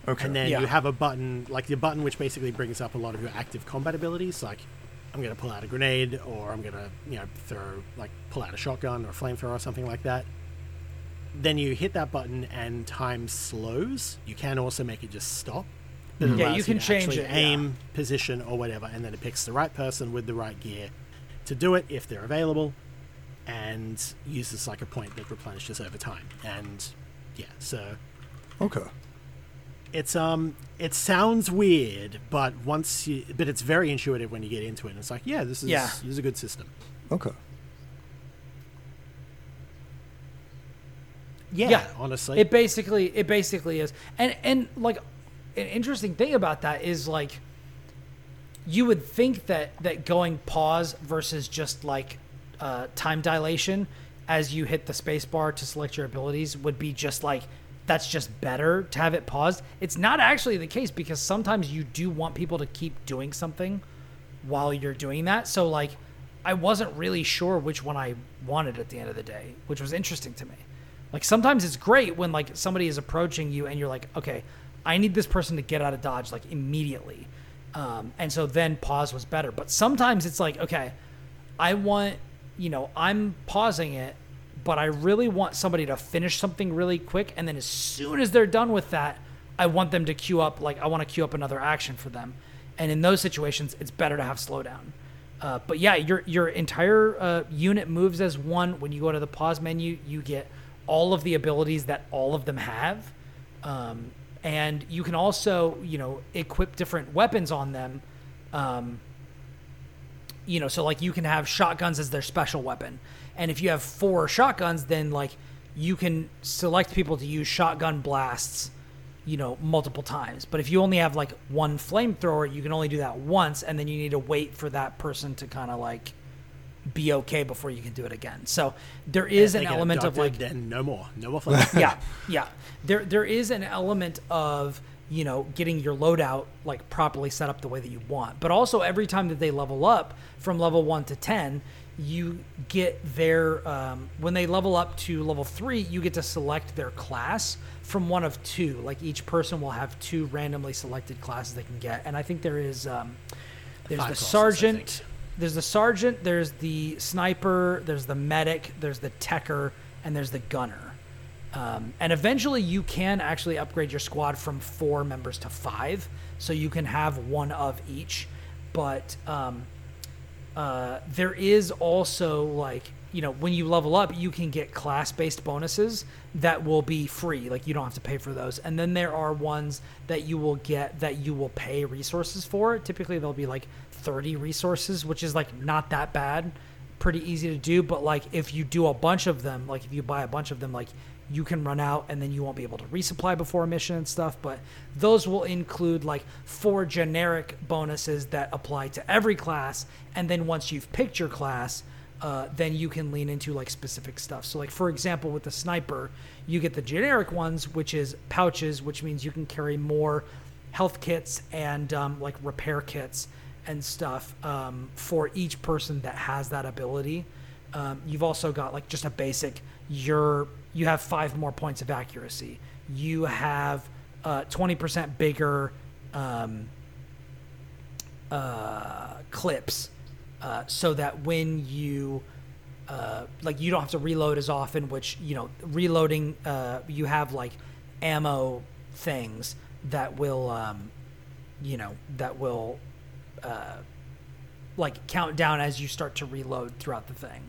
okay, And then Yeah. you have a button, like the button which basically brings up a lot of your active combat abilities. Like, I'm going to pull out a grenade, or I'm going to, you know, throw, like, pull out a shotgun or a flamethrower or something like that. Then you hit that button and time slows. You can also make it just stop. But it Yeah, allows you can to change actually it, yeah. Aim, position, or whatever, and then it picks the right person with the right gear to do it if they're available, and uses like a point that replenishes over time. And yeah, so okay. it's um it sounds weird but once you but it's very intuitive when you get into it and it's like yeah this is Yeah. this is a good system Okay. yeah, Yeah. honestly It basically it basically is. And and like an interesting thing about that is like you would think that that going pause versus just like uh, time dilation as you hit the space bar to select your abilities would be just like that's just better to have it paused. It's not actually the case because sometimes you do want people to keep doing something while you're doing that. So like I wasn't really sure which one I wanted at the end of the day, which was interesting to me. Like sometimes it's great when like somebody is approaching you and you're like, okay, I need this person to get out of dodge like immediately, um, and so then pause was better. But sometimes it's like, okay, I want, you know, I'm pausing it, but I really want somebody to finish something really quick, and then as soon as they're done with that, I want them to queue up like I want to queue up another action for them, and in those situations, it's better to have slowdown. Uh, but yeah, your your entire uh, unit moves as one. When you go to the pause menu, you get all of the abilities that all of them have, um, and you can also you know equip different weapons on them. Um, you know, so like you can have shotguns as their special weapon, and if you have four shotguns, then like you can select people to use shotgun blasts you know, multiple times. But if you only have like one flamethrower, you can only do that once, and then you need to wait for that person to kind of like be okay before you can do it again. So there is an element of like then no more, no more fun. yeah, yeah. There there is an element of you know getting your loadout like properly set up the way that you want. But also every time that they level up from level one to ten, you get their um, when they level up to level three, you get to select their class from one of two. Like each person will have two randomly selected classes they can get, and I think there is um, there's Five the classes, sergeant. There's the sergeant, there's the sniper, there's the medic, there's the tecker, and there's the gunner. Um, and eventually, you can actually upgrade your squad from four members to five, so you can have one of each. But um, uh, there is also like you know when you level up, you can get class-based bonuses that will be free. Like you don't have to pay for those. And then there are ones that you will get that you will pay resources for. Typically, they'll be like 30 resources, which is like not that bad pretty easy to do but like if you do a bunch of them like if you buy a bunch of them like you can run out and then you won't be able to resupply before a mission and stuff but those will include like four generic bonuses that apply to every class and then once you've picked your class uh, then you can lean into like specific stuff. So like for example with the sniper you get the generic ones which is pouches which means you can carry more health kits and um, like repair kits and stuff um, for each person that has that ability. Um, you've also got like just a basic. You're you have five more points of accuracy. You have uh, twenty percent bigger um, uh, clips, uh, so that when you uh, like you don't have to reload as often. Which you know, reloading uh, you have like ammo things that will um, you know that will uh, like count down as you start to reload throughout the thing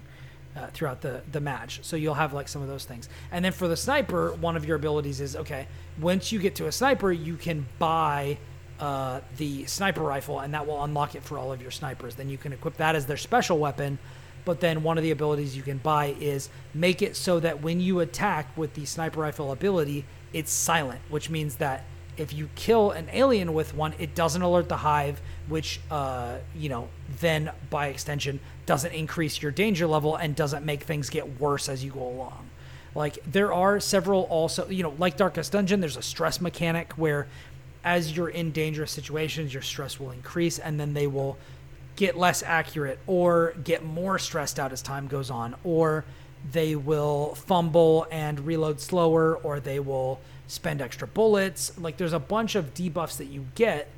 uh, throughout the the match. So you'll have like some of those things. And then for the sniper one of your abilities is okay once you get to a sniper you can buy uh, the sniper rifle and that will unlock it for all of your snipers. Then you can equip that as their special weapon but then one of the abilities you can buy is make it so that when you attack with the sniper rifle ability it's silent which means that if you kill an alien with one, it doesn't alert the hive, which, uh, you know, then by extension doesn't increase your danger level and doesn't make things get worse as you go along. Like there are several also, you know, like Darkest Dungeon, there's a stress mechanic where as you're in dangerous situations, your stress will increase and then they will get less accurate or get more stressed out as time goes on or they will fumble and reload slower or they will spend extra bullets. Like there's a bunch of debuffs that you get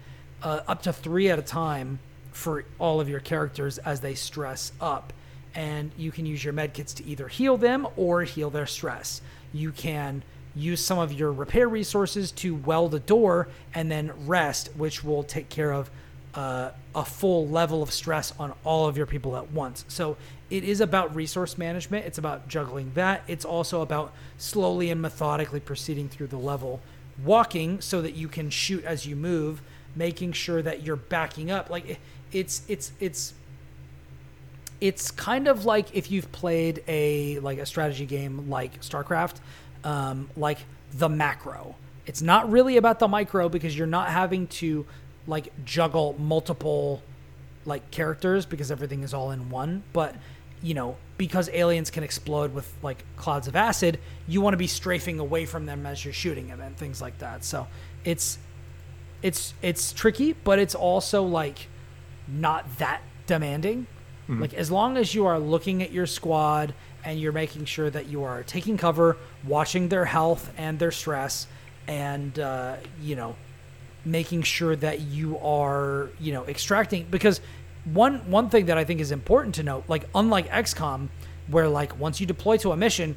uh, up to three at a time for all of your characters as they stress up. And you can use your medkits to either heal them or heal their stress. You can use some of your repair resources to weld a door and then rest which will take care of uh, a full level of stress on all of your people at once. So it is about resource management. It's about juggling that. It's also about slowly and methodically proceeding through the level, walking so that you can shoot as you move, making sure that you're backing up. Like it's it's it's it's kind of like if you've played a like a strategy game like StarCraft, um, like the macro. It's not really about the micro because you're not having to like juggle multiple like characters because everything is all in one. But you know, because aliens can explode with like clouds of acid, you want to be strafing away from them as you're shooting them and things like that. So it's it's it's tricky, but it's also like not that demanding. Like as long as you are looking at your squad and you're making sure that you are taking cover, watching their health and their stress, and uh, you know, making sure that you are you know extracting because one one thing that I think is important to note, like unlike XCOM, where like once you deploy to a mission,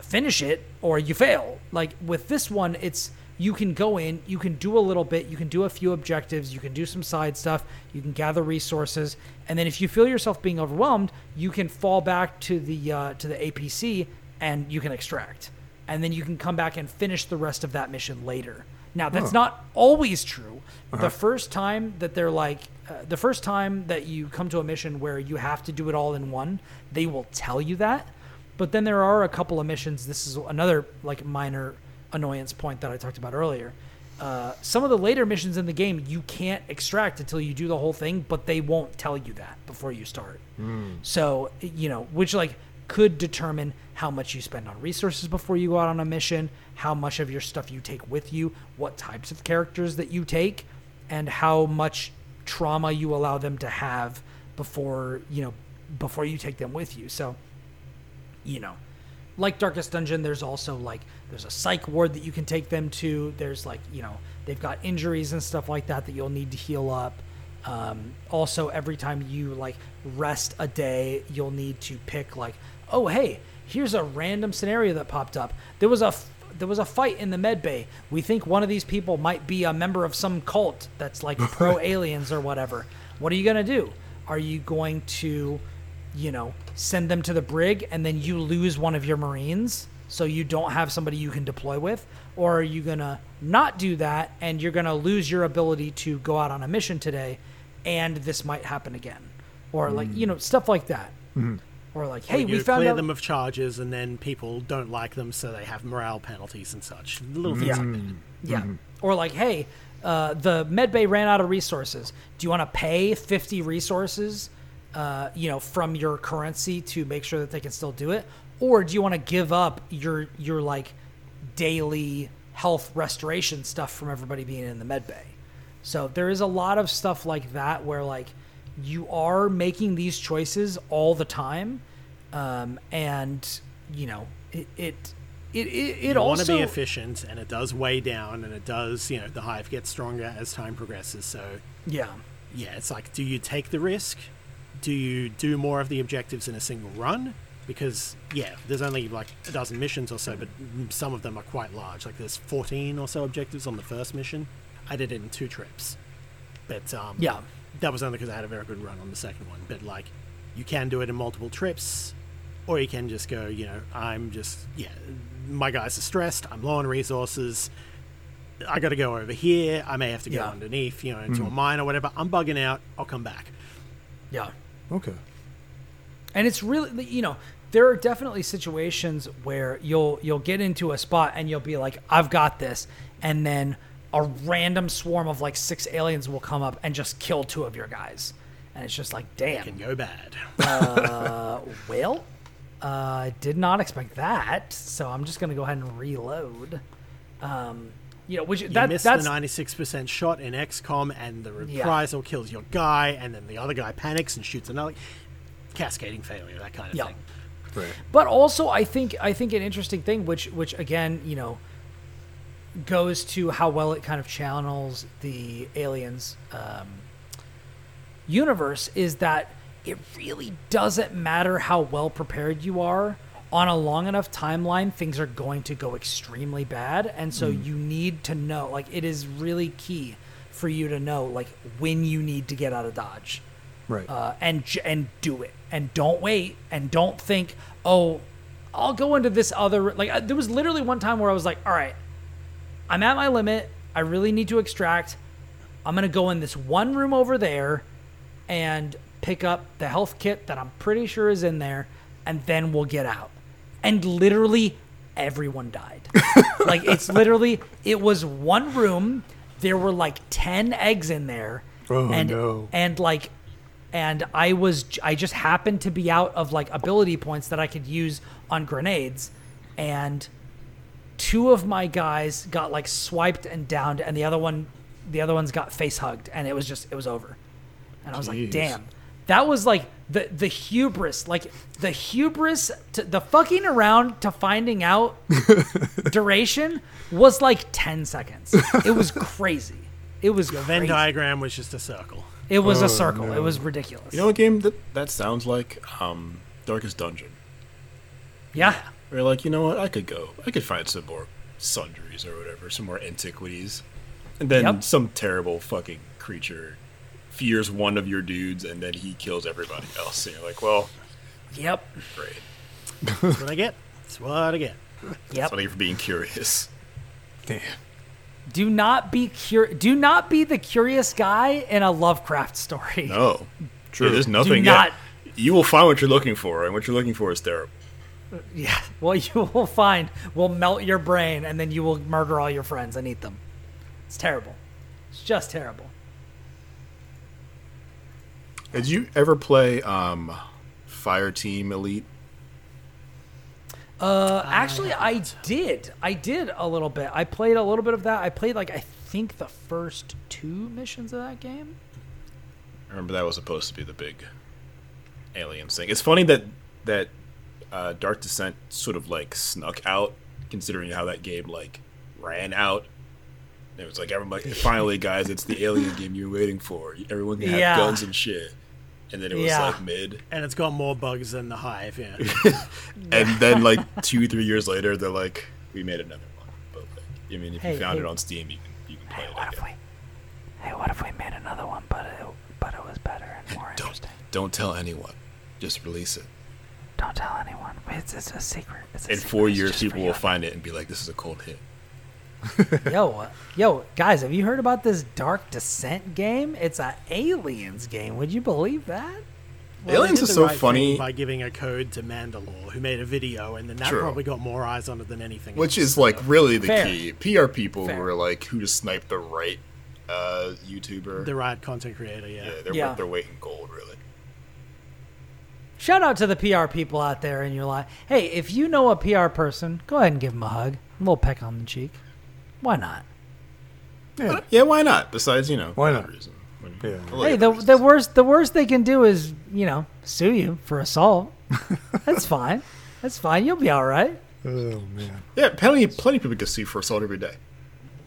finish it or you fail. Like with this one, it's you can go in, you can do a little bit, you can do a few objectives, you can do some side stuff, you can gather resources, and then if you feel yourself being overwhelmed, you can fall back to the uh, to the APC and you can extract, and then you can come back and finish the rest of that mission later. Now that's not always true. The first time that they're like, uh, the first time that you come to a mission where you have to do it all in one, they will tell you that. But then there are a couple of missions. This is another like minor annoyance point that I talked about earlier. Uh, some of the later missions in the game you can't extract until you do the whole thing, but they won't tell you that before you start. So you know, which like could determine how much you spend on resources before you go out on a mission, how much of your stuff you take with you, what types of characters that you take, and how much trauma you allow them to have before you know before you take them with you. So you know, like Darkest Dungeon, there's also like there's a psych ward that you can take them to. There's like you know they've got injuries and stuff like that that you'll need to heal up. Um, also, every time you like rest a day, you'll need to pick like, oh hey, here's a random scenario that popped up. There was a there was a fight in the med bay. We think one of these people might be a member of some cult that's like pro aliens or whatever. What are you gonna do? Are you going to you know, send them to the brig and then you lose one of your Marines so you don't have somebody you can deploy with? Or are you going to not do that and you're going to lose your ability to go out on a mission today and this might happen again? Or like, hmm. you know, stuff like that. Mm-hmm. Or like, hey, you we found clear out. them of charges, and then people don't like them, so they have morale penalties and such. Little things Yeah. like that. Yeah. Or like, hey, uh, the medbay ran out of resources. Do you want to pay 50 resources, uh, you know, from your currency to make sure that they can still do it? Or do you want to give up your your like daily health restoration stuff from everybody being in the medbay? So there is a lot of stuff like that where like you are making these choices all the time, um, and you know it it it it, it You also want to be efficient, and it does weigh down, and it does, you know, the hive gets stronger as time progresses. So, yeah yeah, it's like, do you take the risk? Do you do more of the objectives in a single run? Because, yeah, there's only like a dozen missions or so, but some of them are quite large. Like, there's 14 or so objectives on the first mission. I did it in two trips. But, um, yeah. That was only because I had a very good run on the second one. But like, you can do it in multiple trips, or you can just go. You know, I'm just yeah, my guys are stressed. I'm low on resources. I got to go over here. I may have to go Yeah. underneath, you know, into a hmm. mine or whatever. I'm bugging out. I'll come back. Yeah. Okay. And it's really you know, there are definitely situations where you'll you'll get into a spot and you'll be like, I've got this and then a random swarm of like six aliens will come up and just kill two of your guys. And it's just like, damn. It can go bad. Uh, well, uh, I did not expect that, so I'm just gonna go ahead and reload. Um, you know, which You that miss that's the 96% shot in XCOM, and the Yeah. reprisal kills your guy, and then the other guy panics and shoots another. Cascading failure, that kind of Yeah. thing. Right. But also, I think I think an interesting thing, which which again, you know, goes to how well it kind of channels the aliens um, universe, is that it really doesn't matter how well prepared you are. On a long enough timeline, things are going to go extremely bad, and so you need to know. Like, it is really key for you to know, like, when you need to get out of dodge Right. uh, and and do it and don't wait and don't think oh i'll go into this other like I, there was literally one time where i was like all right i'm at my limit. I really need to extract. I'm gonna go in this one room over there and pick up the health kit that i'm pretty sure is in there and then we'll get out. And literally everyone died. Like it's literally it was one room. There were like 10 eggs in there. Oh, and no. and like and I was I just happened to be out of like ability points that I could use on grenades. And two of my guys got like swiped and downed and the other one the other ones got face hugged and it was just it was over. And I was like, "Damn. that was like the the hubris, like the hubris, to, the fucking around to finding out duration was like ten seconds. It was crazy. It was the Venn diagram was just a circle. It was Oh, a circle. no. It was ridiculous. You know what game that that sounds like? Um, Darkest Dungeon. yeah. Where you're like, you know what? I could go. I could find some more sundries or whatever, some more antiquities, and then Yep. some terrible fucking creature fears one of your dudes, and then he kills everybody else. And you're like, well, Yep. great. That's what I get. That's what I get. Yep. Thank you for being curious. Damn. Do not be cur- Do not be the curious guy in a Lovecraft story. No, True. Yeah, there's nothing. not- Yeah, you will find what you're looking for, and what you're looking for is terrible. Yeah. What you will find will melt your brain, and then you will murder all your friends and eat them. It's terrible. It's just terrible. Did you ever play um, Fireteam Elite? Uh, actually, I did. I did a little bit. I played a little bit of that. I played like I think the first two missions of that game. I remember that was supposed to be the big aliens thing. It's funny that that uh, Dark Descent sort of like snuck out, considering how that game like ran out. It was like everyone like finally, guys, it's the alien game you were waiting for. Everyone can have Yeah. guns and shit. And then it was Yeah. like mid, And it's got more bugs than the hive, yeah. and then like two, three years later, they're like, "We made another one." But like, I mean, if Hey, you found hey. it on Steam, you can you can play it. What if we? Hey, what if we made another one, but it, but it was better and more Don't interesting? don't tell anyone. Just release it. Don't tell anyone. It's, it's a secret. It's a In secret. four It's years, people will find it and be like, "This is a cold hit." yo, uh, yo, guys, have you heard about this Dark Descent game? It's a aliens game. Would you believe that? Well, Aliens did is so right funny. by giving a code to Mandalore, who made a video, and then that True. probably got more eyes on it than anything. Which else. is like really the Fair. key. PR people Fair. who are like who just snipe the right uh, YouTuber. the right content creator, yeah. yeah, they're Yeah. they're weight in gold, really. Shout out to the PR people out there in your life. Hey, if you know a PR person, go ahead and give them a hug. A little peck on the cheek. Why not? Yeah. Yeah, why not? Besides, you know, Why not? Reason. Yeah. Hey, other the, the worst the worst they can do is you know sue you for assault. That's fine. That's fine. You'll be all right. Oh man. yeah, plenty plenty of people get sued for assault every day.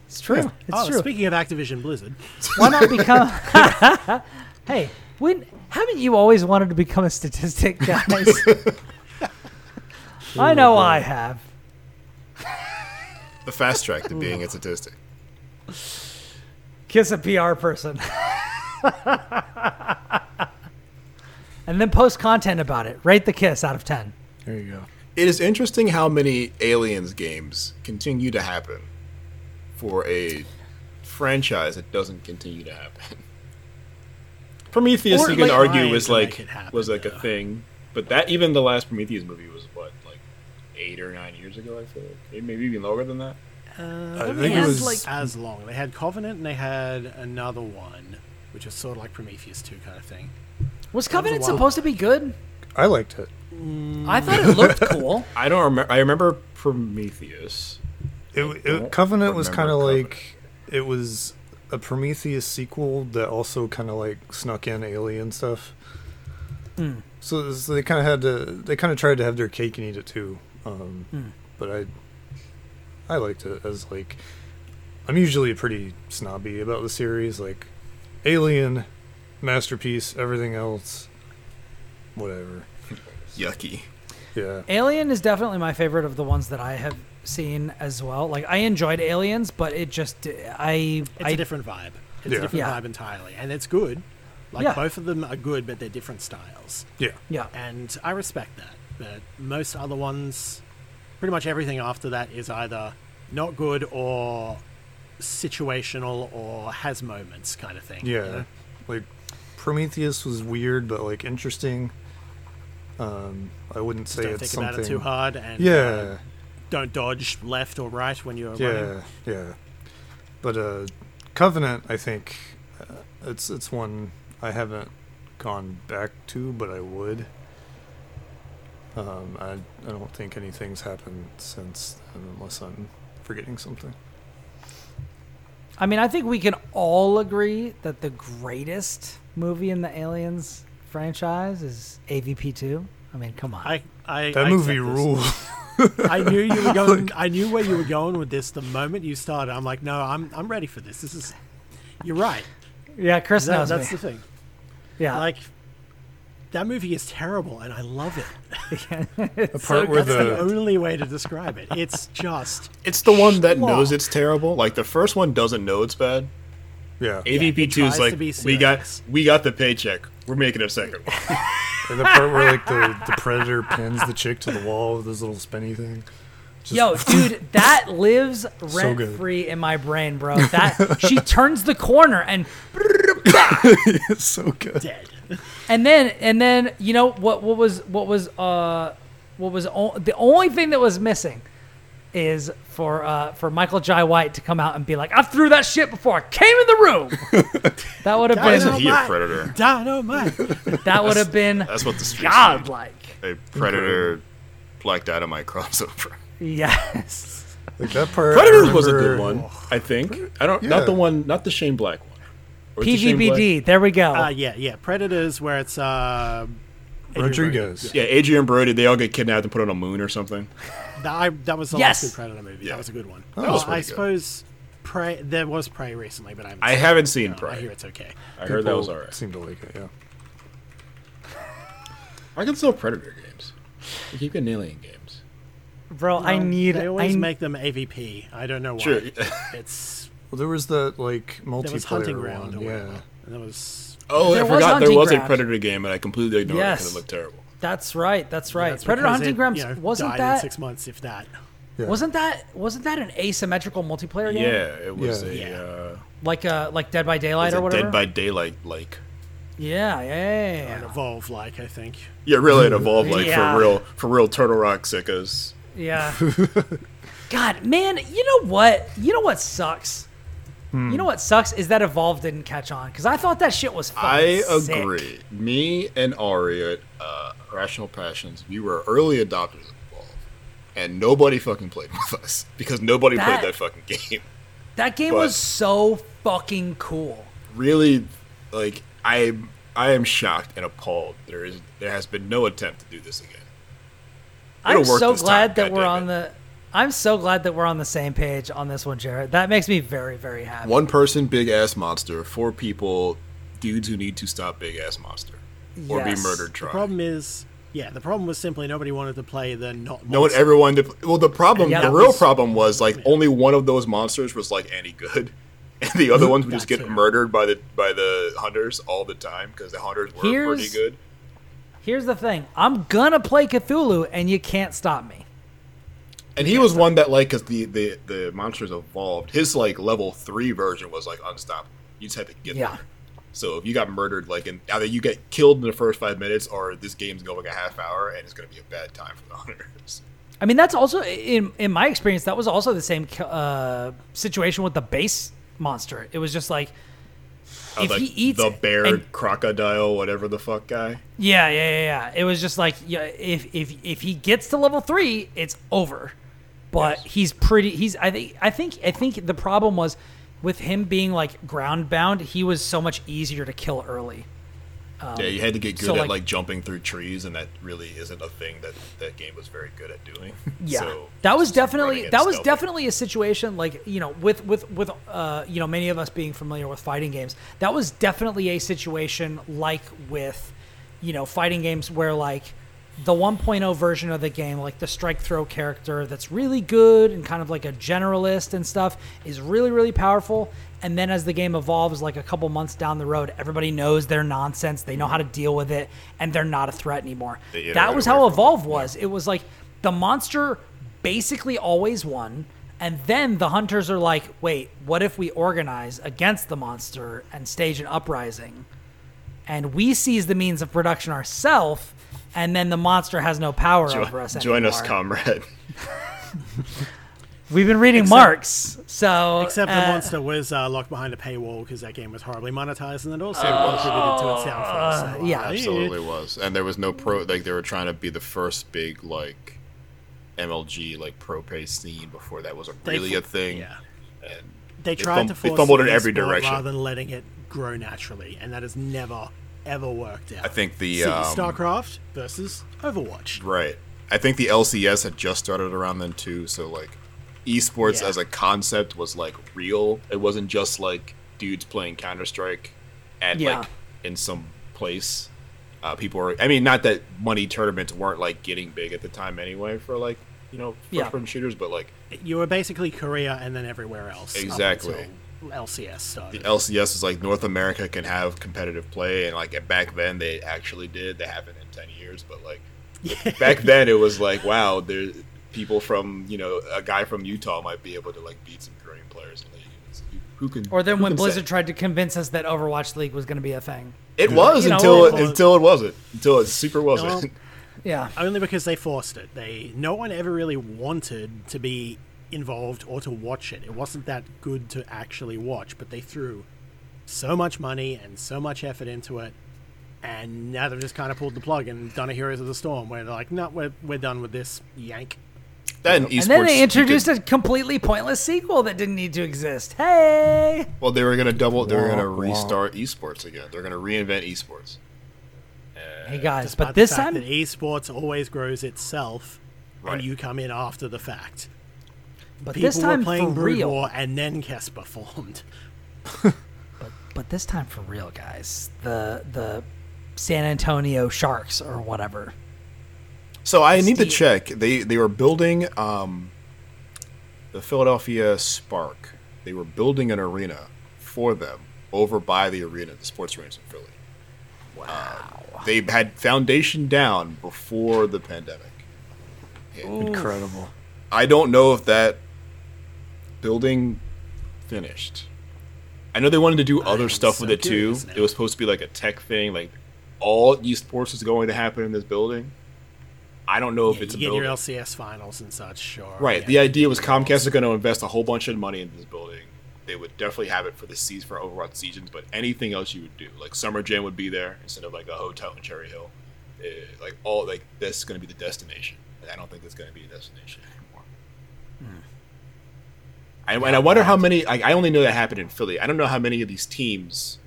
It's true. It's oh, true. speaking of Activision Blizzard, Why not become? hey, when haven't you always wanted to become a statistic, guys? I know I have. The fast track to being a statistic. Kiss a PR person. and then post content about it. Rate the kiss out of 10. There you go. It is interesting how many aliens games continue to happen for a franchise that doesn't continue to happen. Prometheus, Or, you can like- argue, was like happen, was like a thing, but that even the last Prometheus movie was what like eight or nine years ago. I feel like maybe even longer than that. Uh, I It think it was like- as long. They had Covenant and they had another one, which was sort of like Prometheus 2 kind of thing. Was Covenant while supposed to be good? I liked it. Mm. I thought it looked cool. I don't remember. I remember Prometheus. It, don't it Covenant was kind of like it was a Prometheus sequel that also kind of like snuck in alien stuff. Hmm. So, so they kind of had to. They kind of tried to have their cake and eat it too. Um, Hmm. But I, I liked it as like. I'm usually pretty snobby about the series, like Alien, masterpiece, everything else, whatever. Yucky. Yeah. Alien is definitely my favorite of the ones that I have seen as well. Like I enjoyed Aliens, but it just I It's I a different vibe. It's Yeah. a different Yeah. vibe entirely. And it's good. Like, Yeah. both of them are good, but they're different styles. Yeah. yeah. And I respect that. But most other ones, pretty much everything after that is either not good or situational or has moments kind of thing. you Yeah, know? like Prometheus was weird, but like interesting. Um, I wouldn't Just say don't it's think something. about it too hard and uh, Yeah, don't dodge left or right when you're yeah, running. yeah. But uh, Covenant, I think uh, it's it's one I haven't gone back to, but I would. Um, I I don't think anything's happened since unless I'm forgetting something. I mean, I think we can all agree that the greatest movie in the Aliens franchise is AVP two. I mean, come on. I, I That I movie rules. I knew you were going. I knew where you were going with this the moment you started. I'm like, no, I'm I'm ready for this. This is. You're right. yeah, Kris That- knows that's me. the thing. yeah, Like, that movie is terrible, and I love it. The part where That's the the only way to describe it. It's just It's the one that Schlock. knows it's terrible. Like the first one doesn't know it's bad. Yeah, AVP two tries is like we got we got the paycheck. We're making a second one. and the part where like the the predator pins the chick to the wall with his little spinny thing. Just- Yo, dude, that lives rent good. free in my brain, bro. That she turns the corner and it's so good. dead. and then and then you know what what was what was uh what was o- the only thing that was missing is for uh for Michael Jai White to come out and be like, I threw that shit before I came in the room. that would have Why isn't been he a Dynamite. predator? Dynamite. that would have been That's what the streets godlike. need. A predator Black Dynamite crossover. Yes. Like that part. I Predators was a good one, I think. I don't Yeah. not the one, not the Shane Black one. Or is it Shane Black? There we go. Uh, yeah, yeah. Predators, where it's uh, Adrian Rodriguez. Yeah, Adrien Brody. They all get kidnapped and put on a moon or something. That, I, that was the Yes. last good Predator movie. Yeah. That was a good one. That was I good. suppose Prey. There was Prey recently, but I haven't. I seen haven't it. seen No, I hear it's okay. I heard that was People alright. Seem to like it. Yeah. I can sell Predator games. You keep getting Alien games. Bro, I need They always I, make them AVP. I don't know why. Sure. It's Well, there was the like multiplayer there was Hunting Ground one. Yeah. whatever. And there was. Oh, There I was forgot there Hunting was a Predator game, and I completely ignored it because it looked terrible. That's right. That's right. that's Predator Hunting it, Grounds you know, wasn't died in that six months, if that? Yeah. wasn't that wasn't that an asymmetrical multiplayer game? Yeah, it was Yeah. a Yeah. uh, Like uh like Dead by Daylight or whatever. Dead by Daylight like. yeah, yeah, yeah, yeah, An evolve like I think. Yeah, really, it evolved like Yeah. for real, for real Turtle Rock sickos. yeah. God, man, you know what? You know what sucks? You know what sucks is that Evolve didn't catch on because I thought that shit was fucking I sick. agree. Me and Ari at uh, Rational Passions, we were early adopters of Evolve, and nobody fucking played with us because nobody That- played that fucking game. That game But- was so fucking cool. Really, like I, I am shocked and appalled. There is, there has been no attempt to do this again. I'm It'll work so this glad time, that we're goddammit. on the. I'm so glad that we're on the same page on this one, Jarrett. That makes me very, very happy. One person, big ass monster. Four people, dudes who need to stop big ass monster or be Yes. murdered. The problem is, yeah, the problem was simply nobody wanted to play the not. No one, monster. everyone. Well, the problem, Yeah, the real was- problem was like only one of those monsters was like any good, and the other ones would just That get too. murdered by the by the hunters all the time because the hunters were pretty Here's- good. Here's the thing: I'm gonna play Cthulhu, and you can't stop me. And he was one that like because the, the the monsters evolved. His like level three version was like unstoppable. You just had to get Yeah. there. So if you got murdered, like in either you get killed in the first five minutes, or this game's going a half hour, and it's gonna be a bad time for the hunters. I mean, that's also in in my experience. That was also the same uh, situation with the base monster. It was just like if like he eats the bear and- crocodile, whatever the fuck guy. Yeah, yeah, yeah, yeah. It was just like yeah, if if if he gets to level three, it's over. But Yes. he's pretty. He's I think I think I think the problem was with him being like ground bound. He was so much easier to kill early. yeah, you had to get good Um, so, at like- like jumping through trees, and that really isn't a thing that that game was very good at doing. Yeah, So, that was definitely that was stealthing. definitely a situation like you know with with with uh you know many of us being familiar with fighting games. That was definitely a situation like with you know fighting games where like the 1.0 version of the game, like the strike throw character that's really good and kind of like a generalist and stuff, is really really powerful. And then as the game evolves, like a couple months down the road, everybody knows their nonsense. They know how to deal with it, and they're not a threat anymore. That was how away from it. Evolve was. It was like the monster basically always won. And then the hunters are like, wait, what if we organize against the monster and stage an uprising? And we seize the means of production ourselves, and then the monster has no power Jo- over us join us, comrade. We've been reading Marx, so Except the uh, monster was uh, locked behind a paywall because that game was horribly monetized, and it also contributed to its downfall. So, yeah. uh, Absolutely was, and there was no pro. Like they were trying to be the first big like MLG like pro pay scene before that was a, really fu- a thing. Yeah. And They They tried fum- to they force fumbled in every direction. rather than letting it grow naturally, and that has never ever worked out. I think the See, um, StarCraft versus Overwatch. Right. I think the LCS had just started around then too, so like esports Yeah. as a concept was like real. It wasn't just like dudes playing Counter Strike and Yeah. like in some place. Uh, people were I mean not that money tournaments weren't like getting big at the time anyway for like, you know, Yeah. first person shooters, but like You were basically Korea and then everywhere else. up Exactly. Until LCS started. the LCS is like North America can have competitive play and like back then they actually did. They haven't in 10 years, but like back then it was like wow there people from you know a guy from utah might be able to like beat some korean players in the league It's- who can Or then when can say? Blizzard tried to convince us that Overwatch League was going to be a thing. it was You know, until it it, was- until it wasn't until it super wasn't Well, Yeah. Only because they forced it. They no one ever really wanted to be involved or to watch it. It wasn't that good to actually watch, but they threw so much money and so much effort into it. And now they've just kind of pulled the plug and done a Heroes of the Storm, where they're like, "No, we're, we're done with this yank." that in And then they introduced could- a completely pointless sequel that didn't need to exist. Hey! well they were gonna double they were gonna Wah, wah. restart esports again they're gonna reinvent esports Hey guys, Despite but the this fact time, that esports always grows itself, Right. and you come in after the fact. But People this time were playing for Brood real. War, and then KeSPA formed. But but this time for real, guys. The the San Antonio Sharks or whatever. So I need to check. They they were building um, the Philadelphia Spark. They were building an arena for them over by the arena, the sports arena in Philly. Wow. they had foundation down before the pandemic. Incredible. I don't know if that building finished. I know they wanted to do other stuff so with it too. now. It was supposed to be like a tech thing, like all esports is going to happen in this building. I don't know if Yeah, it's you a get building. your LCS finals and such, sure. Right. yeah. The idea was Comcast is going to invest a whole bunch of money in this building. They would definitely have it for the season for Overwatch seasons, but anything else you would do, like Summer Jam would be there instead of like a hotel in Cherry Hill. Eh, like all like this is going to be the destination. I don't think it's going to be a destination anymore. I, and I wonder how many. I, I only know that happened in Philly. I don't know how many of these teams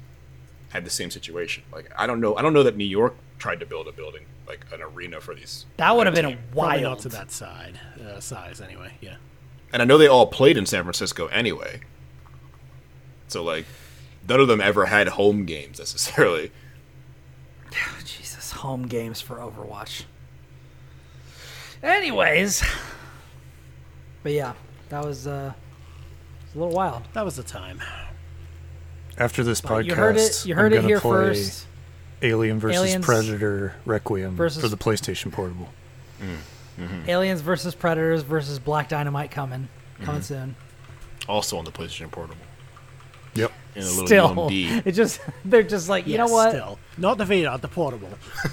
had the same situation. Like I don't know. I don't know that New York tried to build a building like an arena for these. That would have been a team. Probably wild. not to that side, uh, size anyway. Yeah. and I know they all played in San Francisco anyway. So like, none of them ever had home games necessarily. Jesus, home games for Overwatch. Anyways, but yeah, that was uh, it was a little wild. That was the time. After this But podcast, you heard it. You heard I'm it here play first. Alien versus Aliens Predator Requiem versus- for the PlayStation Portable. Aliens versus Predators versus Black Dynamite coming coming Mm-hmm. soon. Also on the PlayStation Portable. Yep. In a little Still, UMD. it just they're just like you Yes, know what? Still, not the Vita, the portable.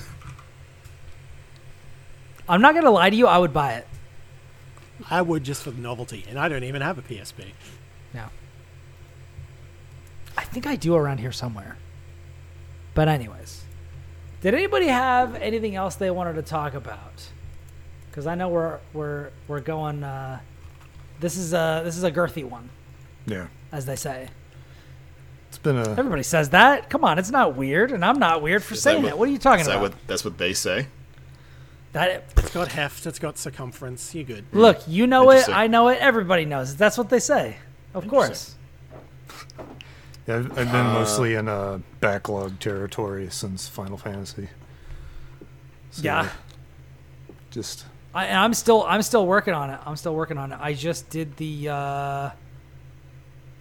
I'm not gonna lie to you. I would buy it. I would just for the novelty, and I don't even have a PSP. No. I think I do around here somewhere. But anyways, did anybody have anything else they wanted to talk about? Because I know we're we're we're going. Uh, this is a this is a girthy one, Yeah. as they say. It's been a Everybody says that. Come on, it's not weird, and I'm not weird for Is that saying what- it. What are you talking Is that about? what that's what they say? that It's got heft. It's got circumference. You're good. look, you know it. I know it. Everybody knows it. That's what they say. Of course. Yeah, I've, I've been mostly in a backlog territory since Final Fantasy. So, Yeah. Just I, I'm still I'm still working on it. I'm still working on it. I just did the uh,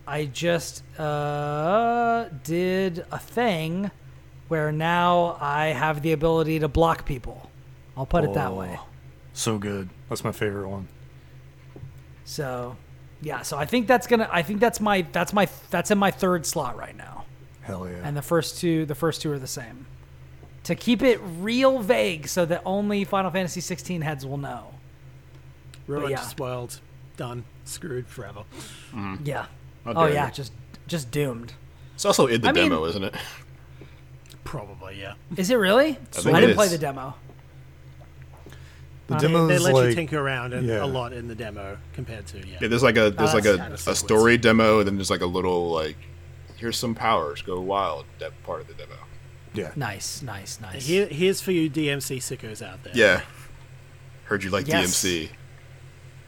I just uh, did a thing where now I have the ability to block people. I'll put it that way. Oh, So good. That's my favorite one. So, yeah. So I think that's gonna. I think that's my that's my that's in my third slot right now. Hell yeah. And the first two the first two are the same. To keep it real vague, so that only Final Fantasy 16 heads will know. Ruined, yeah. spoiled, done, screwed forever. Mm-hmm. Yeah. How Oh dare yeah, just just doomed. It's also in the I mean- demo, isn't it? Probably, yeah. Is it really? I, think didn't it play the demo. The Uh, They, demo they let like you tinker around in, yeah. a lot in the demo compared to yeah. Yeah, there's like a there's like that's a, kinda a sequence. story demo, and then there's like a little like here's some powers, go wild. That part of the demo. Yeah. Nice, nice, nice. Here, here's for you DMC sickos out there. Yeah. Heard you like Yes. DMC?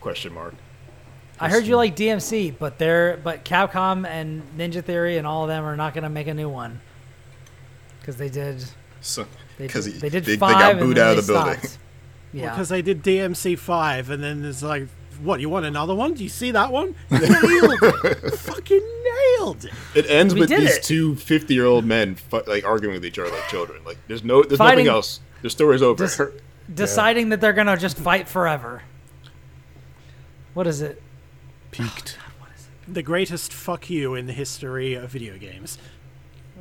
Question mark. I heard you like DMC, but they're but Capcom and Ninja Theory and all of them are not going to make a new one because they did So they because did, they did they, they five got and booed then out of they the building. Stopped. Yeah, Because they did DMC five, and then there's like, what? You want another one? Do you see that one? Nailed it. Fucking nailed it. It ends We with these it. two 50 year old men fu- like arguing with each other like children. Like there's no there's Fighting- nothing else. The story's over. Dis- deciding that they're going to just fight forever. What is it? Peaked. Oh, the greatest fuck you in the history of video games.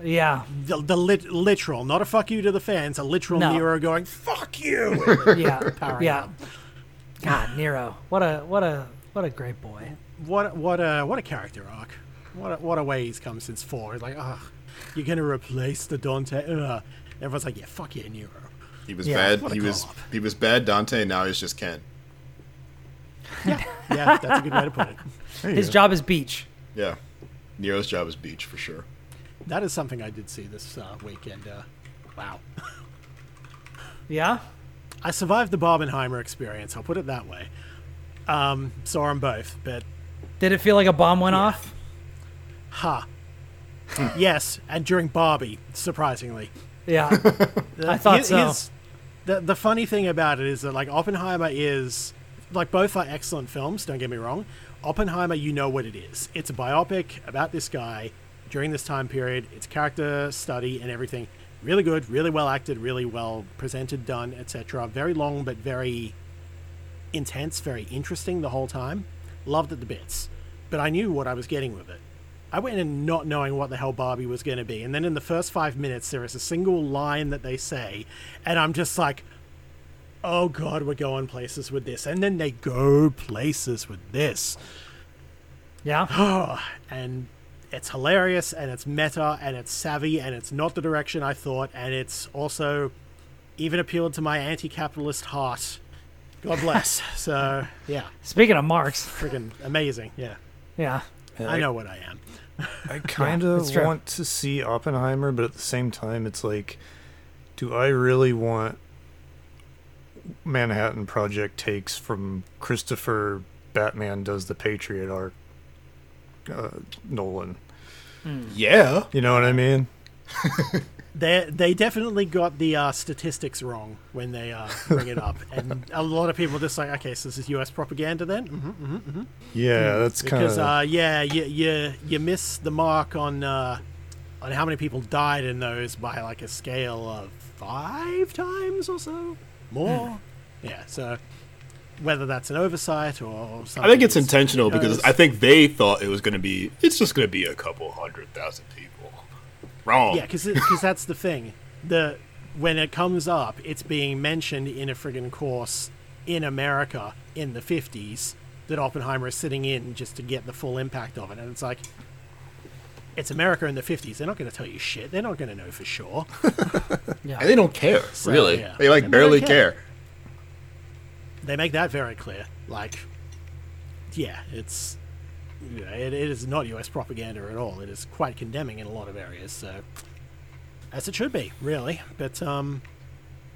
Yeah, The, the lit, literal, not a fuck you to the fans, a literal No. Nero going fuck you. yeah, Powering yeah. up. God, Nero, what a what a what a great boy. What what a what a character arc. What a, what a way he's come since four. He's like, ah, you're gonna replace the Dante. Ugh. Everyone's like, yeah, fuck yeah, Nero. he was Yeah, bad. He was co-op. he was bad Dante. Now he's just Ken. Yeah, that's a good way to put it. His job is beach. Yeah. Nero's job is beach for sure. That is something I did see this uh, weekend. Uh, wow. Yeah, I survived the Barbenheimer experience. I'll put it that way. Um, saw them both, but did it feel like a bomb went off? ha. yes, and during Barbie, surprisingly. Yeah, I thought Here- so. here's- The, the funny thing about it is that like Oppenheimer is like both are excellent films. Don't get me wrong. Oppenheimer, you know what it is. It's a biopic about this guy during this time period. It's character study and everything. Really good, really well acted, really well presented, done, etc. Very long, but very intense, very interesting the whole time. Loved it to bits. But I knew what I was getting with it. I went in not knowing what the hell Barbie was going to be. And then in the first five minutes, there is a single line that they say. And I'm just like, oh God, we're going places with this. And then they go places with this. yeah, And it's hilarious and it's meta and it's savvy and it's not the direction I thought. And it's also even appealed to my anti capitalist heart. God bless. so, yeah, Speaking of Marx, freaking amazing. Yeah. yeah, I know what I am. I kind of true. want to see Oppenheimer, but at the same time, it's like, do I really want Manhattan Project takes from Christopher Batman does the Patriot arc, uh, Nolan? Yeah. You know what I mean? They they definitely got the uh, statistics wrong when they uh, bring it up, and a lot of people are just like, okay, so this is U.S. propaganda then, hmm Yeah, that's kind because of. uh, yeah, you you you miss the mark on uh, on how many people died in those by like a scale of five times or so more. Yeah, so whether that's an oversight or something, I think it's intentional who because? I think they thought it was going to be. It's just going to be a couple hundred thousand people. Wrong. Yeah, because that's the thing. The when it comes up, it's being mentioned in a friggin' course in America in the fifties that Oppenheimer is sitting in just to get the full impact of it, and it's like. It's America in the 50s. They're not going to tell you shit. They're not going to know for sure. yeah. And they don't care, So, really. yeah. They like They barely don't care. care. They make that very clear. Like, yeah, it's yeah, it, it is not U.S. propaganda at all. It is quite condemning in a lot of areas. So, as it should be, really. But um,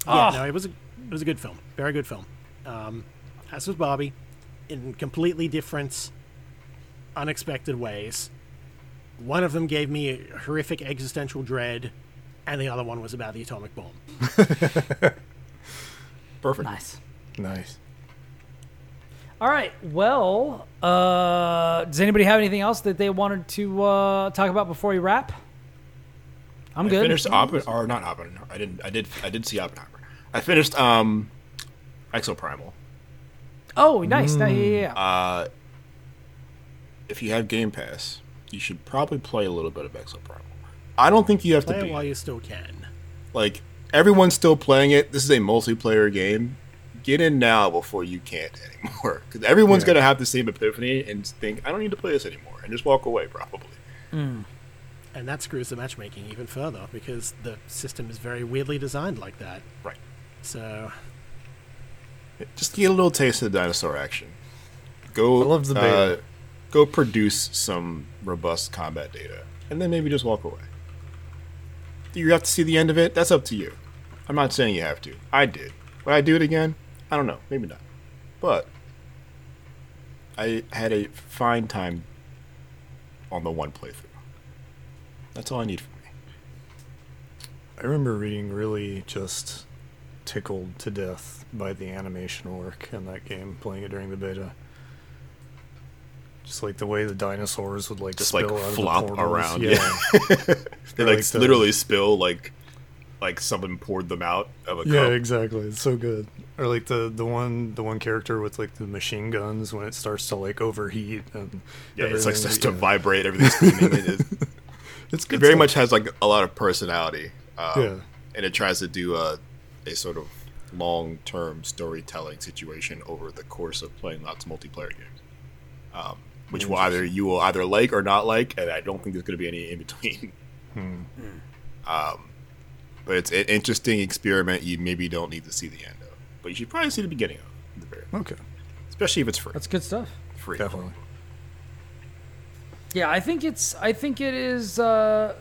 yeah, Oh. no, it was a it was a good film, very good film. Um, as was Barbie, in completely different, unexpected ways. One of them gave me horrific existential dread, and the other one was about the atomic bomb. Perfect. Nice. Nice. All right. Well, uh, does anybody have anything else that they wanted to uh, talk about before we wrap? I'm I good. finished Oppen or not Oppenheimer. I didn't. I did. I did see Oppenheimer. I finished um, Exoprimal. oh, nice. Yeah, yeah, yeah. Uh, if you have Game Pass, you should probably play a little bit of Exoprimal. I don't think you have Play to it be while you still can. like everyone's still playing it. This is a multiplayer game. Get in now before you can't anymore. Because everyone's Yeah. gonna have the same epiphany and think, I don't need to play this anymore, and just walk away probably. And that screws the matchmaking even further because the system is very weirdly designed like that. Right. So Just get a little taste of the dinosaur action. Go. I love the beta. Uh, go produce some robust combat data, and then maybe just walk away. Do you have to see the end of it? That's up to you. I'm not saying you have to. I did. Would I do it again? I don't know. Maybe not. But I had a fine time on the one playthrough. That's all I need from me. I remember reading really just tickled to death by the animation work in that game, playing it during the beta. Just like the way the dinosaurs would like Just, spill like, out flop of the portals. around, Yeah, They like, like, literally spill like like someone poured them out of a yeah, cup. exactly. It's so good. Or like the the one the one character with like the machine guns when it starts to like overheat and Yeah, it's like starts to vibrate. Everything's screaming. it, is- It's it very stuff. much has like a lot of personality. Um, Yeah. and it tries to do a a sort of long term storytelling situation over the course of playing lots of multiplayer games. Um, which will either you will either like or not like, and I don't think there's going to be any in between. Hmm. Um, but it's an interesting experiment. You maybe don't need to see the end but you should probably see the beginning of, at the very, Okay, especially if it's free. That's good stuff. free. definitely. Yeah, I think it's. I think it is. Uh,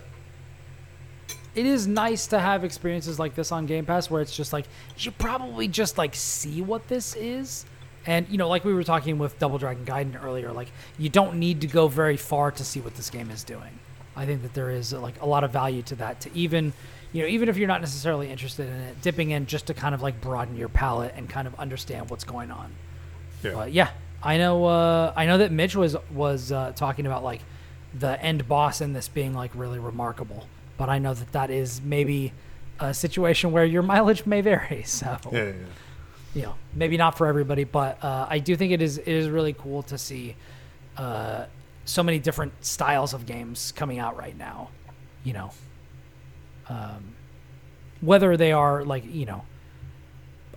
it is nice to have experiences like this on Game Pass, where it's just like you should probably just like see what this is, and you know, like we were talking with Double Dragon Gaiden earlier, like you don't need to go very far to see what this game is doing. I think that there is like a lot of value to that. To even, you know, even if you're not necessarily interested in it, dipping in just to kind of like broaden your palette and kind of understand what's going on. Yeah. But yeah, I know. Uh, I know that Mitch was was uh, talking about like the end boss in this being like really remarkable. But I know that that is maybe a situation where your mileage may vary. So yeah, yeah. you know, maybe not for everybody, but uh, I do think it is it is really cool to see uh, so many different styles of games coming out right now. You know, um, whether they are like you know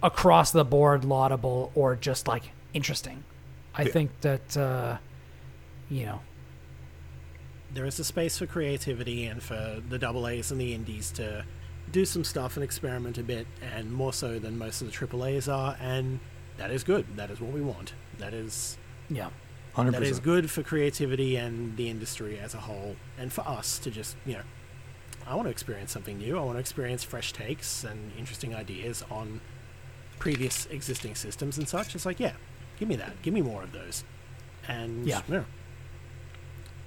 across the board laudable or just like interesting. I Yeah. think that uh, you know there is a space for creativity and for the double A's and the indies to do some stuff and experiment a bit, and more so than most of the triple A's are, and that is good. That is what we want. That is yeah 100%. that is good for creativity and the industry as a whole, and for us to just you know, I want to experience something new. I want to experience fresh takes and interesting ideas on previous existing systems and such. It's like, yeah, give me that. Give me more of those. And Yeah. yeah.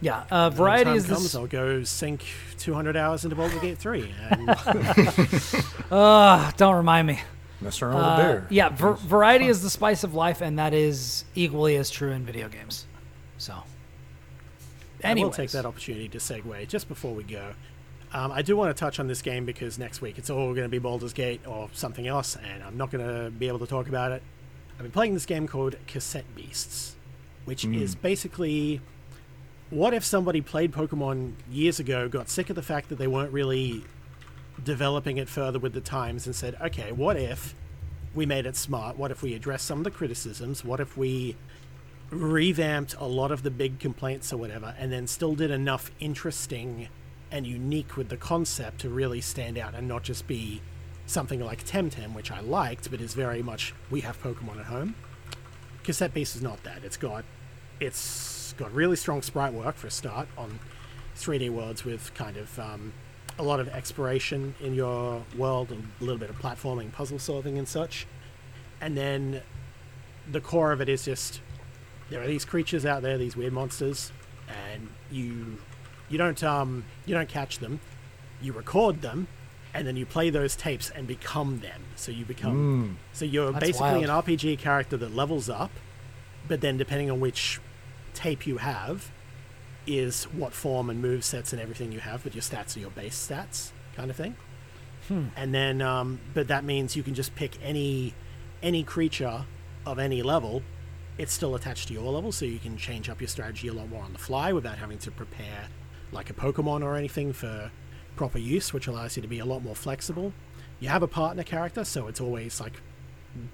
yeah uh, When variety time is comes, this. I'll go sink 200 hours into Baldur's Gate 3. And Uh, don't remind me. Messing around with Uh, a bear. yeah, ver- variety is the spice of life, and that is equally as true in video games. So, I will take that opportunity to segue just before we go. Um, I do want to touch on this game because next week it's all going to be Baldur's Gate or something else, and I'm not going to be able to talk about it. I've been playing this game called Cassette Beasts, which is basically what if somebody played Pokemon years ago, got sick of the fact that they weren't really developing it further with the times, and said, okay, what if we made it smart? What if we addressed some of the criticisms? What if we revamped a lot of the big complaints or whatever, and then still did enough interesting and unique with the concept to really stand out and not just be something like Temtem, which I liked, but is very much we have Pokemon at home. Cassette Beast is not that. It's got it's got really strong sprite work for a start on 3D worlds with kind of um, a lot of exploration in your world and a little bit of platforming, puzzle solving, and such. And then the core of it is just there are these creatures out there, these weird monsters, and you you don't um you don't catch them, you record them, and then you play those tapes and become them. So you become so you're basically wild. an RPG character that levels up, but then depending on which tape you have, is what form and move sets and everything you have, but your stats are your base stats kind of thing. And then, um, but that means you can just pick any any creature of any level. It's still attached to your level, so you can change up your strategy a lot more on the fly without having to prepare like a Pokemon or anything for proper use, which allows you to be a lot more flexible. You have a partner character, so it's always like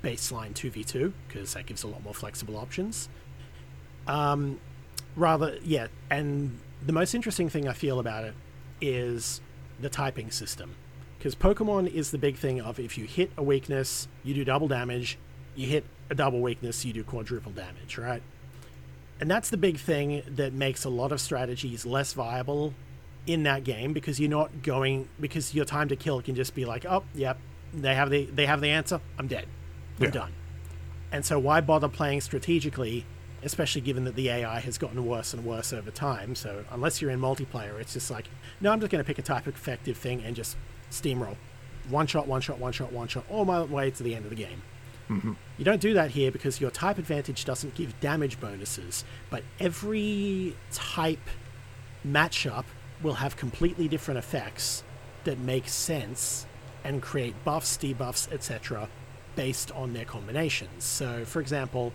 baseline 2v2 because that gives a lot more flexible options. Um, rather, yeah, and the most interesting thing I feel about it is the typing system. Because Pokemon is the big thing of if you hit a weakness, you do double damage. You hit a double weakness, you do quadruple damage, right? And that's the big thing that makes a lot of strategies less viable in that game because you're not going because your time to kill can just be like, oh, yep, they have the they have the answer. I'm dead. I'm Yeah. done. And so why bother playing strategically, especially given that the AI has gotten worse and worse over time? So unless you're in multiplayer, it's just like, no, I'm just going to pick a type of effective thing and just steamroll, one shot, one shot, one shot, one shot, all my way to the end of the game. You don't do that here because your type advantage doesn't give damage bonuses, but every type matchup will have completely different effects that make sense and create buffs, debuffs, etc., based on their combinations. So, for example,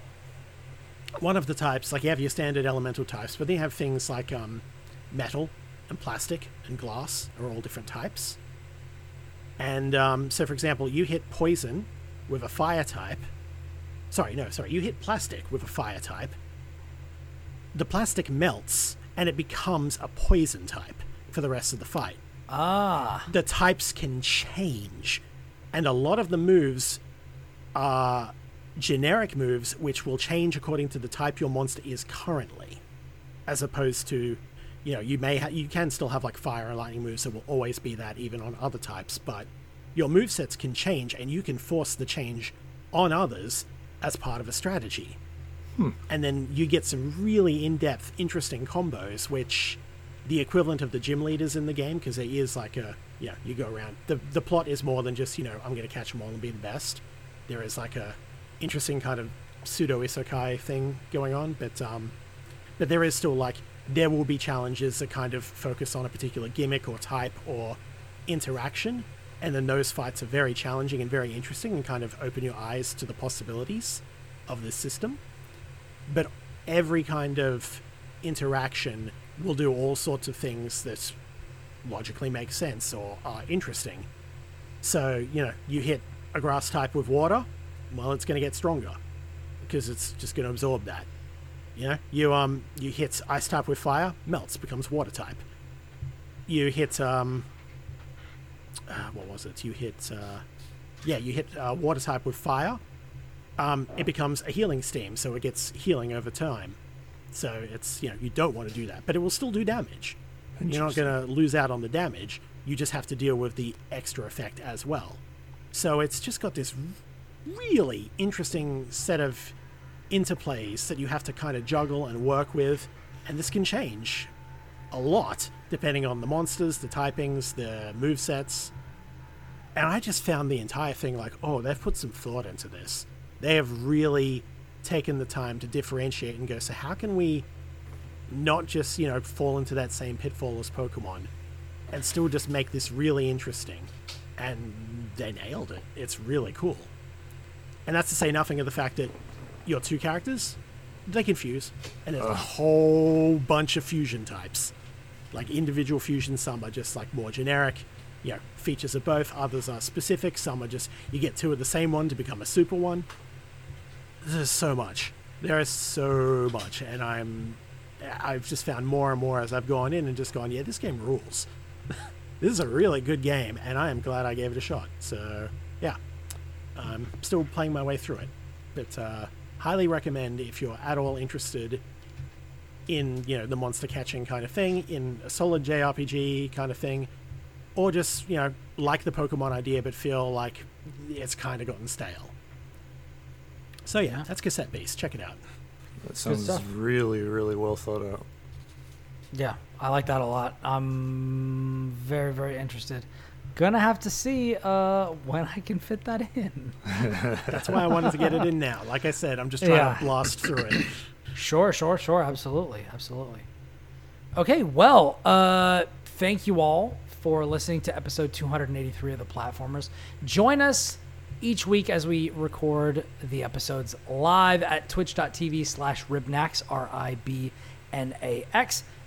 one of the types, like you have your standard elemental types, but then you have things like um, metal and plastic and glass are all different types. And um, so, for example, you hit poison with a fire type. Sorry, no, sorry. You hit plastic with a fire type. The plastic melts and it becomes a poison type for the rest of the fight. Ah, The types can change, and a lot of the moves are generic moves which will change according to the type your monster is currently, as opposed to, you know, you may ha- you can still have like fire and lightning moves that will always be that even on other types, but your movesets can change and you can force the change on others as part of a strategy. And then you get some really in-depth, interesting combos, which the equivalent of the gym leaders in the game, because there is like a yeah, you go around. the The plot is more than just you know I'm going to catch them all and be the best. There is like a interesting kind of pseudo isekai thing going on, but um, but there is still like there will be challenges that kind of focus on a particular gimmick or type or interaction, and then those fights are very challenging and very interesting and kind of open your eyes to the possibilities of this system. But every kind of interaction will do all sorts of things that logically make sense or are interesting. So, you know, you hit a grass type with water, well, it's going to get stronger because it's just going to absorb that. You know, you um you hit ice type with fire, melts, becomes water type. You hit um uh, what was it? You hit uh, yeah, you hit uh, water type with fire. Um, it becomes a healing steam, so it gets healing over time. So it's you know you don't want to do that, but it will still do damage. You're not going to lose out on the damage. You just have to deal with the extra effect as well. So it's just got this really interesting set of interplays that you have to kind of juggle and work with, and this can change a lot depending on the monsters, the typings, the move sets. And I just found the entire thing like, oh, they've put some thought into this. They have really taken the time to differentiate and go, so how can we not just, you know, fall into that same pitfall as Pokemon and still just make this really interesting? And they nailed it. It's really cool. And that's to say nothing of the fact that your two characters, they confuse. And there's a whole bunch of fusion types. Like individual fusions, some are just like more generic, you know, features of both. Others are specific. Some are just, you get two of the same one to become a super one. There's so much. There is so much. And I'm, I've just found more and more as I've gone in and just gone, yeah, this game rules. this is a really good game. And I am glad I gave it a shot. So, yeah. I'm still playing my way through it, but uh, highly recommend if you're at all interested in you know the monster catching kind of thing, in a solid JRPG kind of thing, or just you know like the Pokemon idea but feel like it's kind of gotten stale. So yeah, Yeah. that's Cassette Beast. Check it out. That sounds really, really well thought out. yeah, I like that a lot. I'm very, very interested. Gonna have to see uh, when I can fit that in. That's why I wanted to get it in now. Like I said, I'm just trying Yeah. to blast through it. Sure, sure, sure. Absolutely, absolutely. Okay, well, uh, thank you all for listening to episode 283 of the Platformers. Join us each week as we record the episodes live at twitch.tv slash ribnax, R-I-B-N-A-X.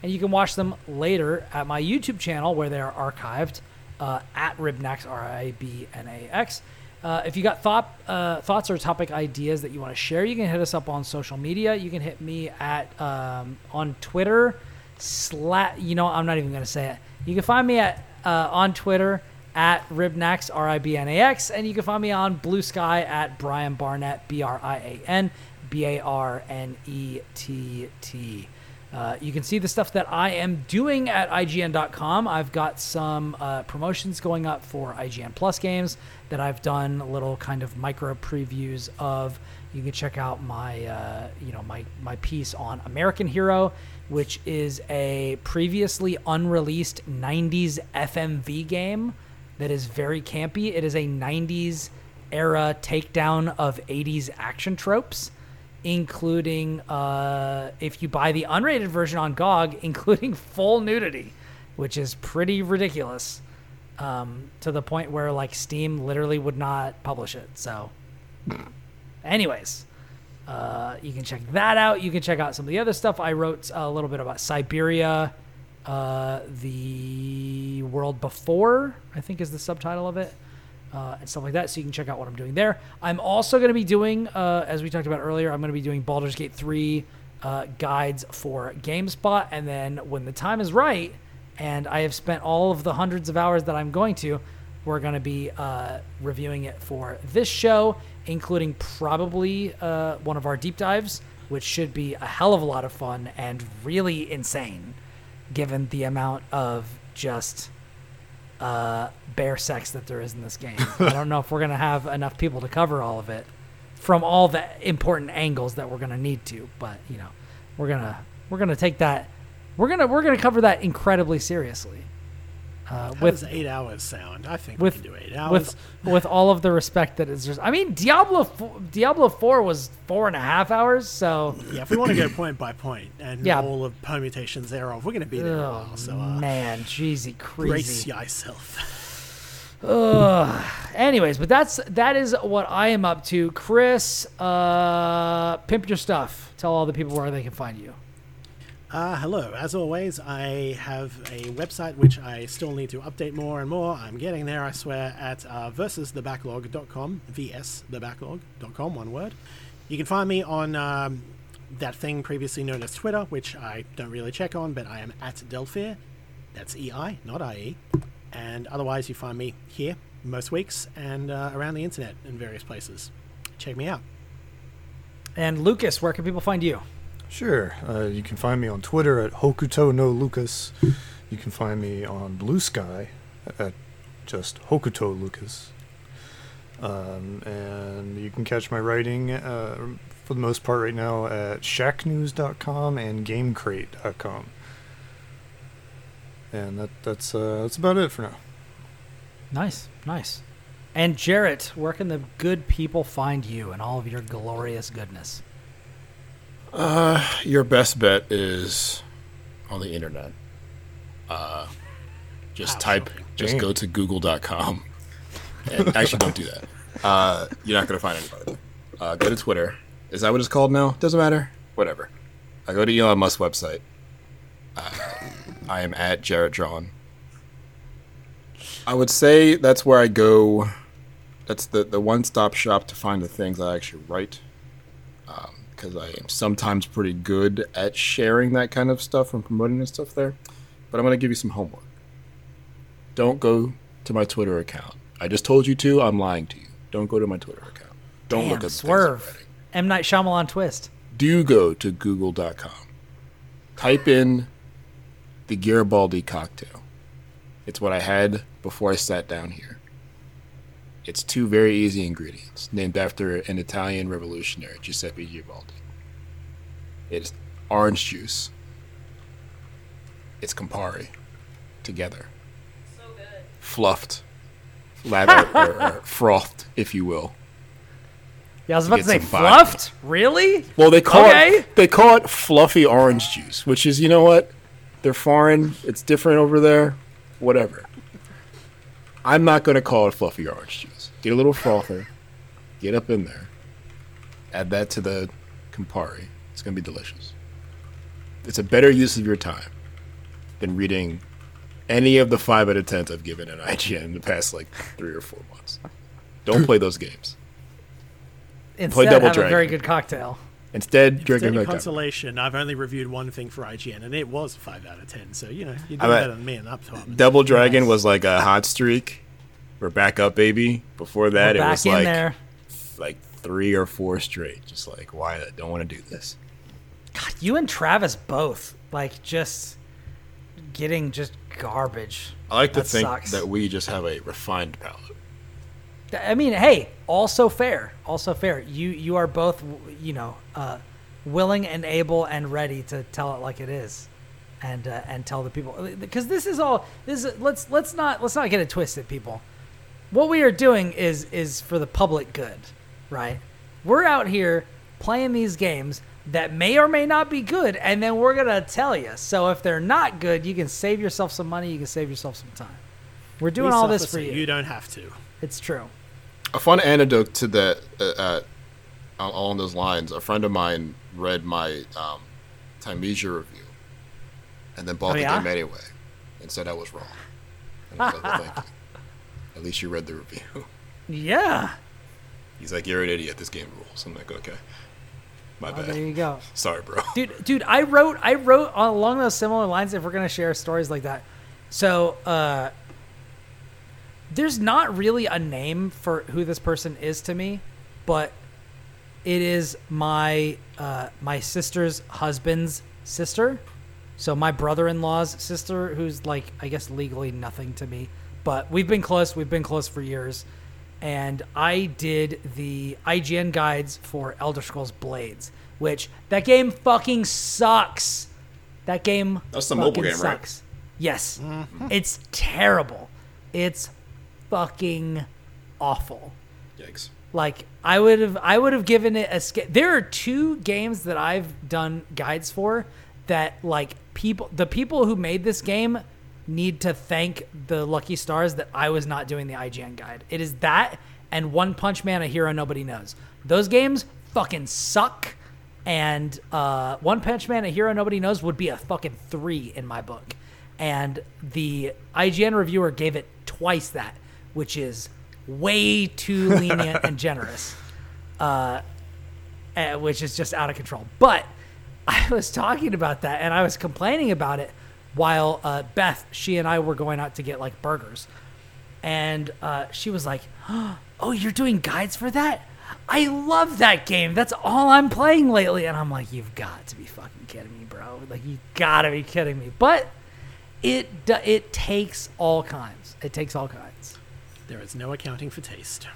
And you can watch them later at my YouTube channel where they're archived uh, at ribnax, R-I-B-N-A-X. Uh, if you got thought uh, thoughts or topic ideas that you want to share, you can hit us up on social media. You can hit me at um, on Twitter. Slat, you know, I'm not even going to say it. You can find me at uh, on Twitter at Ribnax, R I B N A X, and you can find me on Blue Sky at Brian Barnett, B R I A N B A R N E T T. Uh, you can see the stuff that I am doing at IGN.com. I've got some uh, promotions going up for IGN Plus games that I've done little kind of micro previews of. You can check out my uh, you know my my piece on American Hero, which is a previously unreleased '90s FMV game that is very campy. It is a '90s era takedown of 80s action tropes including uh, if you buy the unrated version on GOG, including full nudity, which is pretty ridiculous. Um, to the point where like Steam literally would not publish it. So, anyways, uh, you can check that out. You can check out some of the other stuff I wrote a little bit about Syberia, uh, the world before. I think is the subtitle of it uh, and stuff like that. So you can check out what I'm doing there. I'm also going to be doing, uh, as we talked about earlier, I'm going to be doing Baldur's Gate 3 uh, guides for GameSpot. And then when the time is right, and I have spent all of the hundreds of hours that I'm going to, we're going to be uh, reviewing it for this show, including probably uh, one of our deep dives, which should be a hell of a lot of fun and really insane, given the amount of just uh, bear sex that there is in this game. I don't know if we're gonna have enough people to cover all of it from all the important angles that we're gonna need to, but you know, we're gonna we're gonna take that we're gonna we're gonna cover that incredibly seriously. Uh, How with does eight hours sound? I think with we can do eight hours. with with all of the respect that is just. I mean, Diablo Diablo Four was four and a half hours, so yeah, if we want to go point by point and Yeah. all the permutations thereof, we're going to be there a oh while. So uh, man, jeezy brace crazy. yourself. Ugh. Anyways, but that's that is what I am up to. Kris, uh, pimp your stuff. Tell all the people where they can find you. Uh, hello. As always, I have a website which I still need to update more and more. I'm getting there, I swear, at uh, versusthebacklog.com, vsthebacklog.com, one word. You can find me on um, that thing previously known as Twitter, which I don't really check on, but I am at Delfeir. That's EI, not IE. And otherwise, you find me here most weeks and uh, around the internet in various places. Check me out. And Lucas, where can people find you? Sure. Uh, you can find me on Twitter at Hokuto no Lucas. You can find me on Blue Sky at just Hokuto Lucas. Um, and you can catch my writing uh, for the most part right now at shacknews.com and gamecrate.com. And that that's uh, that's about it for now. Nice, nice. And Jarrett, where can the good people find you and all of your glorious goodness? Uh, your best bet is on the internet. Uh, just Wow, type, just go to google.com. And actually, don't do that. Uh, you're not going to find anybody. Uh, go to Twitter. Is that what it's called now? Doesn't matter. Whatever. I go to Elon Musk's website. Uh, I am at Jarrett Drawn. I would say that's where I go. That's the, the one stop shop to find the things I actually write because I am sometimes pretty good at sharing that kind of stuff and promoting this stuff there. But I'm going to give you some homework. Don't go to my Twitter account. I just told you to. I'm lying to you. Don't go to my Twitter account. Don't Damn, look at the things I'm swerve. M Night Shyamalan twist. Do go to google.com. Type in the Garibaldi cocktail. It's what I had before I sat down here. It's two very easy ingredients, named after an Italian revolutionary, Giuseppe Garibaldi. It's orange juice. It's Campari, together. Fluffed, lather, or, or frothed, if you will. Yeah, I was about to Get say some vodka. fluffed. Really? Well, they call Okay. it they call it fluffy orange juice, which is you know what? They're foreign. It's different over there. Whatever. I'm not going to call it fluffy orange juice. Get a little frother. Get up in there. Add that to the Campari. It's going to be delicious. It's a better use of your time than reading any of the five out of tens I've given in IGN in the past like three or four months. Don't play those games. Instead, Double have a Dragon. very good cocktail. Instead, drink Instead a of Coke. consolation, I've only reviewed one thing for IGN, and it was 5 out of 10. So, you know, you're doing I bet- better than me in that department. Double Dragon was like a hot streak. We're back up, baby. Before that, it was like there. like three or four straight. Just like why I don't want to do this. God, you and Travis both like just getting just garbage. I like to That think sucks. that we just have a refined palate. I mean, hey, also fair, also fair. You you are both, you know, uh, willing and able and ready to tell it like it is, and uh, and tell the people because this is all this. Is, let's let's not let's not get it twisted, people. What we are doing is is for the public good, right? We're out here playing these games that may or may not be good, and then we're gonna tell you. So if they're not good, you can save yourself some money. You can save yourself some time. We're doing We all this for you. You don't have to. It's true. A fun anecdote to that, uh, uh, along those lines. A friend of mine read my um, Thymesia review, and then bought Oh, the yeah? game anyway, and said I was wrong. And I was like, well, thank you. At least you read the review. Yeah. He's like, you're an idiot. This game rules. I'm like, okay, my Oh, bad. there you go. Sorry, bro. dude dude i wrote i wrote along those similar lines if we're gonna share stories like that so uh there's not really a name for who this person is to me but it is my uh my sister's husband's sister so my brother-in-law's sister who's like i guess legally nothing to me but we've been close we've been close for years and I did the IGN guides for Elder Scrolls Blades, which that game fucking sucks. That game That's the mobile fucking game, right? sucks. Yes. Mm-hmm. It's terrible. It's fucking awful. Yikes. Like I would have I would have given it a sca- there are two games that I've done guides for that like people the people who made this game need to thank the lucky stars that I was not doing the IGN guide. It is that and One Punch Man a hero nobody knows. Those games fucking suck and uh, One Punch Man a hero nobody knows would be a fucking 3 in my book. And the IGN reviewer gave it twice that, which is way too lenient and generous, uh, uh, which is just out of control. But I was talking about that and I was complaining about it while uh, Beth, she and I were going out to get like burgers. And uh, she was like, Oh, you're doing guides for that? I love that game. That's all I'm playing lately. And I'm like, You've got to be fucking kidding me, bro. Like, you gotta be kidding me. But it, do- it takes all kinds. It takes all kinds. There is no accounting for taste.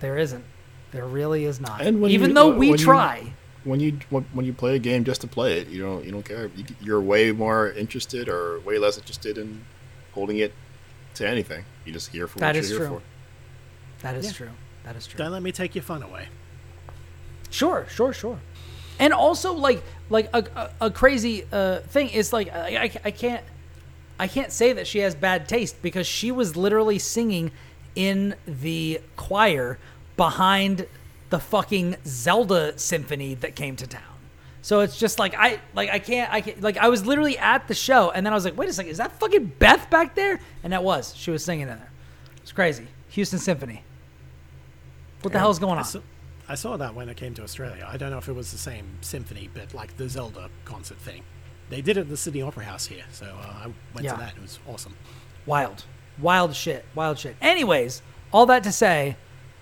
There isn't. There really is not. And when Even you- though when we you- try. When you when when you play a game just to play it, you don't you don't care. You, you're way more interested or way less interested in holding it to anything. You just here for That what is you're here true. for. That is Yeah. true. That is true. Don't let me take your fun away. Sure, sure, sure. And also, like, like a, a, a crazy uh, thing is like I, I, I can't I can't say that she has bad taste because she was literally singing in the choir behind the fucking Zelda symphony that came to town. So it's just like I like I can't I can't, like I was literally at the show and then I was like, wait a second, is that fucking Beth back there? And that was she was singing in there. It's crazy. Houston Symphony. What the hell is going I on? saw, I saw that when I came to Australia. I don't know if it was the same symphony, but like the Zelda concert thing. They did it at the Sydney Opera House here, so uh, I went Yeah. to that. It was awesome. Wild. Wild shit. Wild shit. Anyways, all that to say,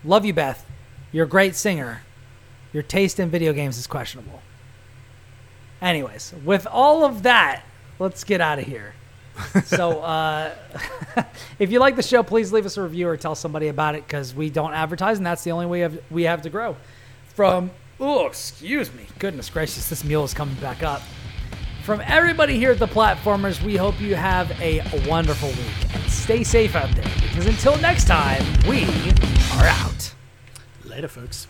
love you, Beth. You're a great singer. Your taste in video games is questionable. Anyways, with all of that, let's get out of here. so, uh, if you like the show, please leave us a review or tell somebody about it because we don't advertise, and that's the only way have, we have to grow. From, oh, excuse me. Goodness gracious, this mule is coming back up. From everybody here at the Platformers, we hope you have a wonderful week and stay safe out there because until next time, we are out. Later, folks.